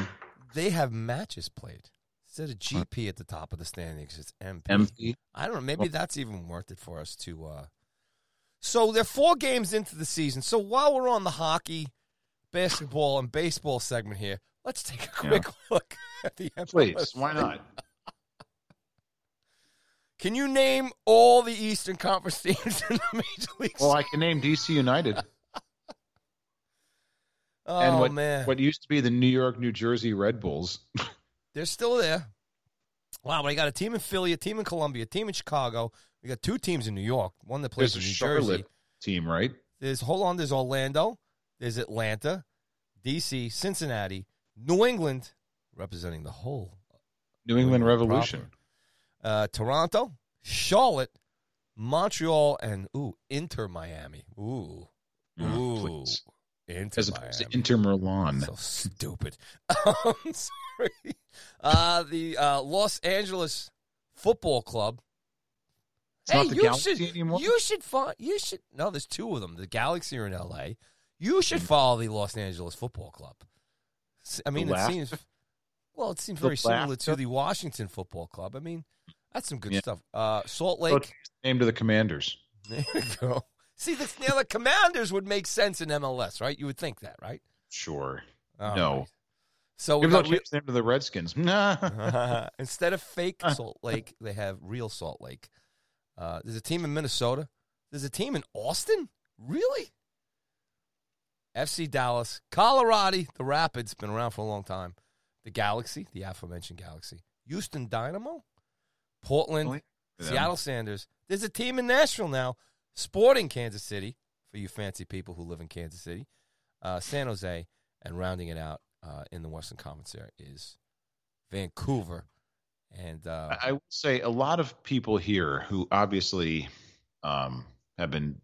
They have matches played instead of GP at the top of the standings. It's MP. MP. I don't know. Maybe that's even worth it for us to. uh So they're four games into the season. So while we're on the hockey, basketball, and baseball segment here, let's take a quick look at the MLS. Please, why not? Can you name all the Eastern Conference [laughs] teams in the Major League? Well, I can name DC United [laughs] oh and what man, what used to be the New York, New Jersey Red Bulls. [laughs] they're still there. Wow, but I got a team in Philly, a team in Columbia, a team in Chicago. We got two teams in New York. One that plays There's a in New Charlotte Jersey. team, right? There's hold on. There's Orlando. There's Atlanta, D.C., Cincinnati, New England, representing the whole New England England Revolution. uh, Toronto, Charlotte, Montreal, and ooh, Inter Miami. Ooh, Oh, ooh, please. Inter As opposed to Inter Milan. So stupid. [laughs] um, sorry. Uh, the uh, Los Angeles Football Club. It's hey, you should anymore? you should find you should no. There's two of them. The Galaxy are in L.A. You should follow the Los Angeles Football Club. I mean, The it laugh- seems well. It seems The very similar to the Washington Football Club. I mean, that's some good Yeah. stuff. Uh, Salt Lake. name to the Commanders. [laughs] There you go. See, the, now the Commanders would make sense in MLS, right? You would think that, right? Sure. All no. right. So we got change the name to the Redskins. [laughs] Nah. [laughs] instead of fake [laughs] Salt Lake, they have real Salt Lake. Uh, there's a team in Minnesota. There's a team in Austin. Really? FC Dallas, Colorado, the Rapids, been around for a long time. The Galaxy, the aforementioned Galaxy, Houston Dynamo, Portland, Really? Seattle Sounders. There's a team in Nashville now, Sporting Kansas City, for you fancy people who live in Kansas City, uh, San Jose, and rounding it out uh, in the Western Conference there is Vancouver. And uh, I will say a lot of people here who obviously um, have been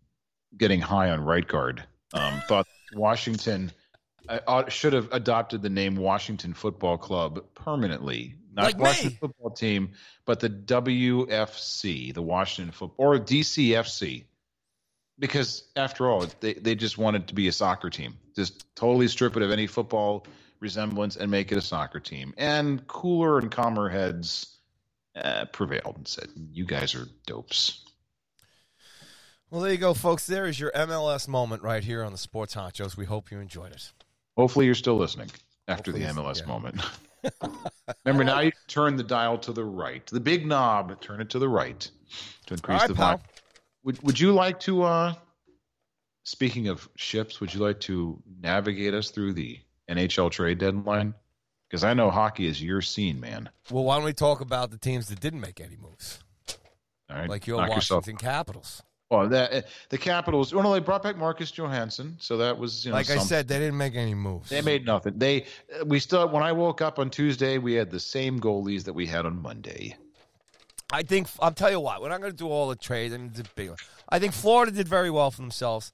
getting high on right guard um, thought Washington uh, should have adopted the name Washington Football Club permanently. Not Like me. Washington Football Team, but the WFC, the Washington Football, or DCFC. Because after all, they, they just wanted to be a soccer team. Just totally strip it of any football resemblance and make it a soccer team. And cooler and calmer heads uh, prevailed and said, "You guys are dopes." well, there you go, folks. There is your MLS moment right here on the Sports Honchos. We hope you enjoyed it. Hopefully, you're still listening after Hopefully, the MLS yeah. moment. [laughs] Remember, now you turn the dial to the right, the big knob. Turn it to the right to increase right, the volume. Would Would you like to? uh Speaking of ships, would you like to navigate us through the NHL trade deadline? Because I know hockey is your scene, man. Well, why don't we talk about the teams that didn't make any moves, All right, like your knock yourself Washington Capitals? Well, that the Capitals. Well, no, they brought back Marcus Johansson, so that was you know. Like I said, they didn't make any moves. they made nothing. They we still. When I woke up on Tuesday, we had the same goalies that we had on Monday. I think I'll tell you what. We're not going to do all the trades. I mean, it's a big one. I think Florida did very well for themselves.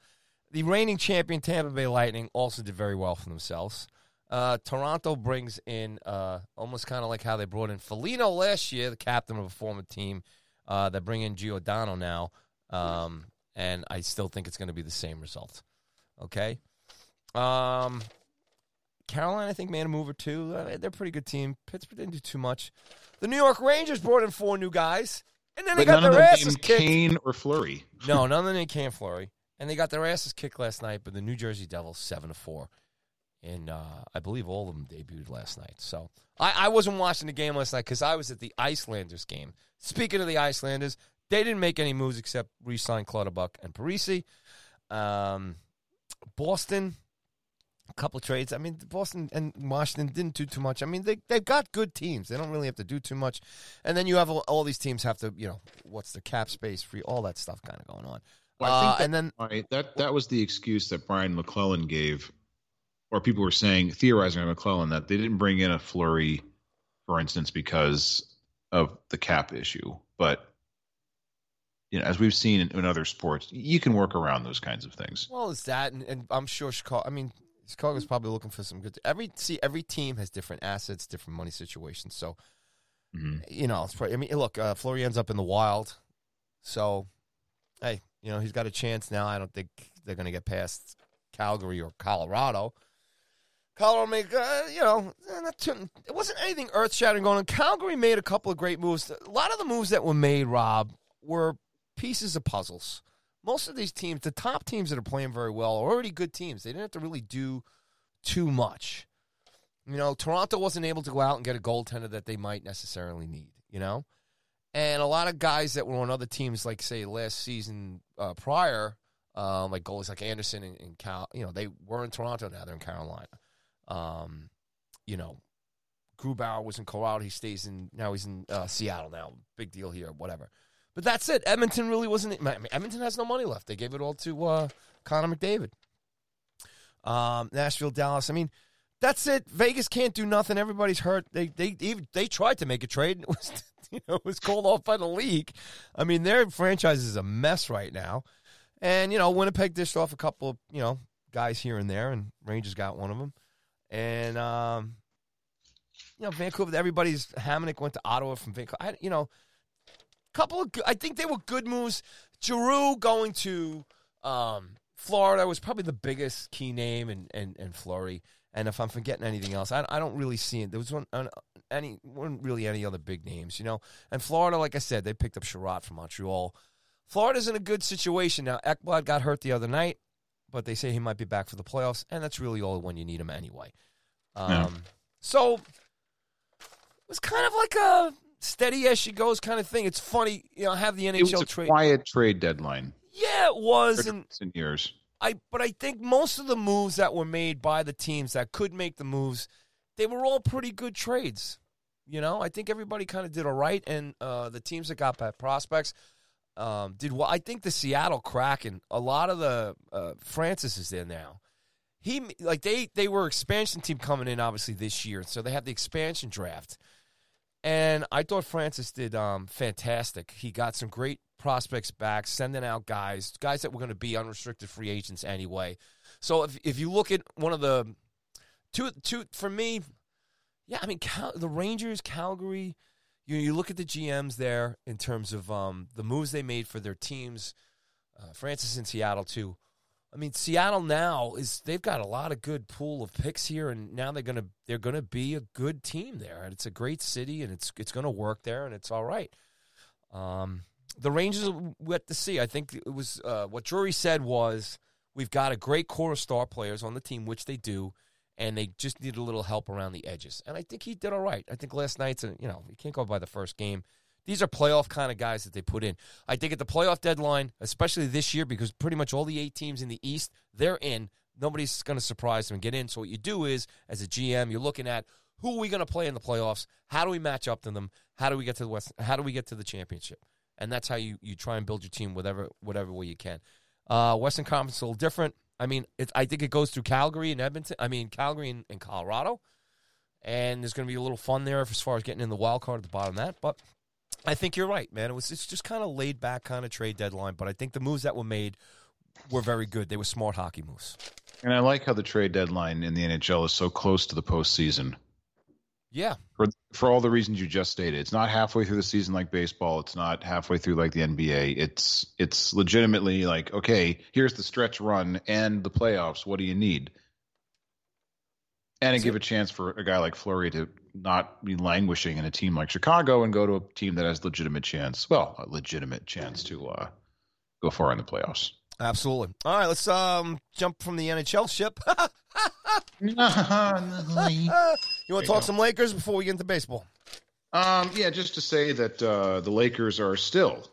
The reigning champion Tampa Bay Lightning also did very well for themselves. Uh, Toronto brings in uh, almost kind of like how they brought in Foligno last year, the captain of a former team. Uh, they bring in Giordano now, um, and I still think it's going to be the same result. Okay. Um, Carolina, I think, made a move or two. Uh, they're a pretty good team. Pittsburgh didn't do too much. The New York Rangers brought in four new guys, and then they But got none of their them asses named kicked. Kane or Fleury. [laughs] No, none of them named Cam Fleury, and they got their asses kicked last night. But the New Jersey Devils seven to four, and uh, I believe all of them debuted last night. So I, I wasn't watching the game last night because I was at the Islanders game. Speaking of the Islanders, they didn't make any moves except re-sign Clutterbuck and Parise. Um, Boston, couple trades. I mean, Boston and Washington didn't do too much. I mean, they they've got good teams. They don't really have to do too much. And then you have all, all these teams have to, you know, what's the cap space free, all that stuff kind of going on. Well, I think Uh, that- and then Right, that that was the excuse that Brian MacLellan gave, or people were saying theorizing on MacLellan that they didn't bring in a Fleury, for instance, because of the cap issue. But you know, as we've seen in, in other sports, you can work around those kinds of things. well, it's that, and, and I'm sure Chicago. I mean, Chicago's probably looking for some good. Every see, every team has different assets, different money situations. So Mhm. you know, it's probably, I mean, look, uh, Fleury ends up in the wild, so hey, you know, he's got a chance now. I don't think they're going to get past Calgary or Colorado. Colorado make, uh, you know, eh, not too, it wasn't anything earth shattering going on. Calgary made a couple of great moves. A lot of the moves that were made, Rob, were pieces of puzzles. Most of these teams, the top teams that are playing very well, are already good teams. They didn't have to really do too much. You know, Toronto wasn't able to go out and get a goaltender that they might necessarily need, you know? And a lot of guys that were on other teams, like, say, last season uh, prior, um, like goalies like Andersen and, and Cal, you know, they were in Toronto now, they're in Carolina. Um, you know, Grubauer was in Colorado. He stays in, now he's in uh, Seattle now. Big deal here, whatever. But that's it. Edmonton really wasn't, I mean, Edmonton has no money left. They gave it all to uh, Connor McDavid. Um, Nashville, Dallas. I mean, that's it. Vegas can't do nothing. Everybody's hurt. They they even they tried to make a trade. [laughs] It was you know it was called off by the league. I mean, their franchise is a mess right now. And you know, Winnipeg dished off a couple of you know guys here and there, and Rangers got one of them. And um, you know, Vancouver. Everybody's Hamonic went to Ottawa from Vancouver. I, you know, couple of, I think they were good moves. Giroux going to um, Florida was probably the biggest key name, and and and Fleury. And if I'm forgetting anything else, I, I don't really see it. There was one uh, any weren't really any other big names, you know. And Florida, like I said, they picked up Chiarot from Montreal. Florida's in a good situation now. Ekblad got hurt the other night, but they say he might be back for the playoffs, and that's really all when you need him anyway. Um. So it was kind of like a steady as she goes kind of thing. It's funny, you know, have the NHL It was a trade. quiet trade deadline. Yeah, it was, and in years. I but I think most of the moves that were made by the teams that could make the moves, they were all pretty good trades. You know, I think everybody kind of did all right, and uh, the teams that got bad prospects um, did well. I think the Seattle Kraken, a lot of the uh, Francis is there now. He like they they were expansion team coming in obviously this year, so they have the expansion draft. And I thought Francis did um, fantastic. He got some great prospects back, sending out guys, guys that were going to be unrestricted free agents anyway. So if if you look at one of the two two for me, yeah, I mean Cal, the Rangers, Calgary. You you look at the GMs there in terms of um, the moves they made for their teams. Uh, Francis in Seattle too. I mean, Seattle now is they've got a lot of good pool of picks here, and now they're gonna they're gonna be a good team there, and it's a great city, and it's it's gonna work there, and it's all right. Um, the Rangers we have to see. I think it was uh, what Drury said was we've got a great core of star players on the team, which they do, and they just need a little help around the edges. And I think he did all right. I think last night's you know you can't go by the first game. These are playoff kind of guys that they put in. I think at the playoff deadline, especially this year, because pretty much all the eight teams in the East, they're in. Nobody's going to surprise them and get in. So what you do is, as a GM, you're looking at who are we going to play in the playoffs? How do we match up to them? How do we get to the West? How do we get to the championship? And that's how you, you try and build your team whatever whatever way you can. Uh, Western Conference is a little different. I mean, it, I think it goes through Calgary and Edmonton. I mean, Calgary and, and Colorado, and there's going to be a little fun there as far as getting in the wild card at the bottom of that. But I think you're right, man. It was it's just kind of laid back kind of trade deadline, but I think the moves that were made were very good. They were smart hockey moves. And I like how the trade deadline in the NHL is so close to the postseason. Yeah. For for all the reasons you just stated. It's not halfway through the season like baseball. It's not halfway through like the NBA. It's it's legitimately like, okay, here's the stretch run and the playoffs. What do you need? And give a chance for a guy like Fleury to not be languishing in a team like Chicago and go to a team that has legitimate chance. Well, a legitimate chance to uh, go far in the playoffs. Absolutely. All right, let's um jump from the NHL ship. [laughs] you want to talk some Lakers before we get into baseball? Um, yeah, just to say that uh, the Lakers are still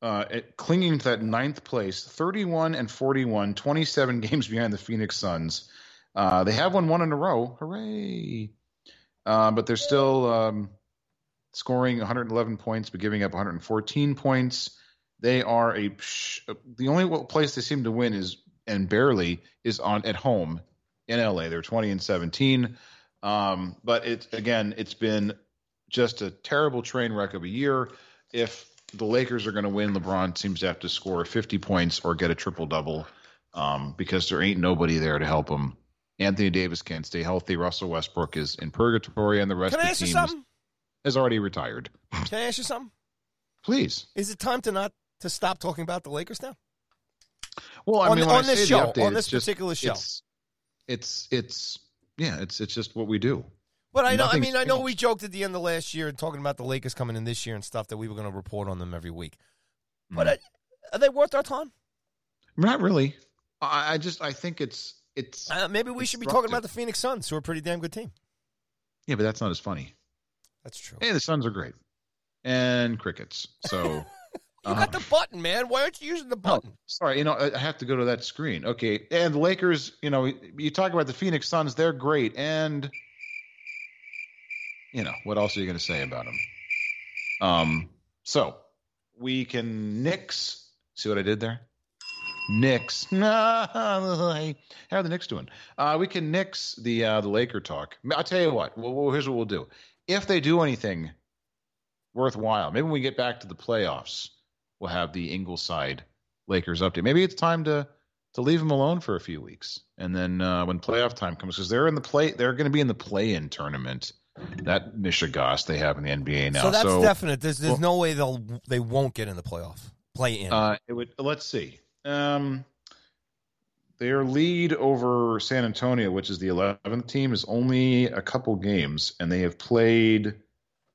uh, at, clinging to that ninth place, 31 and 41, 27 [laughs] games behind the Phoenix Suns. Uh, they have won one in a row. Hooray! Uh, but they're still um, scoring 111 points, but giving up 114 points. They are a the only place they seem to win is and barely is on at home in LA. They're 20 and 17. Um, but it's again, it's been just a terrible train wreck of a year. If the Lakers are going to win, LeBron seems to have to score 50 points or get a triple double um, because there ain't nobody there to help him. Anthony Davis can't stay healthy. Russell Westbrook is in purgatory, and the rest Can I of the team is, already retired. Can I ask you something? Please. Is it time to not to stop talking about the Lakers now? Well, I On- mean, on I this show, update, on this just- particular show. it's, it's it's yeah, it's it's just what we do. But I know. I mean, I know we joked at the end of last year talking about the Lakers coming in this year and stuff that we were going to report on them every week. But uh, are they worth our time? Not really. I, I just I think it's it's Uh, maybe we should be talking about the Phoenix Suns, who are a pretty damn good team. yeah, but that's not as funny. That's true. Hey, the Suns are great, and crickets. So [laughs] You got the button, man. Why aren't you using the button? sorry, you know I I have to go to that screen. Okay, and the Lakers. You know, you talk about the Phoenix Suns; they're great, and you know what else are you going to say about them? Um, so we can nix. See what I did there? Knicks. [laughs] How are the Knicks doing? Uh, we can nix the uh, the Laker talk. I'll tell you what. Well, well, here's what we'll do. If they do anything worthwhile, maybe when we get back to the playoffs, we'll have the Ingleside Lakers update. Maybe it's time to to leave them alone for a few weeks, and then uh, when playoff time comes, because they're in the play, they're going to be in the play-in tournament that Michigas they have in the NBA now. so that's definite. There's there's no way they'll they won't get in the playoff play in. Uh, it would. Let's see. Um, their lead over San Antonio, which is the 11th team, is only a couple games, and they have played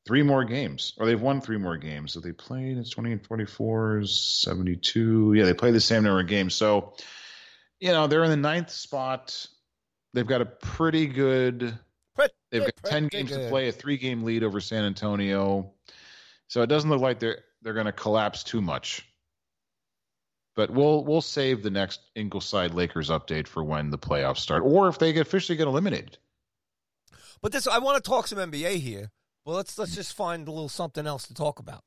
three more games, or they've won three more games. So they played. It's 20 and 24, 72. Yeah, they play the same number of games. So, you know, they're in the ninth spot. They've got a pretty good. They've got ten games to play, a three-game lead over San Antonio. So it doesn't look like they're they're going to collapse too much. But we'll we'll save the next Ingleside Lakers update for when the playoffs start, or if they get officially get eliminated. But this, I want to talk some NBA here. Well, let's let's just find a little something else to talk about.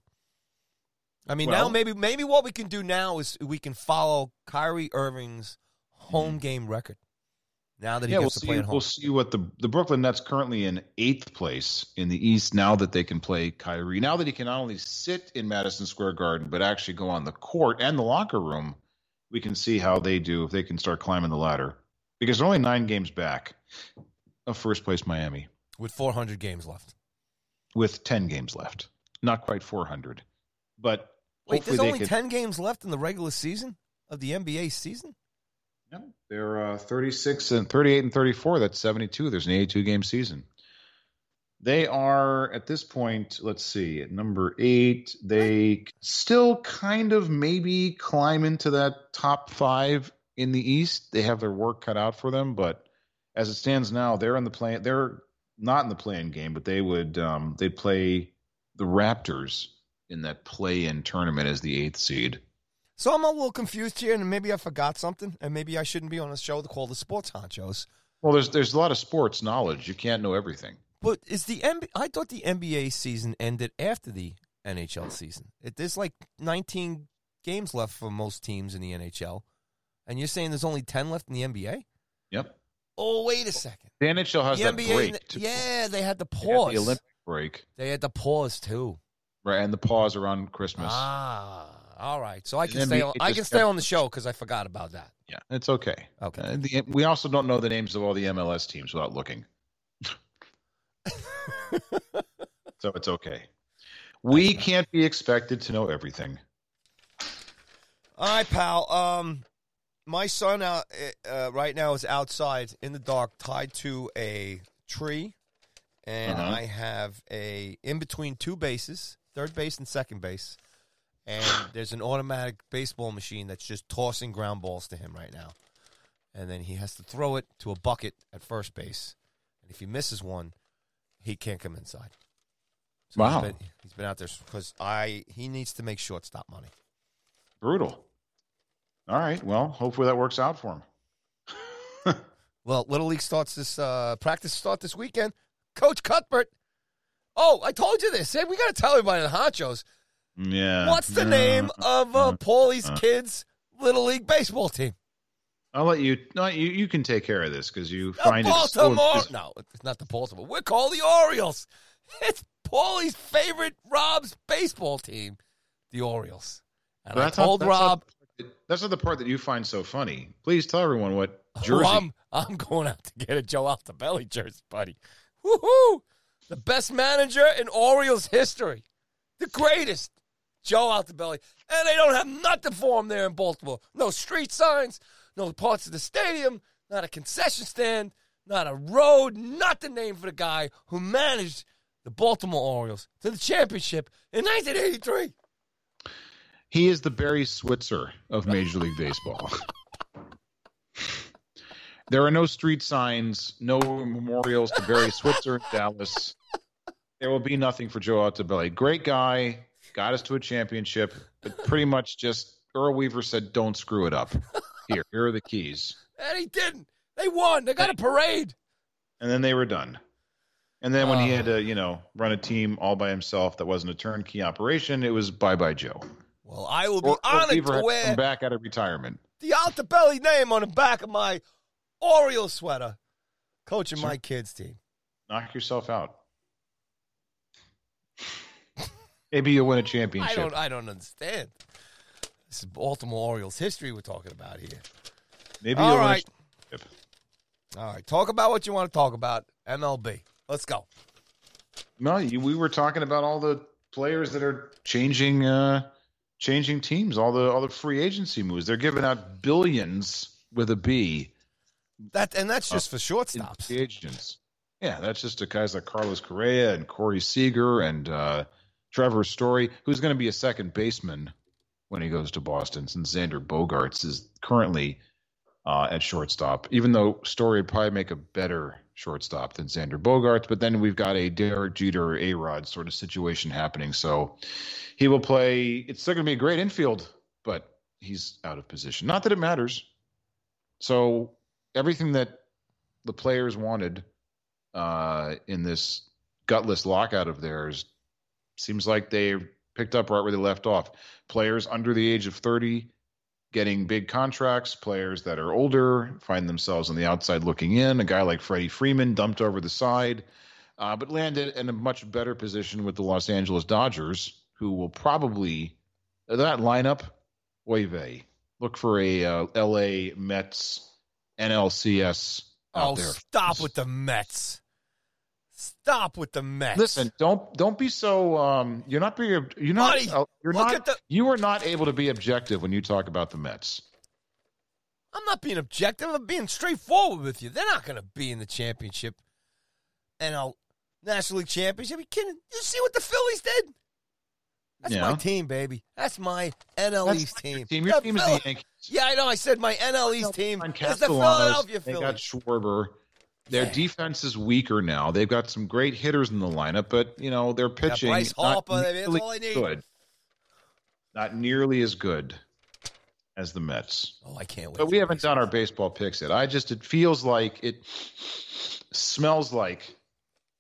I mean, now maybe maybe what we can do now is we can follow Kyrie Irving's home hmm. game record. Now that he yeah, we'll gets to see. play at home. We'll see what the the Brooklyn Nets currently in eighth place in the East. Now that they can play Kyrie, now that he can not only sit in Madison Square Garden but actually go on the court and the locker room, we can see how they do if they can start climbing the ladder. Because they're only nine games back of first place Miami with 400 games left. with ten games left. Not quite four hundred, but Wait, there's only can- 10 games left in the regular season of the NBA season? No, they're uh, 36 and 38 and 34. That's 72. There's an 82 game season. They are at this point. Let's see, at number eight, they still kind of maybe climb into that top five in the East. They have their work cut out for them, but as it stands now, they're in the play. They're not in the playing game, but they would um, they'd play the Raptors in that play-in tournament as the eighth seed. So I'm a little confused here, and maybe I forgot something, and maybe I shouldn't be on a show called the Sports Honchos. Well, there's there's a lot of sports knowledge. You can't know everything. But is the NBA, I thought the NBA season ended after the NHL season. It, there's like 19 games left for most teams in the NHL, and you're saying there's only 10 left in the NBA? Yep. Oh, wait a second. The NHL has the that NBA, break. too. yeah, they had the They had pause. the Olympic break, They had the pause too. right, and the pause around Christmas. Ah, all right. So I can stay. On, I can stay on the show because I forgot about that. Yeah, it's okay. Okay. Uh, the, we also don't know the names of all the MLS teams without looking, [laughs] so it's okay. We can't be expected to know everything. All right, pal. Um, my son out uh, right now is outside in the dark, tied to a tree, and Uh-huh. I have a in between two bases, third base and second base, and there's an automatic baseball machine that's just tossing ground balls to him right now, and then he has to throw it to a bucket at first base, and if he misses one, he can't come inside. So Wow. he's been, he's been out there because I he needs to make shortstop money. Brutal. All right. Well, hopefully that works out for him. [laughs] Well, Little League starts this uh, practice start this weekend. Coach Cuthbert. Oh, I told you this. Hey, we got to tell everybody the honchos. Yeah. What's the Yeah. name of uh, Paulie's uh. kids' Little League baseball team? I'll let you. No, you you can take care of this because you The find it. so- Baltimore. no, it's not the Baltimore. We're called the Orioles. [laughs] It's Paulie's favorite Rob's baseball team, the Orioles. And I That's not- told that's Rob, the part that- that's not the part that you find so funny. Please tell everyone what [laughs] jersey. Oh, I'm, I'm going out to get a Joe Altobelli jersey, buddy. Woohoo! The best manager in Orioles history. The greatest. Joe Altobelli. And they don't have nothing for him there in Baltimore. No street signs, no parts of the stadium, not a concession stand, not a road, not the name for the guy who managed the Baltimore Orioles to the championship in 1983. He is the Barry Switzer of Major League Baseball. [laughs] there are no street signs, no memorials to Barry Switzer in Dallas. There will be nothing for Joe Altobelli. Great guy, got us to a championship, but pretty [laughs] much just Earl Weaver said, "Don't screw it up." Here, here are the keys, And he didn't. They won. They got a parade. and then they were done. And then when he Oh. had to, you know, run a team all by himself that wasn't a turnkey operation, it was bye bye Joe. Well, I will be Or, or honored Weaver to wear come back out of retirement. the Altobelli name on the back of my Orioles sweater, coaching Sure. my kids' team. Knock yourself out. Maybe you'll win a championship. I don't. I don't understand. This is Baltimore Orioles history we're talking about here. Maybe All you'll win a right. All right, talk about what you want to talk about. MLB. Let's go. No, you, we were talking about all the players that are changing uh, changing teams, all the all the free agency moves. They're giving out billions with a B. That and that's just Uh, for shortstops. Free agents. Yeah, that's just to guys like Carlos Correa and Corey Seager and uh, Trevor Story, who's going to be a second baseman when he goes to Boston, since Xander Bogaerts is currently uh, at shortstop. Even though Story would probably make a better shortstop than Xander Bogaerts, but then we've got a Derek Jeter, A Rod sort of situation happening. So he will play. It's still going to be a great infield, but he's out of position. Not that it matters. So everything that the players wanted uh, in this gutless lockout of theirs seems like they picked up right where they left off. Players under the age of 30 getting big contracts, players that are older find themselves on the outside looking in. A guy like Freddie Freeman dumped over the side, uh, but landed in a much better position with the Los Angeles Dodgers, who will probably that lineup. Oy vey. Look for a uh, L.A. Mets NLCS out Oh, stop with the Mets. Stop with the Mets. Listen, don't don't be so. Um, you're not being. You're not. Buddy, uh, you're not. at the- you are not able to be objective when you talk about the Mets. I'm not being objective. I'm being straightforward with you. They're not going to be in the championship and a National League championship. Are you kidding? You see what the Phillies did? That's my team, baby. That's my NL That's East not your team. team. Your The team is the Yankees. Yeah, I know. I said my NL East team is the Philadelphia they got Phillies. Schwarber. Their Yeah. defense is weaker now. They've got some great hitters in the lineup, but you know their pitching Bryce not Harper, that's nearly all I need. good. Not nearly as good as the Mets. Oh, I can't wait. But we haven't this. done our baseball picks yet. I just it feels like it smells like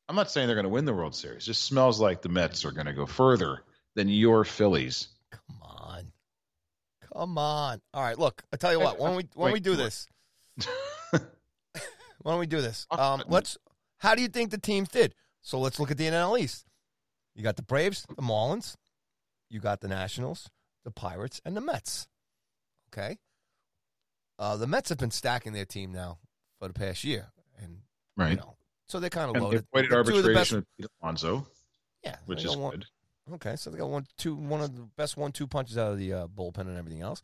I'm not saying they're going to win the World Series. It just smells like the Mets are going to go further than your Phillies. Come on. Come on. All right, look, I tell you what, when we when we do this. [laughs] why don't we do this? Um, let's how do you think the teams did? So let's look at the NL East. You got the Braves, the Marlins, you got the Nationals, the Pirates, and the Mets. Okay. Uh, the Mets have been stacking their team now for the past year. And Right. you know, so they're kind of And loaded. they avoided They're two of the best- arbitration with Alonso, yeah, which is one- good. Okay, so they got one, two, one of the best one-two punches out of the uh, bullpen and everything else.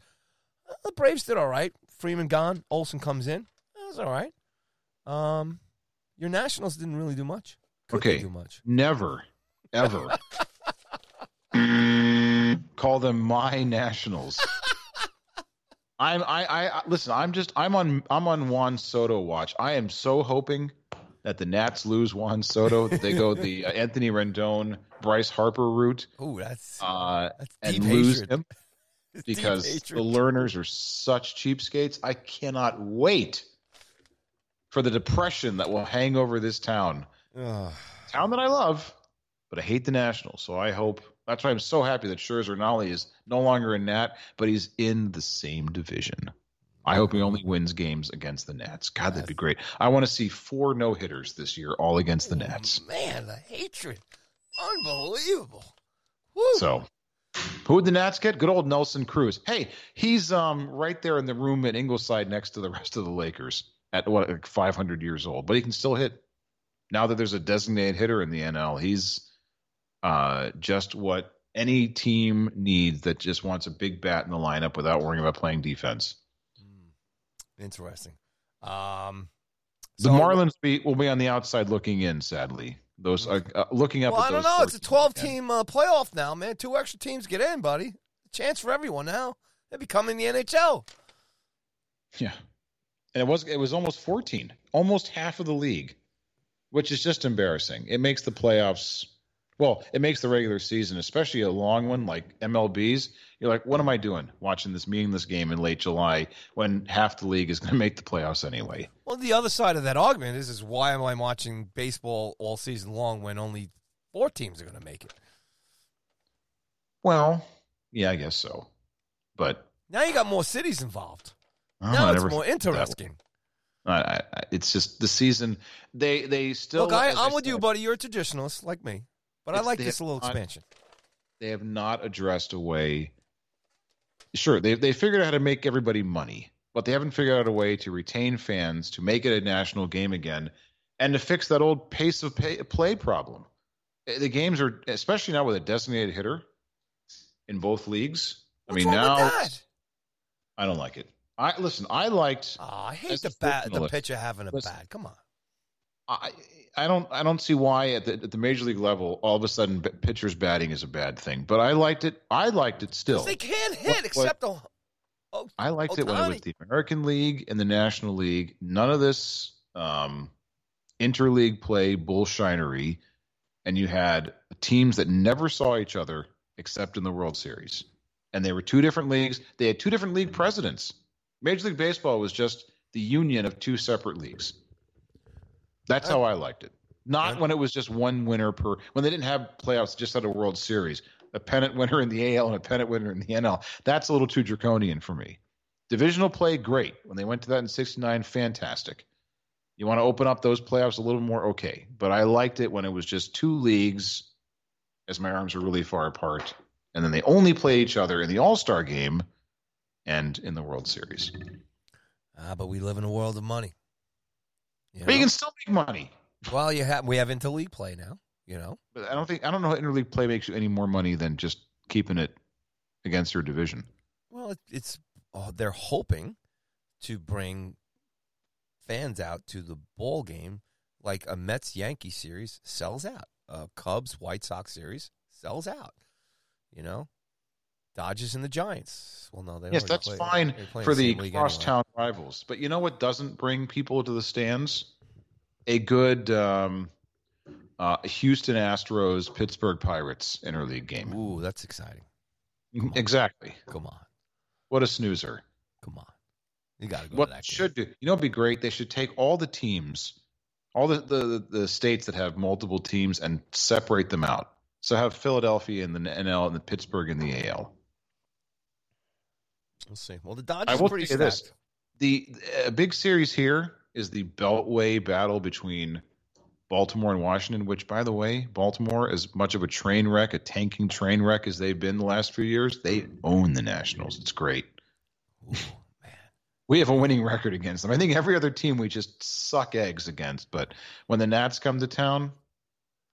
Uh, the Braves did all right. Freeman gone. Olson comes in. That was all right. Um, your Nationals didn't really do much. Could they Okay. do much. Never, ever [laughs] call them my nationals. [laughs] I'm I, I listen. I'm just I'm on I'm on Juan Soto watch. I am so hoping that the Nats lose Juan Soto. That they go the uh, Anthony Rendon, Bryce Harper route, Ooh, that's uh, that's and lose hatred. him [laughs] because the Lerners are such cheapskates. I cannot wait for the depression that will hang over this town Ugh. town that I love, but I hate the Nationals. So I hope that's why I'm so happy that Scherzer not only is no longer in Nat, but he's in the same division. I hope he only wins games against the Nats. God, that'd be great. I want to see four no hitters this year, all against the Nats. Man, the hatred, unbelievable. Woo. So, who would the Nats get? Good old Nelson Cruz. Hey, he's um right there in the room at Ingleside next to the rest of the Lakers at what like 500 years old, but he can still hit. Now that there's a designated hitter in the NL, he's uh just what any team needs that just wants a big bat in the lineup without worrying about playing defense. Interesting. Um, The Marlins be, will be on the outside looking in. Sadly, those uh, uh, looking up. Well, I don't know. It's a 12-team uh, playoff now, man. Two extra teams get in, buddy. Chance for everyone now. They're becoming the NHL. Yeah, and it was it was almost fourteen, almost half of the league, which is just embarrassing. It makes the playoffs. Well, it makes the regular season, especially a long one like MLB's. You're like, what am I doing watching this meaningless game in late July when half the league is going [laughs] to make the playoffs anyway? Well, the other side of that argument is, is why am I watching baseball all season long when only four teams are going to make it? Well, yeah, I guess so, but Now you got more cities involved. Oh, now I it's more interesting. I, I, it's just the season. They they still. Look, I, I'm with you, buddy. You're a traditionalist like me, but I like this little not- expansion. they have not addressed a way. Sure, they they figured out how to make everybody money, but they haven't figured out a way to retain fans, to make it a national game again, and to fix that old pace of pay, play problem. eh, the games are especially now with a designated hitter in both leagues. I mean now? I don't like it. I listen. I liked. Oh, I hate the bat, the pitcher having a listen. bat. Come on. I I don't I don't see why at the at the major league level all of a sudden b- pitchers batting is a bad thing. But I liked it. I liked it still. They can't hit What- except the. Oh, I liked it when it was the American League and the National League. None of this um, interleague play bullshinery, and you had teams that never saw each other except in the World Series, and they were two different leagues. They had two different league presidents. Major League Baseball was just the union of two separate leagues. That's how I liked it. Not when it was just one winner per. When they didn't have playoffs, just had a World Series, a pennant winner in the AL and a pennant winner in the NL. That's a little too draconian for me. Divisional play, great. When they went to that in '69, fantastic. You want to open up those playoffs a little more, okay. But I liked it when it was just two leagues, as my arms were really far apart, and then they only play each other in the All Star game and in the World Series. Ah, but we live in a world of money. You But you can still make money. well, you have we have interleague play now. You know, But I don't think I don't know how interleague play makes you any more money than just keeping it against your division. well, it, it's oh, they're hoping to bring fans out to the ball game like a Mets Yankee series sells out, a Cubs White Sox series sells out. You know, Dodgers and the Giants. Well, no, they yes, that's play- fine they play in for the league anyway. crosstown rivals. But you know what doesn't bring people to the stands? A good um, uh, Houston Astros Pittsburgh Pirates interleague game. Ooh, that's exciting. Exactly. Come on, What a snoozer. come on. You got to go what to they that game. should do you know it'd be great they should take all the teams all the, the the states that have multiple teams and separate them out so have philadelphia in the nl and the pittsburgh in the al We'll see. Well, the Dodgers i are will pretty say this the a big series here is the beltway battle between baltimore and washington which by the way baltimore as much of a train wreck a tanking train wreck as they've been the last few years they own the nationals it's great Ooh, man. we have a winning record against them. I think every other team we just suck eggs against. But when the Nats come to town,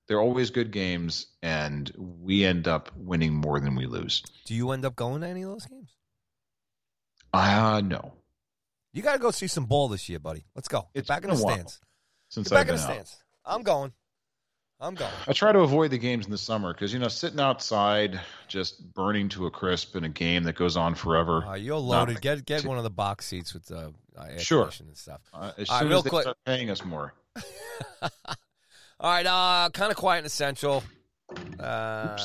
they're always good games, and we end up winning more than we lose. Do you end up going to any of those games? Ah, uh, no. You got to go see some ball this year, buddy. Let's go. Get It's back in the stands. Since Get back in the out. stands. I'm going. I'm going. I try to avoid the games in the summer because you know sitting outside just burning to a crisp in a game that goes on forever. Uh, you're loaded. Get get one of the box seats with the uh, air Sure. conditioning and stuff. Uh, as All right, soon real as they quick. start paying us more. [laughs] All right, uh, kind of quiet and essential. Uh,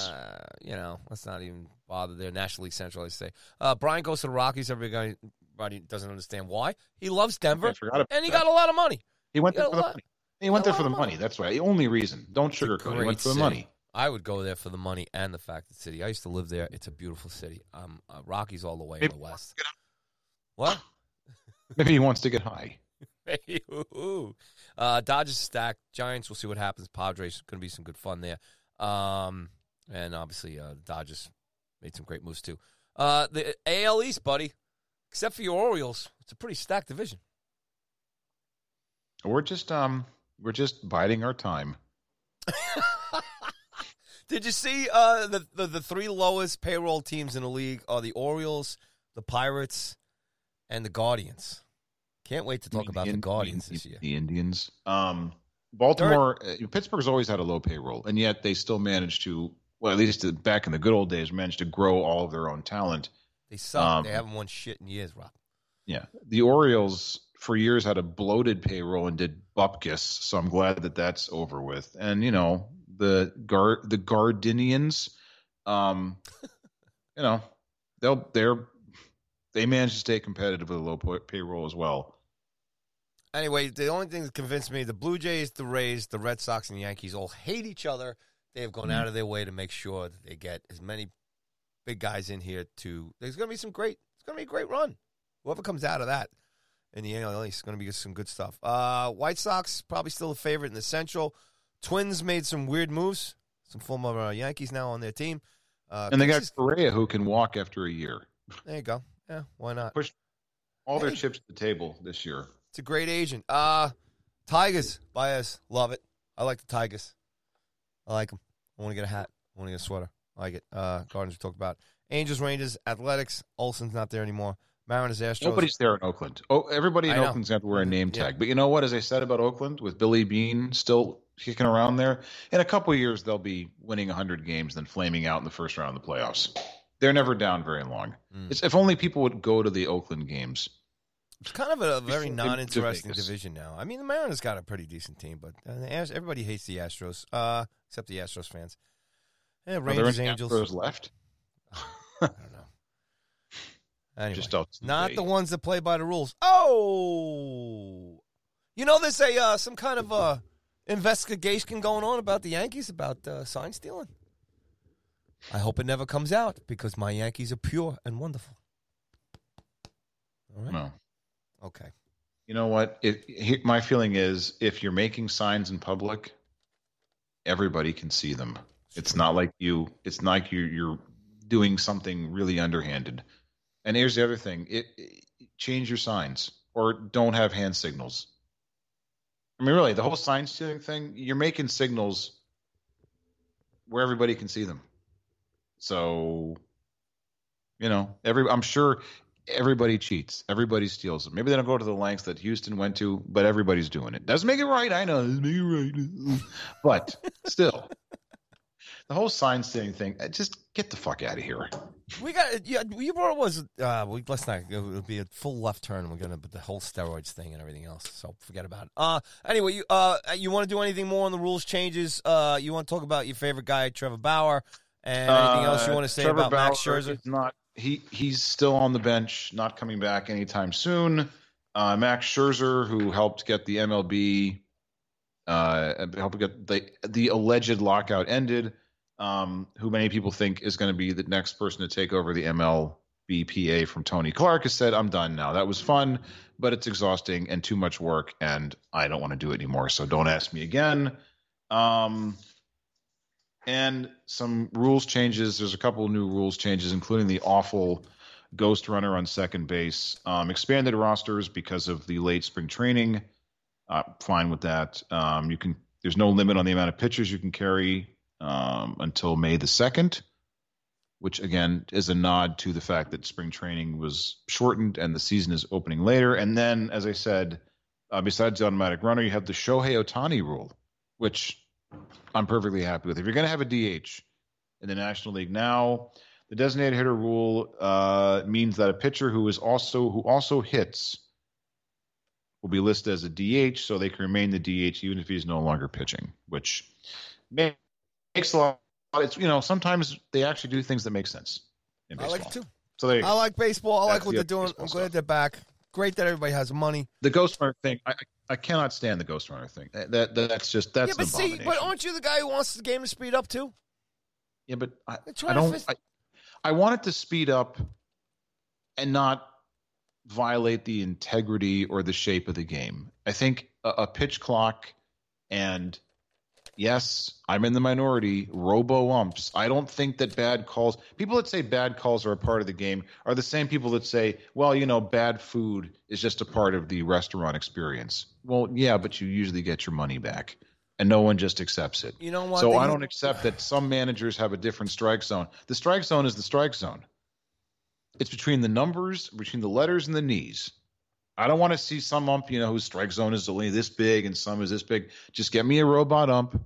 you know, let's not even bother there. National League Central, I say. Uh, Bryant goes to the Rockies. Everybody everybody doesn't understand why. He loves Denver, I forgot about and he that. got a lot of money. He went You there for the lot- money. He went there for the money. money. That's right. The only reason. Don't It's sugarcoat. it. He went for the city. money. I would go there for the money and the fact that the city. I used to live there. It's a beautiful city. Um, uh, Rockies all the way in the west. What? [laughs] Maybe he wants to get high. Hey, [laughs] ooh. Uh, Dodgers stacked. Giants. We'll see what happens. Padres going to be some good fun there. Um, and obviously, uh, the Dodgers made some great moves too. Uh, the AL East, buddy. Except for your Orioles, it's a pretty stacked division. We're just um we're just biding our time. [laughs] Did you see uh, the, the the three lowest payroll teams in the league are the Orioles, the Pirates, and the Guardians. Can't wait to talk about the Guardians in- this year. The Indians. Um, Baltimore, uh, Pittsburgh's always had a low payroll, and yet they still managed to, well, at least back in the good old days, managed to grow all of their own talent. They suck. Um, they haven't won shit in years, Rob. Yeah, the Orioles for years had a bloated payroll and did bupkis, so I'm glad that that's over with. And you know the Gar the Gardinians, um, [laughs] you know they'll they're they manage to stay competitive with a low pay- payroll as well. Anyway, the only thing that convinced me the Blue Jays, the Rays, the Red Sox, and the Yankees all hate each other. They have gone Mhm. out of their way to make sure that they get as many big guys in here to. There's going to be some great. It's going to be a great run. Whoever comes out of that in the East is going to be some good stuff. Uh, White Sox probably still a favorite in the Central. Twins made some weird moves. Some former uh, Yankees now on their team. Uh, and they got Correa who can walk after a year. there you go. Yeah, why not? Push all their Hey. chips to the table this year. It's a great agent. Uh Tigers, Baez, love it. I like the Tigers. I like them. I want to get a hat. I want to get a sweater. I like it. Uh, Gardens we talked about. Angels, Rangers, Athletics. Olson's not there anymore. Mariners, Astros. Nobody's there in Oakland. Oh, everybody in. Oakland's got to wear a name Yeah. tag. But you know what? As I said about Oakland, with Billy Beane still kicking around there, in a couple of years they'll be winning 100 games, then flaming out in the first round of the playoffs. They're never down very long. Mm. It's, if only people would go to the Oakland games. It's kind of a very non-interesting moved to Vegas. division now. I mean, the Mariners got a pretty decent team, but uh, Ast- everybody hates the Astros, uh, except the Astros fans. Yeah, Are there Rangers, any Angels. Astros left? [laughs] I don't know. Anyway, Just out to not the ones that play by the rules. Oh, you know, there's a uh, some kind of uh, investigation going on about the Yankees about uh, sign stealing. I hope it never comes out because my Yankees are pure and wonderful. All right. No. Okay. You know what? It, he, my feeling is if you're making signs in public, everybody can see them. It's not like you. It's not like you're, you're doing something really underhanded. And here's the other thing: it, it- change your signs or don't have hand signals. I mean, really, the whole sign stealing thing. You're making signals where everybody can see them. So, you know, every I'm sure everybody cheats. Everybody steals them. Maybe they don't go to the lengths that Houston went to, but everybody's doing it. Doesn't make it right. I know. Doesn't make it right. [laughs] But still, the whole sign stealing thing. uh, Just get the fuck out of here. We got yeah. You brought was uh, we, let's not. It'll be a full left turn. We're gonna but the whole steroids thing and everything else. So forget about it. Uh, anyway, you uh, you want to do anything more on the rules changes? Uh, you want to talk about your favorite guy, Trevor Bauer, and anything else you Uh, want to say Trevor about Max Bauer Scherzer? is Not he. He's still on the bench, not coming back anytime soon. Uh, Max Scherzer, who helped get the MLB, uh, helped get the the alleged lockout ended. Um, who many people think is going to be the next person to take over the MLBPA from Tony Clark, has said, "I'm done now. That was fun, but it's exhausting and too much work, and I don't want to do it anymore. So don't ask me again." Um, and some rules changes. There's a couple of new rules changes, including the awful ghost runner on second base. Um, expanded rosters because of the late spring training. Uh, fine with that. Um, you can. There's no limit on the amount of pitchers you can carry um, until May the second, which again is a nod to the fact that spring training was shortened and the season is opening later. And then, as I said, uh, besides the automatic runner, you have the Shohei Ohtani rule, which I'm perfectly happy with. If you're going to have a DH in the National League now, the designated hitter rule uh, means that a pitcher who is also who also hits will be listed as a DH, so they can remain the DH even if he's no longer pitching, which makes a lot. It's you know sometimes they actually do things that make sense. In I like it too. So go. I like baseball. I like what the they're doing. I'm glad stuff. they're back. Great that everybody has money. the Ghost Runner thing. I, I cannot stand the Ghost Runner thing. That, that that's just that's yeah, but see, but aren't you the guy who wants the game to speed up too? Yeah, but I, I don't. fix- I, I want it to speed up and not violate the integrity or the shape of the game. I think a, a pitch clock and yes, I'm in the minority. Robo umps. I don't think that bad calls. People that say bad calls are a part of the game are the same people that say, well, you know, bad food is just a part of the restaurant experience. Well, yeah, but you usually get your money back. And no one just accepts it. You know what? So They- I don't accept that some managers have a different strike zone. The strike zone is the strike zone. It's between the numbers, between the letters and the knees. I don't want to see some ump, you know, whose strike zone is only this big and some is this big. Just get me a robot ump.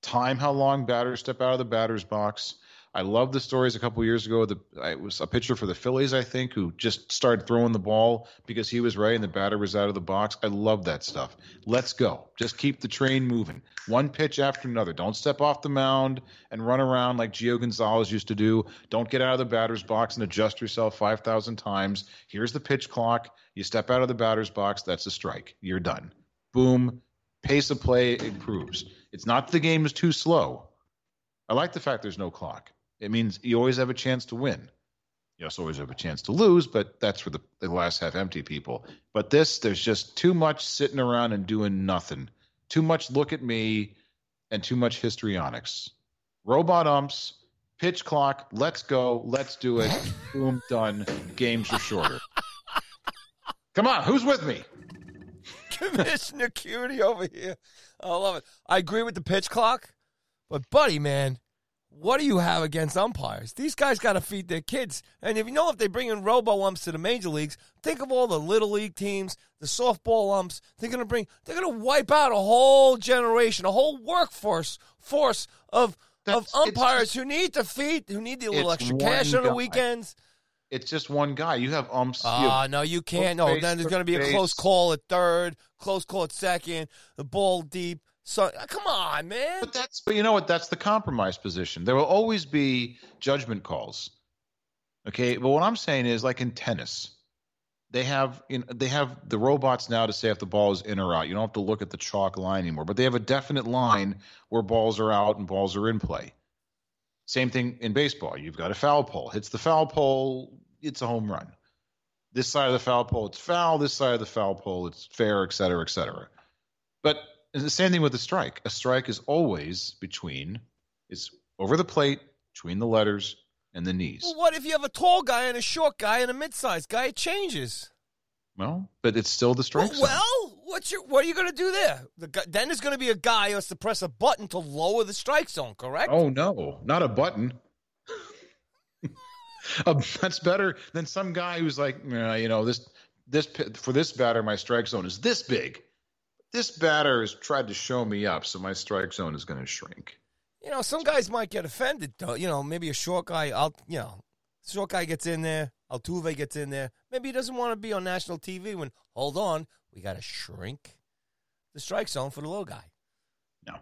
Time how long batters step out of the batter's box. I love the stories a couple years ago. The it was a pitcher for the Phillies, I think, who just started throwing the ball because he was right and the batter was out of the box. I love that stuff. Let's go. Just keep the train moving. One pitch after another. Don't step off the mound and run around like Gio Gonzalez used to do. Don't get out of the batter's box and adjust yourself 5,000 times. Here's the pitch clock. You step out of the batter's box. That's a strike. You're done. Boom. Pace of play improves. It's not the game is too slow. I like the fact there's no clock. It means you always have a chance to win. You also always have a chance to lose, but that's for the, the glass half empty people. But this, there's just too much sitting around and doing nothing. Too much look at me and too much histrionics. Robot umps, pitch clock, let's go, let's do it. [laughs] Boom, done. Games are shorter. Come on, who's with me? Commissioner Cutie over here. I love it. I agree with the pitch clock, But buddy, man, what do you have against umpires? These guys got to feed their kids. And if you know if they bring in robo umps to the major leagues, think of all the little league teams, the softball umps. They're going to bring. They're going to wipe out a whole generation, a whole workforce force of of That's- it's umpires just- who need to feed, who need the little extra cash on the weekends. It's just one guy. You have umps. Ah, have no, you can't. No, base, then there's going to be a base. close call at third, close call at second, the ball deep. So ah, come on, man. But that's but you know what? That's the compromise position. There will always be judgment calls. Okay, but what I'm saying is like in tennis, they have you know, they have the robots now to say if the ball is in or out. You don't have to look at the chalk line anymore, but they have a definite line where balls are out and balls are in play. Same thing in baseball. You've got a foul pole. Hits the foul pole, it's a home run. This side of the foul pole, it's foul. This side of the foul pole, it's fair, et cetera, et cetera. But it's the same thing with a strike. A strike is always between, it's over the plate, between the letters and the knees. Well, what if you have a tall guy and a short guy and a mid-sized guy? It changes. Well, but it's still the strike Well, zone. well, what's your what are you going to do there? The guy, then there's going to be a guy who has to press a button to lower the strike zone. Correct? Oh no, not a button. [laughs] Uh, that's better than some guy who's like, "Nah, you know, this this for this batter, my strike zone is this big. This batter has tried to show me up, so my strike zone is going to shrink. You know, some guys might get offended. Though. You know, maybe a short guy. I'll you know, short guy gets in there. Altuve gets in there. Maybe he doesn't want to be on national TV. When hold on, we got to shrink the strike zone for the low guy. No.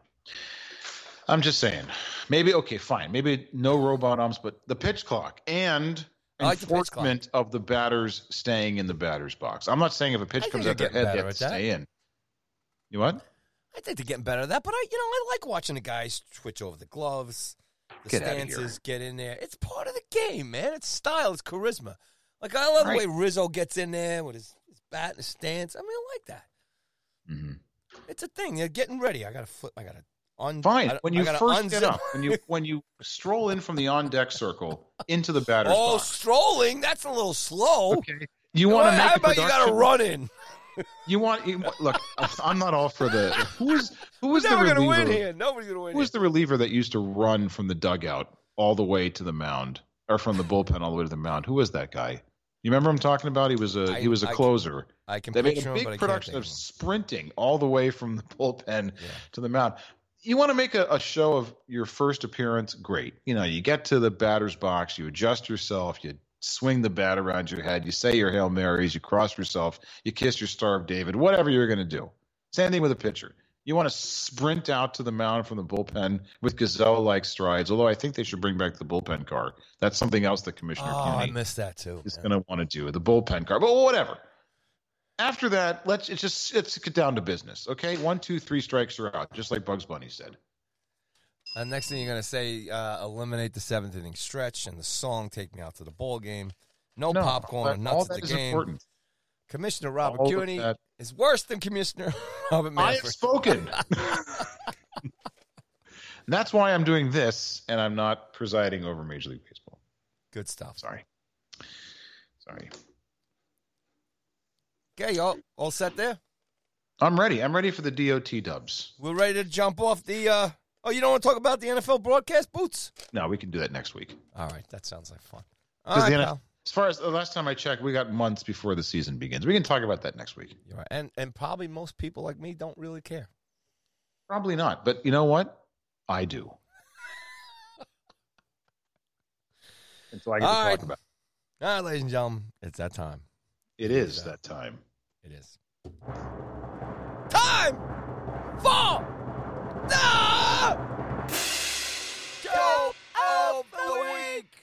I'm just saying, maybe okay, fine, maybe no robot arms, but the pitch clock and like the enforcement of the batters staying in the batter's box. I'm not saying if a pitch comes at their head, they have to stay in. You what? I think they're getting better at that, but I, you know, I like watching the guys switch over the gloves, the Get stances, get in there. It's part of the game, man. It's style, it's charisma. Like I love Right. the way Rizzo gets in there with his, his bat and his stance. I mean, I like that. Mm-hmm. It's a thing. They're getting ready. I gotta flip. I gotta un. Fine. I, when you first get up, when you [laughs] when you stroll in from the on deck circle into the batter's oh, box, strolling. That's a little slow. Okay. you want to make How about you got to run in? You want you, look. I'm not all for the who is who We're the never gonna reliever? win here. Nobody's gonna win. Who was the reliever that used to run from the dugout all the way to the mound, or from the bullpen all the way to the mound? Who was that guy? You remember I'm talking about? He was a I- he was a I- closer. I can They made a him, big can't production of him. sprinting all the way from the bullpen to the mound. You want to make a, a show of your first appearance? Great. You know, you get to the batter's box, you adjust yourself, you swing the bat around your head, you say your Hail Marys, you cross yourself, you kiss your Star of David, whatever you're going to do. Same thing with a pitcher. You want to sprint out to the mound from the bullpen with gazelle like strides, although I think they should bring back the bullpen car. That's something else that Commissioner Oh, I Kennedy missed that too. is going to want to do the bullpen car. But whatever. After that, let's it's just let's get down to business. Okay, one, two, three strikes are out, just like Bugs Bunny said. And next thing you're gonna say, uh, eliminate the seventh inning stretch and the song "Take Me Out to the Ball Game." No, No, popcorn or nuts at the game. important. Commissioner Robert All of Cuny that- is worse than Commissioner [laughs] Robert I have spoken. [laughs] [laughs] That's why I'm doing this, and I'm not presiding over Major League Baseball. Good stuff. Sorry, sorry. Okay, y'all all set there. I'm ready. I'm ready for the DOT dubs. We're ready to jump off the. Uh, oh, you don't want to talk about the NFL broadcast boots? No, we can do that next week. All right, that sounds like fun. All right, the N- pal. as far as the last time I checked, we got months before the season begins. We can talk about that next week. Right. And and probably most people like me don't really care. Probably not, but you know what? I do. [laughs] and so I get All to right. talk about. All right, ladies and gentlemen, it's that time. It is that time. It is. Time for the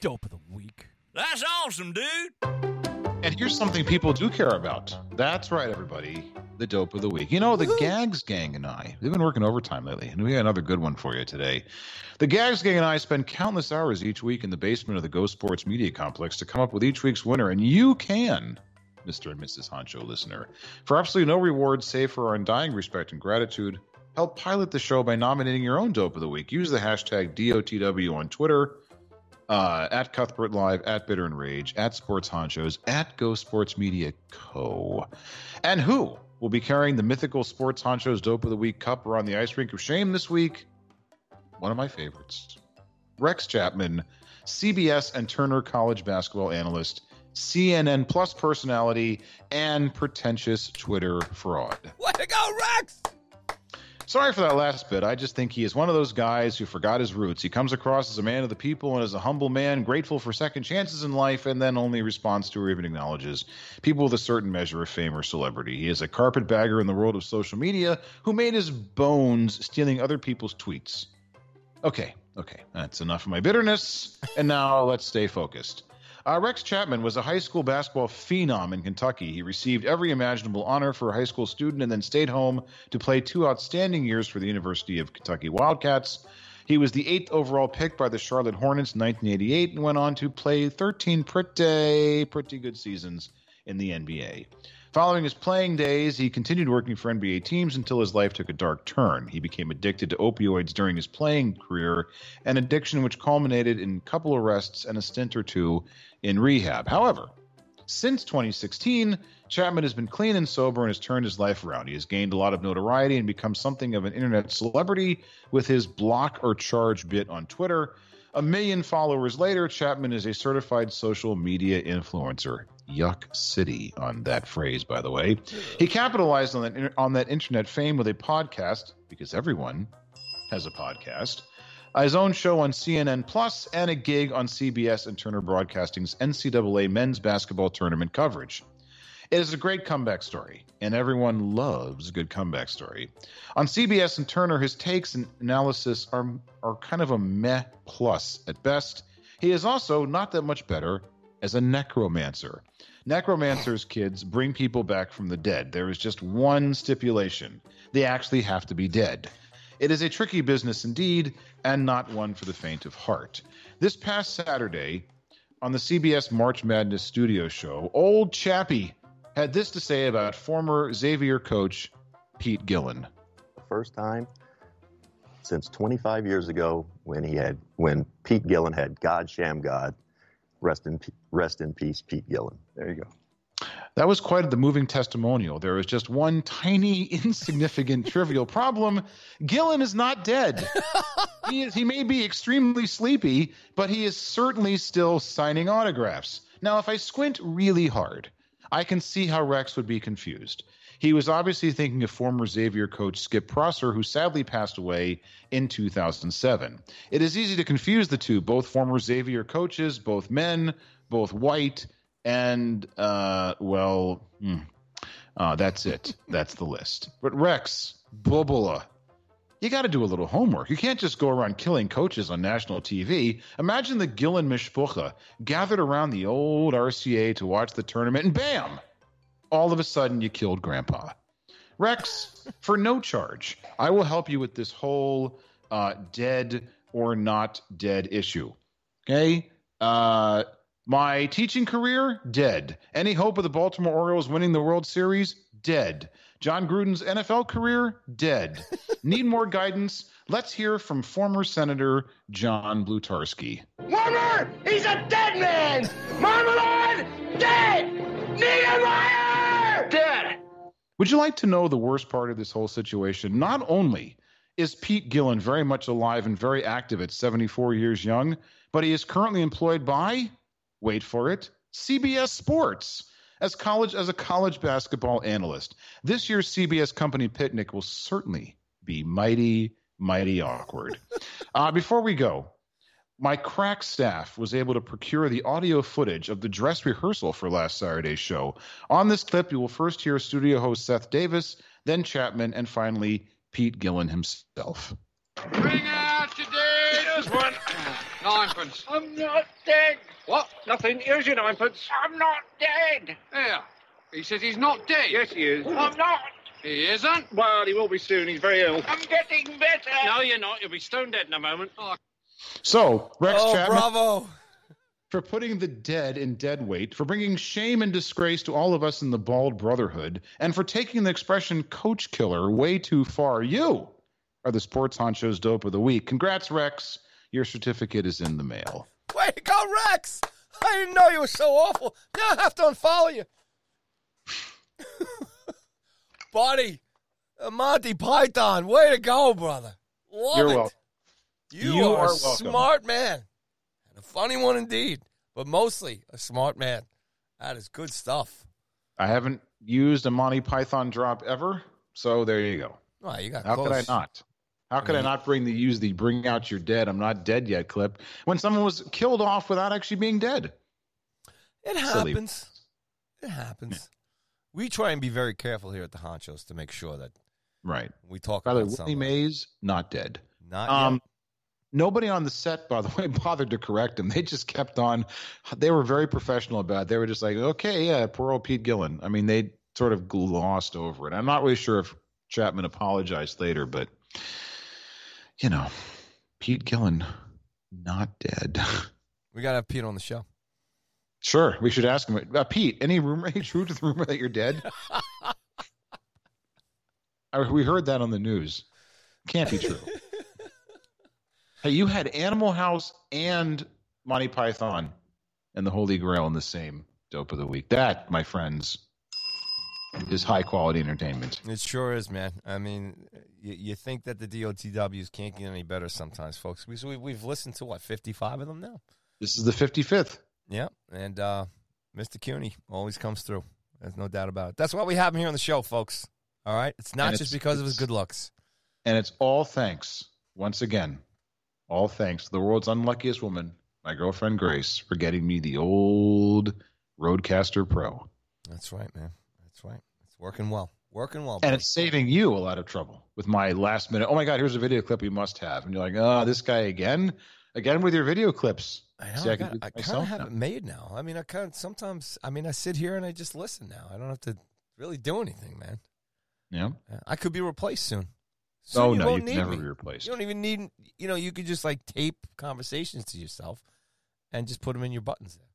Dope of the week. That's awesome, dude. And here's something people do care about. That's right, everybody. The dope of the week. You know, the Gags Gang and I, we've been working overtime lately, and we got another good one for you today. The Gags Gang and I spend countless hours each week in the basement of the Go Sports Media Complex to come up with each week's winner, and you can, Mr. and Mrs. Honcho listener, for absolutely no reward save for our undying respect and gratitude, help pilot the show by nominating your own dope of the week. Use the hashtag DOTW on Twitter uh, at Cuthbert Live, at Bitter and Rage, at Sports Honchos, at Go Sports Media Co. And who will be carrying the mythical Sports Honchos Dope of the Week cup around the ice rink of shame this week? one of my favorites. Rex Chapman, CBS and Turner College basketball analyst, CNN Plus personality, and pretentious Twitter fraud. Way to go, Rex! Sorry for that last bit. I just think he is one of those guys who forgot his roots. He comes across as a man of the people and as a humble man, grateful for second chances in life, and then only responds to or even acknowledges people with a certain measure of fame or celebrity. He is a carpetbagger in the world of social media who made his bones stealing other people's tweets. Okay, okay, that's enough of my bitterness. And now let's stay focused. Uh, Rex Chapman was a high school basketball phenom in Kentucky. He received every imaginable honor for a high school student and then stayed home to play two outstanding years for the University of Kentucky Wildcats. He was the eighth overall pick by the Charlotte Hornets in 1988 and went on to play 13 pretty, pretty good seasons in the NBA. Following his playing days, he continued working for NBA teams until his life took a dark turn. He became addicted to opioids during his playing career, an addiction which culminated in a couple arrests and a stint or two in rehab. However, since 2016, Chapman has been clean and sober and has turned his life around. He has gained a lot of notoriety and become something of an internet celebrity with his block or charge bit on Twitter. A million followers later, Chapman is a certified social media influencer. Yuck City on that phrase, by the way. He capitalized on that on that internet fame with a podcast because everyone has a podcast. His own show on CNN Plus and a gig on CBS and Turner Broadcasting's NCAA men's basketball tournament coverage. It is a great comeback story, and everyone loves a good comeback story. On CBS and Turner, his takes and analysis are are kind of a meh plus at best. He is also not that much better as a necromancer. Necromancers, kids, bring people back from the dead. There is just one stipulation they actually have to be dead. It is a tricky business indeed, and not one for the faint of heart. This past Saturday, on the CBS March Madness studio show, Old Chappie had this to say about former Xavier coach Pete Gillen. First time since 25 years ago when he had when Pete Gillen had God Shammgod. Rest in rest in peace, Pete Gillen. There you go. That was quite the moving testimonial. There was just one tiny, [laughs] insignificant, trivial problem. Gillen is not dead. [laughs] he, is, he may be extremely sleepy, but he is certainly still signing autographs. Now, if I squint really hard, I can see how Rex would be confused. He was obviously thinking of former Xavier coach Skip Prosser, who sadly passed away in 2007. It is easy to confuse the two, both former Xavier coaches, both men, both white, and, uh, well, hmm, uh, that's it. That's the list. But Rex, Bubula, you got to do a little homework. You can't just go around killing coaches on national TV. Imagine the Gillen Mishpucha gathered around the old RCA to watch the tournament, and bam! All of a sudden, you killed Grandpa. Rex, [laughs] for no charge, I will help you with this whole uh, dead or not dead issue. Okay? Uh, my teaching career, dead. Any hope of the Baltimore Orioles winning the World Series, dead. Jon Gruden's NFL career, dead. [laughs] Need more guidance? Let's hear from former Senator John Blutarsky. Wormer! He's a dead man! Marmalard! Dead! Niedermeyer! Dead! Would you like to know the worst part of this whole situation? Not only is Pete Gillen very much alive and very active at 74 years young, but he is currently employed by, wait for it, CBS Sports as college as a college basketball analyst. This year's CBS company picnic will certainly be mighty, mighty awkward. [laughs] uh, before we go, my crack staff was able to procure the audio footage of the dress rehearsal for last Saturday's show. On this clip, you will first hear studio host Seth Davis, then Chapman, and finally Pete Gillen himself. Bring out your Here's one. [sighs] Ninepence. I'm not dead. What? Nothing. Here's your ninepence. I'm not dead. There. He says he's not dead. Yes, he is. I'm not. He isn't. Well, he will be soon. He's very ill. I'm getting better. No, you're not. You'll be stone dead in a moment. Oh, So, Rex Oh, Chapman. bravo. For putting the dead in dead weight, for bringing shame and disgrace to all of us in the Bald Brotherhood, and for taking the expression coach killer way too far. You are the Sports Honcho's Dope of the Week. Congrats, Rex. Your certificate is in the mail. Way to go, Rex! I didn't know you were so awful. Now I have to unfollow you. [laughs] Buddy, Monty Python, way to go, brother. Love You're it. welcome. You, You are, are a smart man. And a funny one indeed, but mostly a smart man. That is good stuff. I haven't used a Monty Python drop ever, so there you go. Well, you got How could I not? How could I, not bring the use the "Bring Out Your Dead"? I'm not dead yet clip when someone was killed off without actually being dead. It Silly. happens. It happens. We try and be very careful here at the Honchos to make sure that Right. we talk By about Willie. Mays not dead. Not Um, yet. nobody on the set, by the [laughs] way, bothered to correct him. They just kept on. They were very professional about it. They were just like, okay, yeah, poor old Pete Gillen. I mean, they sort of glossed over it. I'm not really sure if Chapman apologized later, but you know, Pete Gillen not dead. We got to have Pete on the show. Sure, we should ask him. Uh, Pete, any rumor, any [laughs] truth to the rumor that you're dead? I, [laughs] we heard that on the news. Can't be true. [laughs] hey, you had Animal House and Monty Python and the Holy Grail in the same dope of the week. That, my friends, is high quality entertainment. It sure is, man. I mean, you, you think that the DOTWs can't get any better sometimes, folks. We, so we, we've listened to, what, 55 of them now? This is the 55th. Yeah. And uh, Mr. CUNY always comes through. There's no doubt about it. That's why we have him here on the show, folks. All right? It's not And just it's- because of his good looks. And it's all thanks, once again, all thanks to the world's unluckiest woman, my girlfriend Grace, for getting me the old RODECaster Pro. That's right, man. That's right. It's working well. Working well. And buddy. it's saving you a lot of trouble with my last minute. Oh my God, here's a video clip you must have. And you're like, oh, this guy again? Again with your video clips. I know. See, I, got- do I kind of have now. it made now. I mean, I kind of sometimes. I mean, I sit here and I just listen now. I don't have to really do anything, man. Yeah. I could be replaced soon. Soon Oh, you no, won't you can need never me. be replaced. You don't even need. You know, you could just like tape conversations to yourself, and just put them in your buttons. There.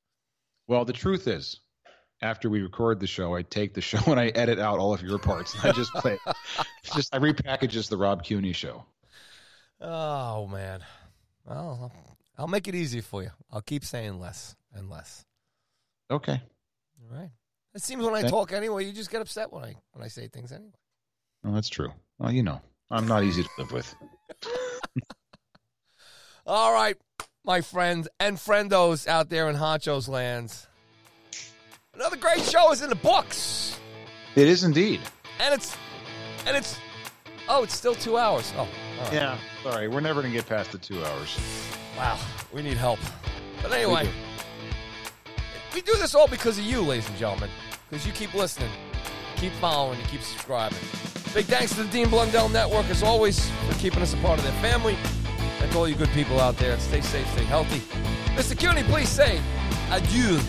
Well, the truth is, after we record the show, I take the show [laughs] and I edit out all of your parts. I just play, just I repackage just the Rob Cuny show. Oh man. Well, I'll, make it easy for you. I'll keep saying less and less. Okay. All right. It seems when I Thank- talk anyway, you just get upset when I when I say things anyway. Well, that's true. Well, you know, I'm not easy to live with. [laughs] All right, my friends and friendos out there in Honcho's lands. Another great show is in the books. It is indeed. And it's and it's oh, it's still two hours. Oh, all right. Yeah. Sorry, we're never gonna get past the two hours. Wow, we need help. But anyway, do. we do this all because of you, ladies and gentlemen. Because you keep listening, keep following, you keep subscribing. Big thanks to the Dean Blundell Network, as always, for keeping us a part of their family. And to all you good people out there, stay safe, stay healthy. Mr. CUNY, please say adieu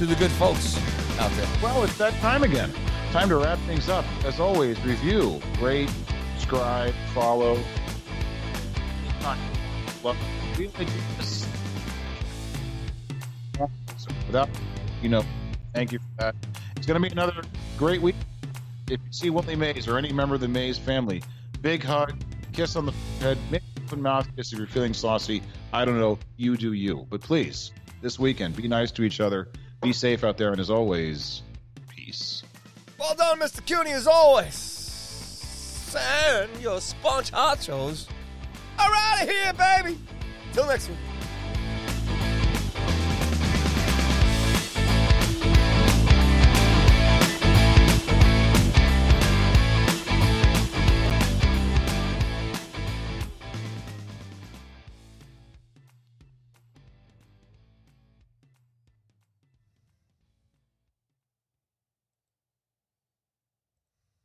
to the good folks out there. Well, it's that time again. Time to wrap things up. As always, review, rate, subscribe, follow. Without, you know, thank you for that. It's going to be another great week. If you see Willie Mays or any member of the Mays family, big hug, kiss on the head, open mouth kiss if you're feeling saucy. I don't know. You do you. But please, this weekend, be nice to each other. Be safe out there. And as always, peace. Well done, Mr. CUNY, as always. And your sponge hachos are out of here, baby. Till next week.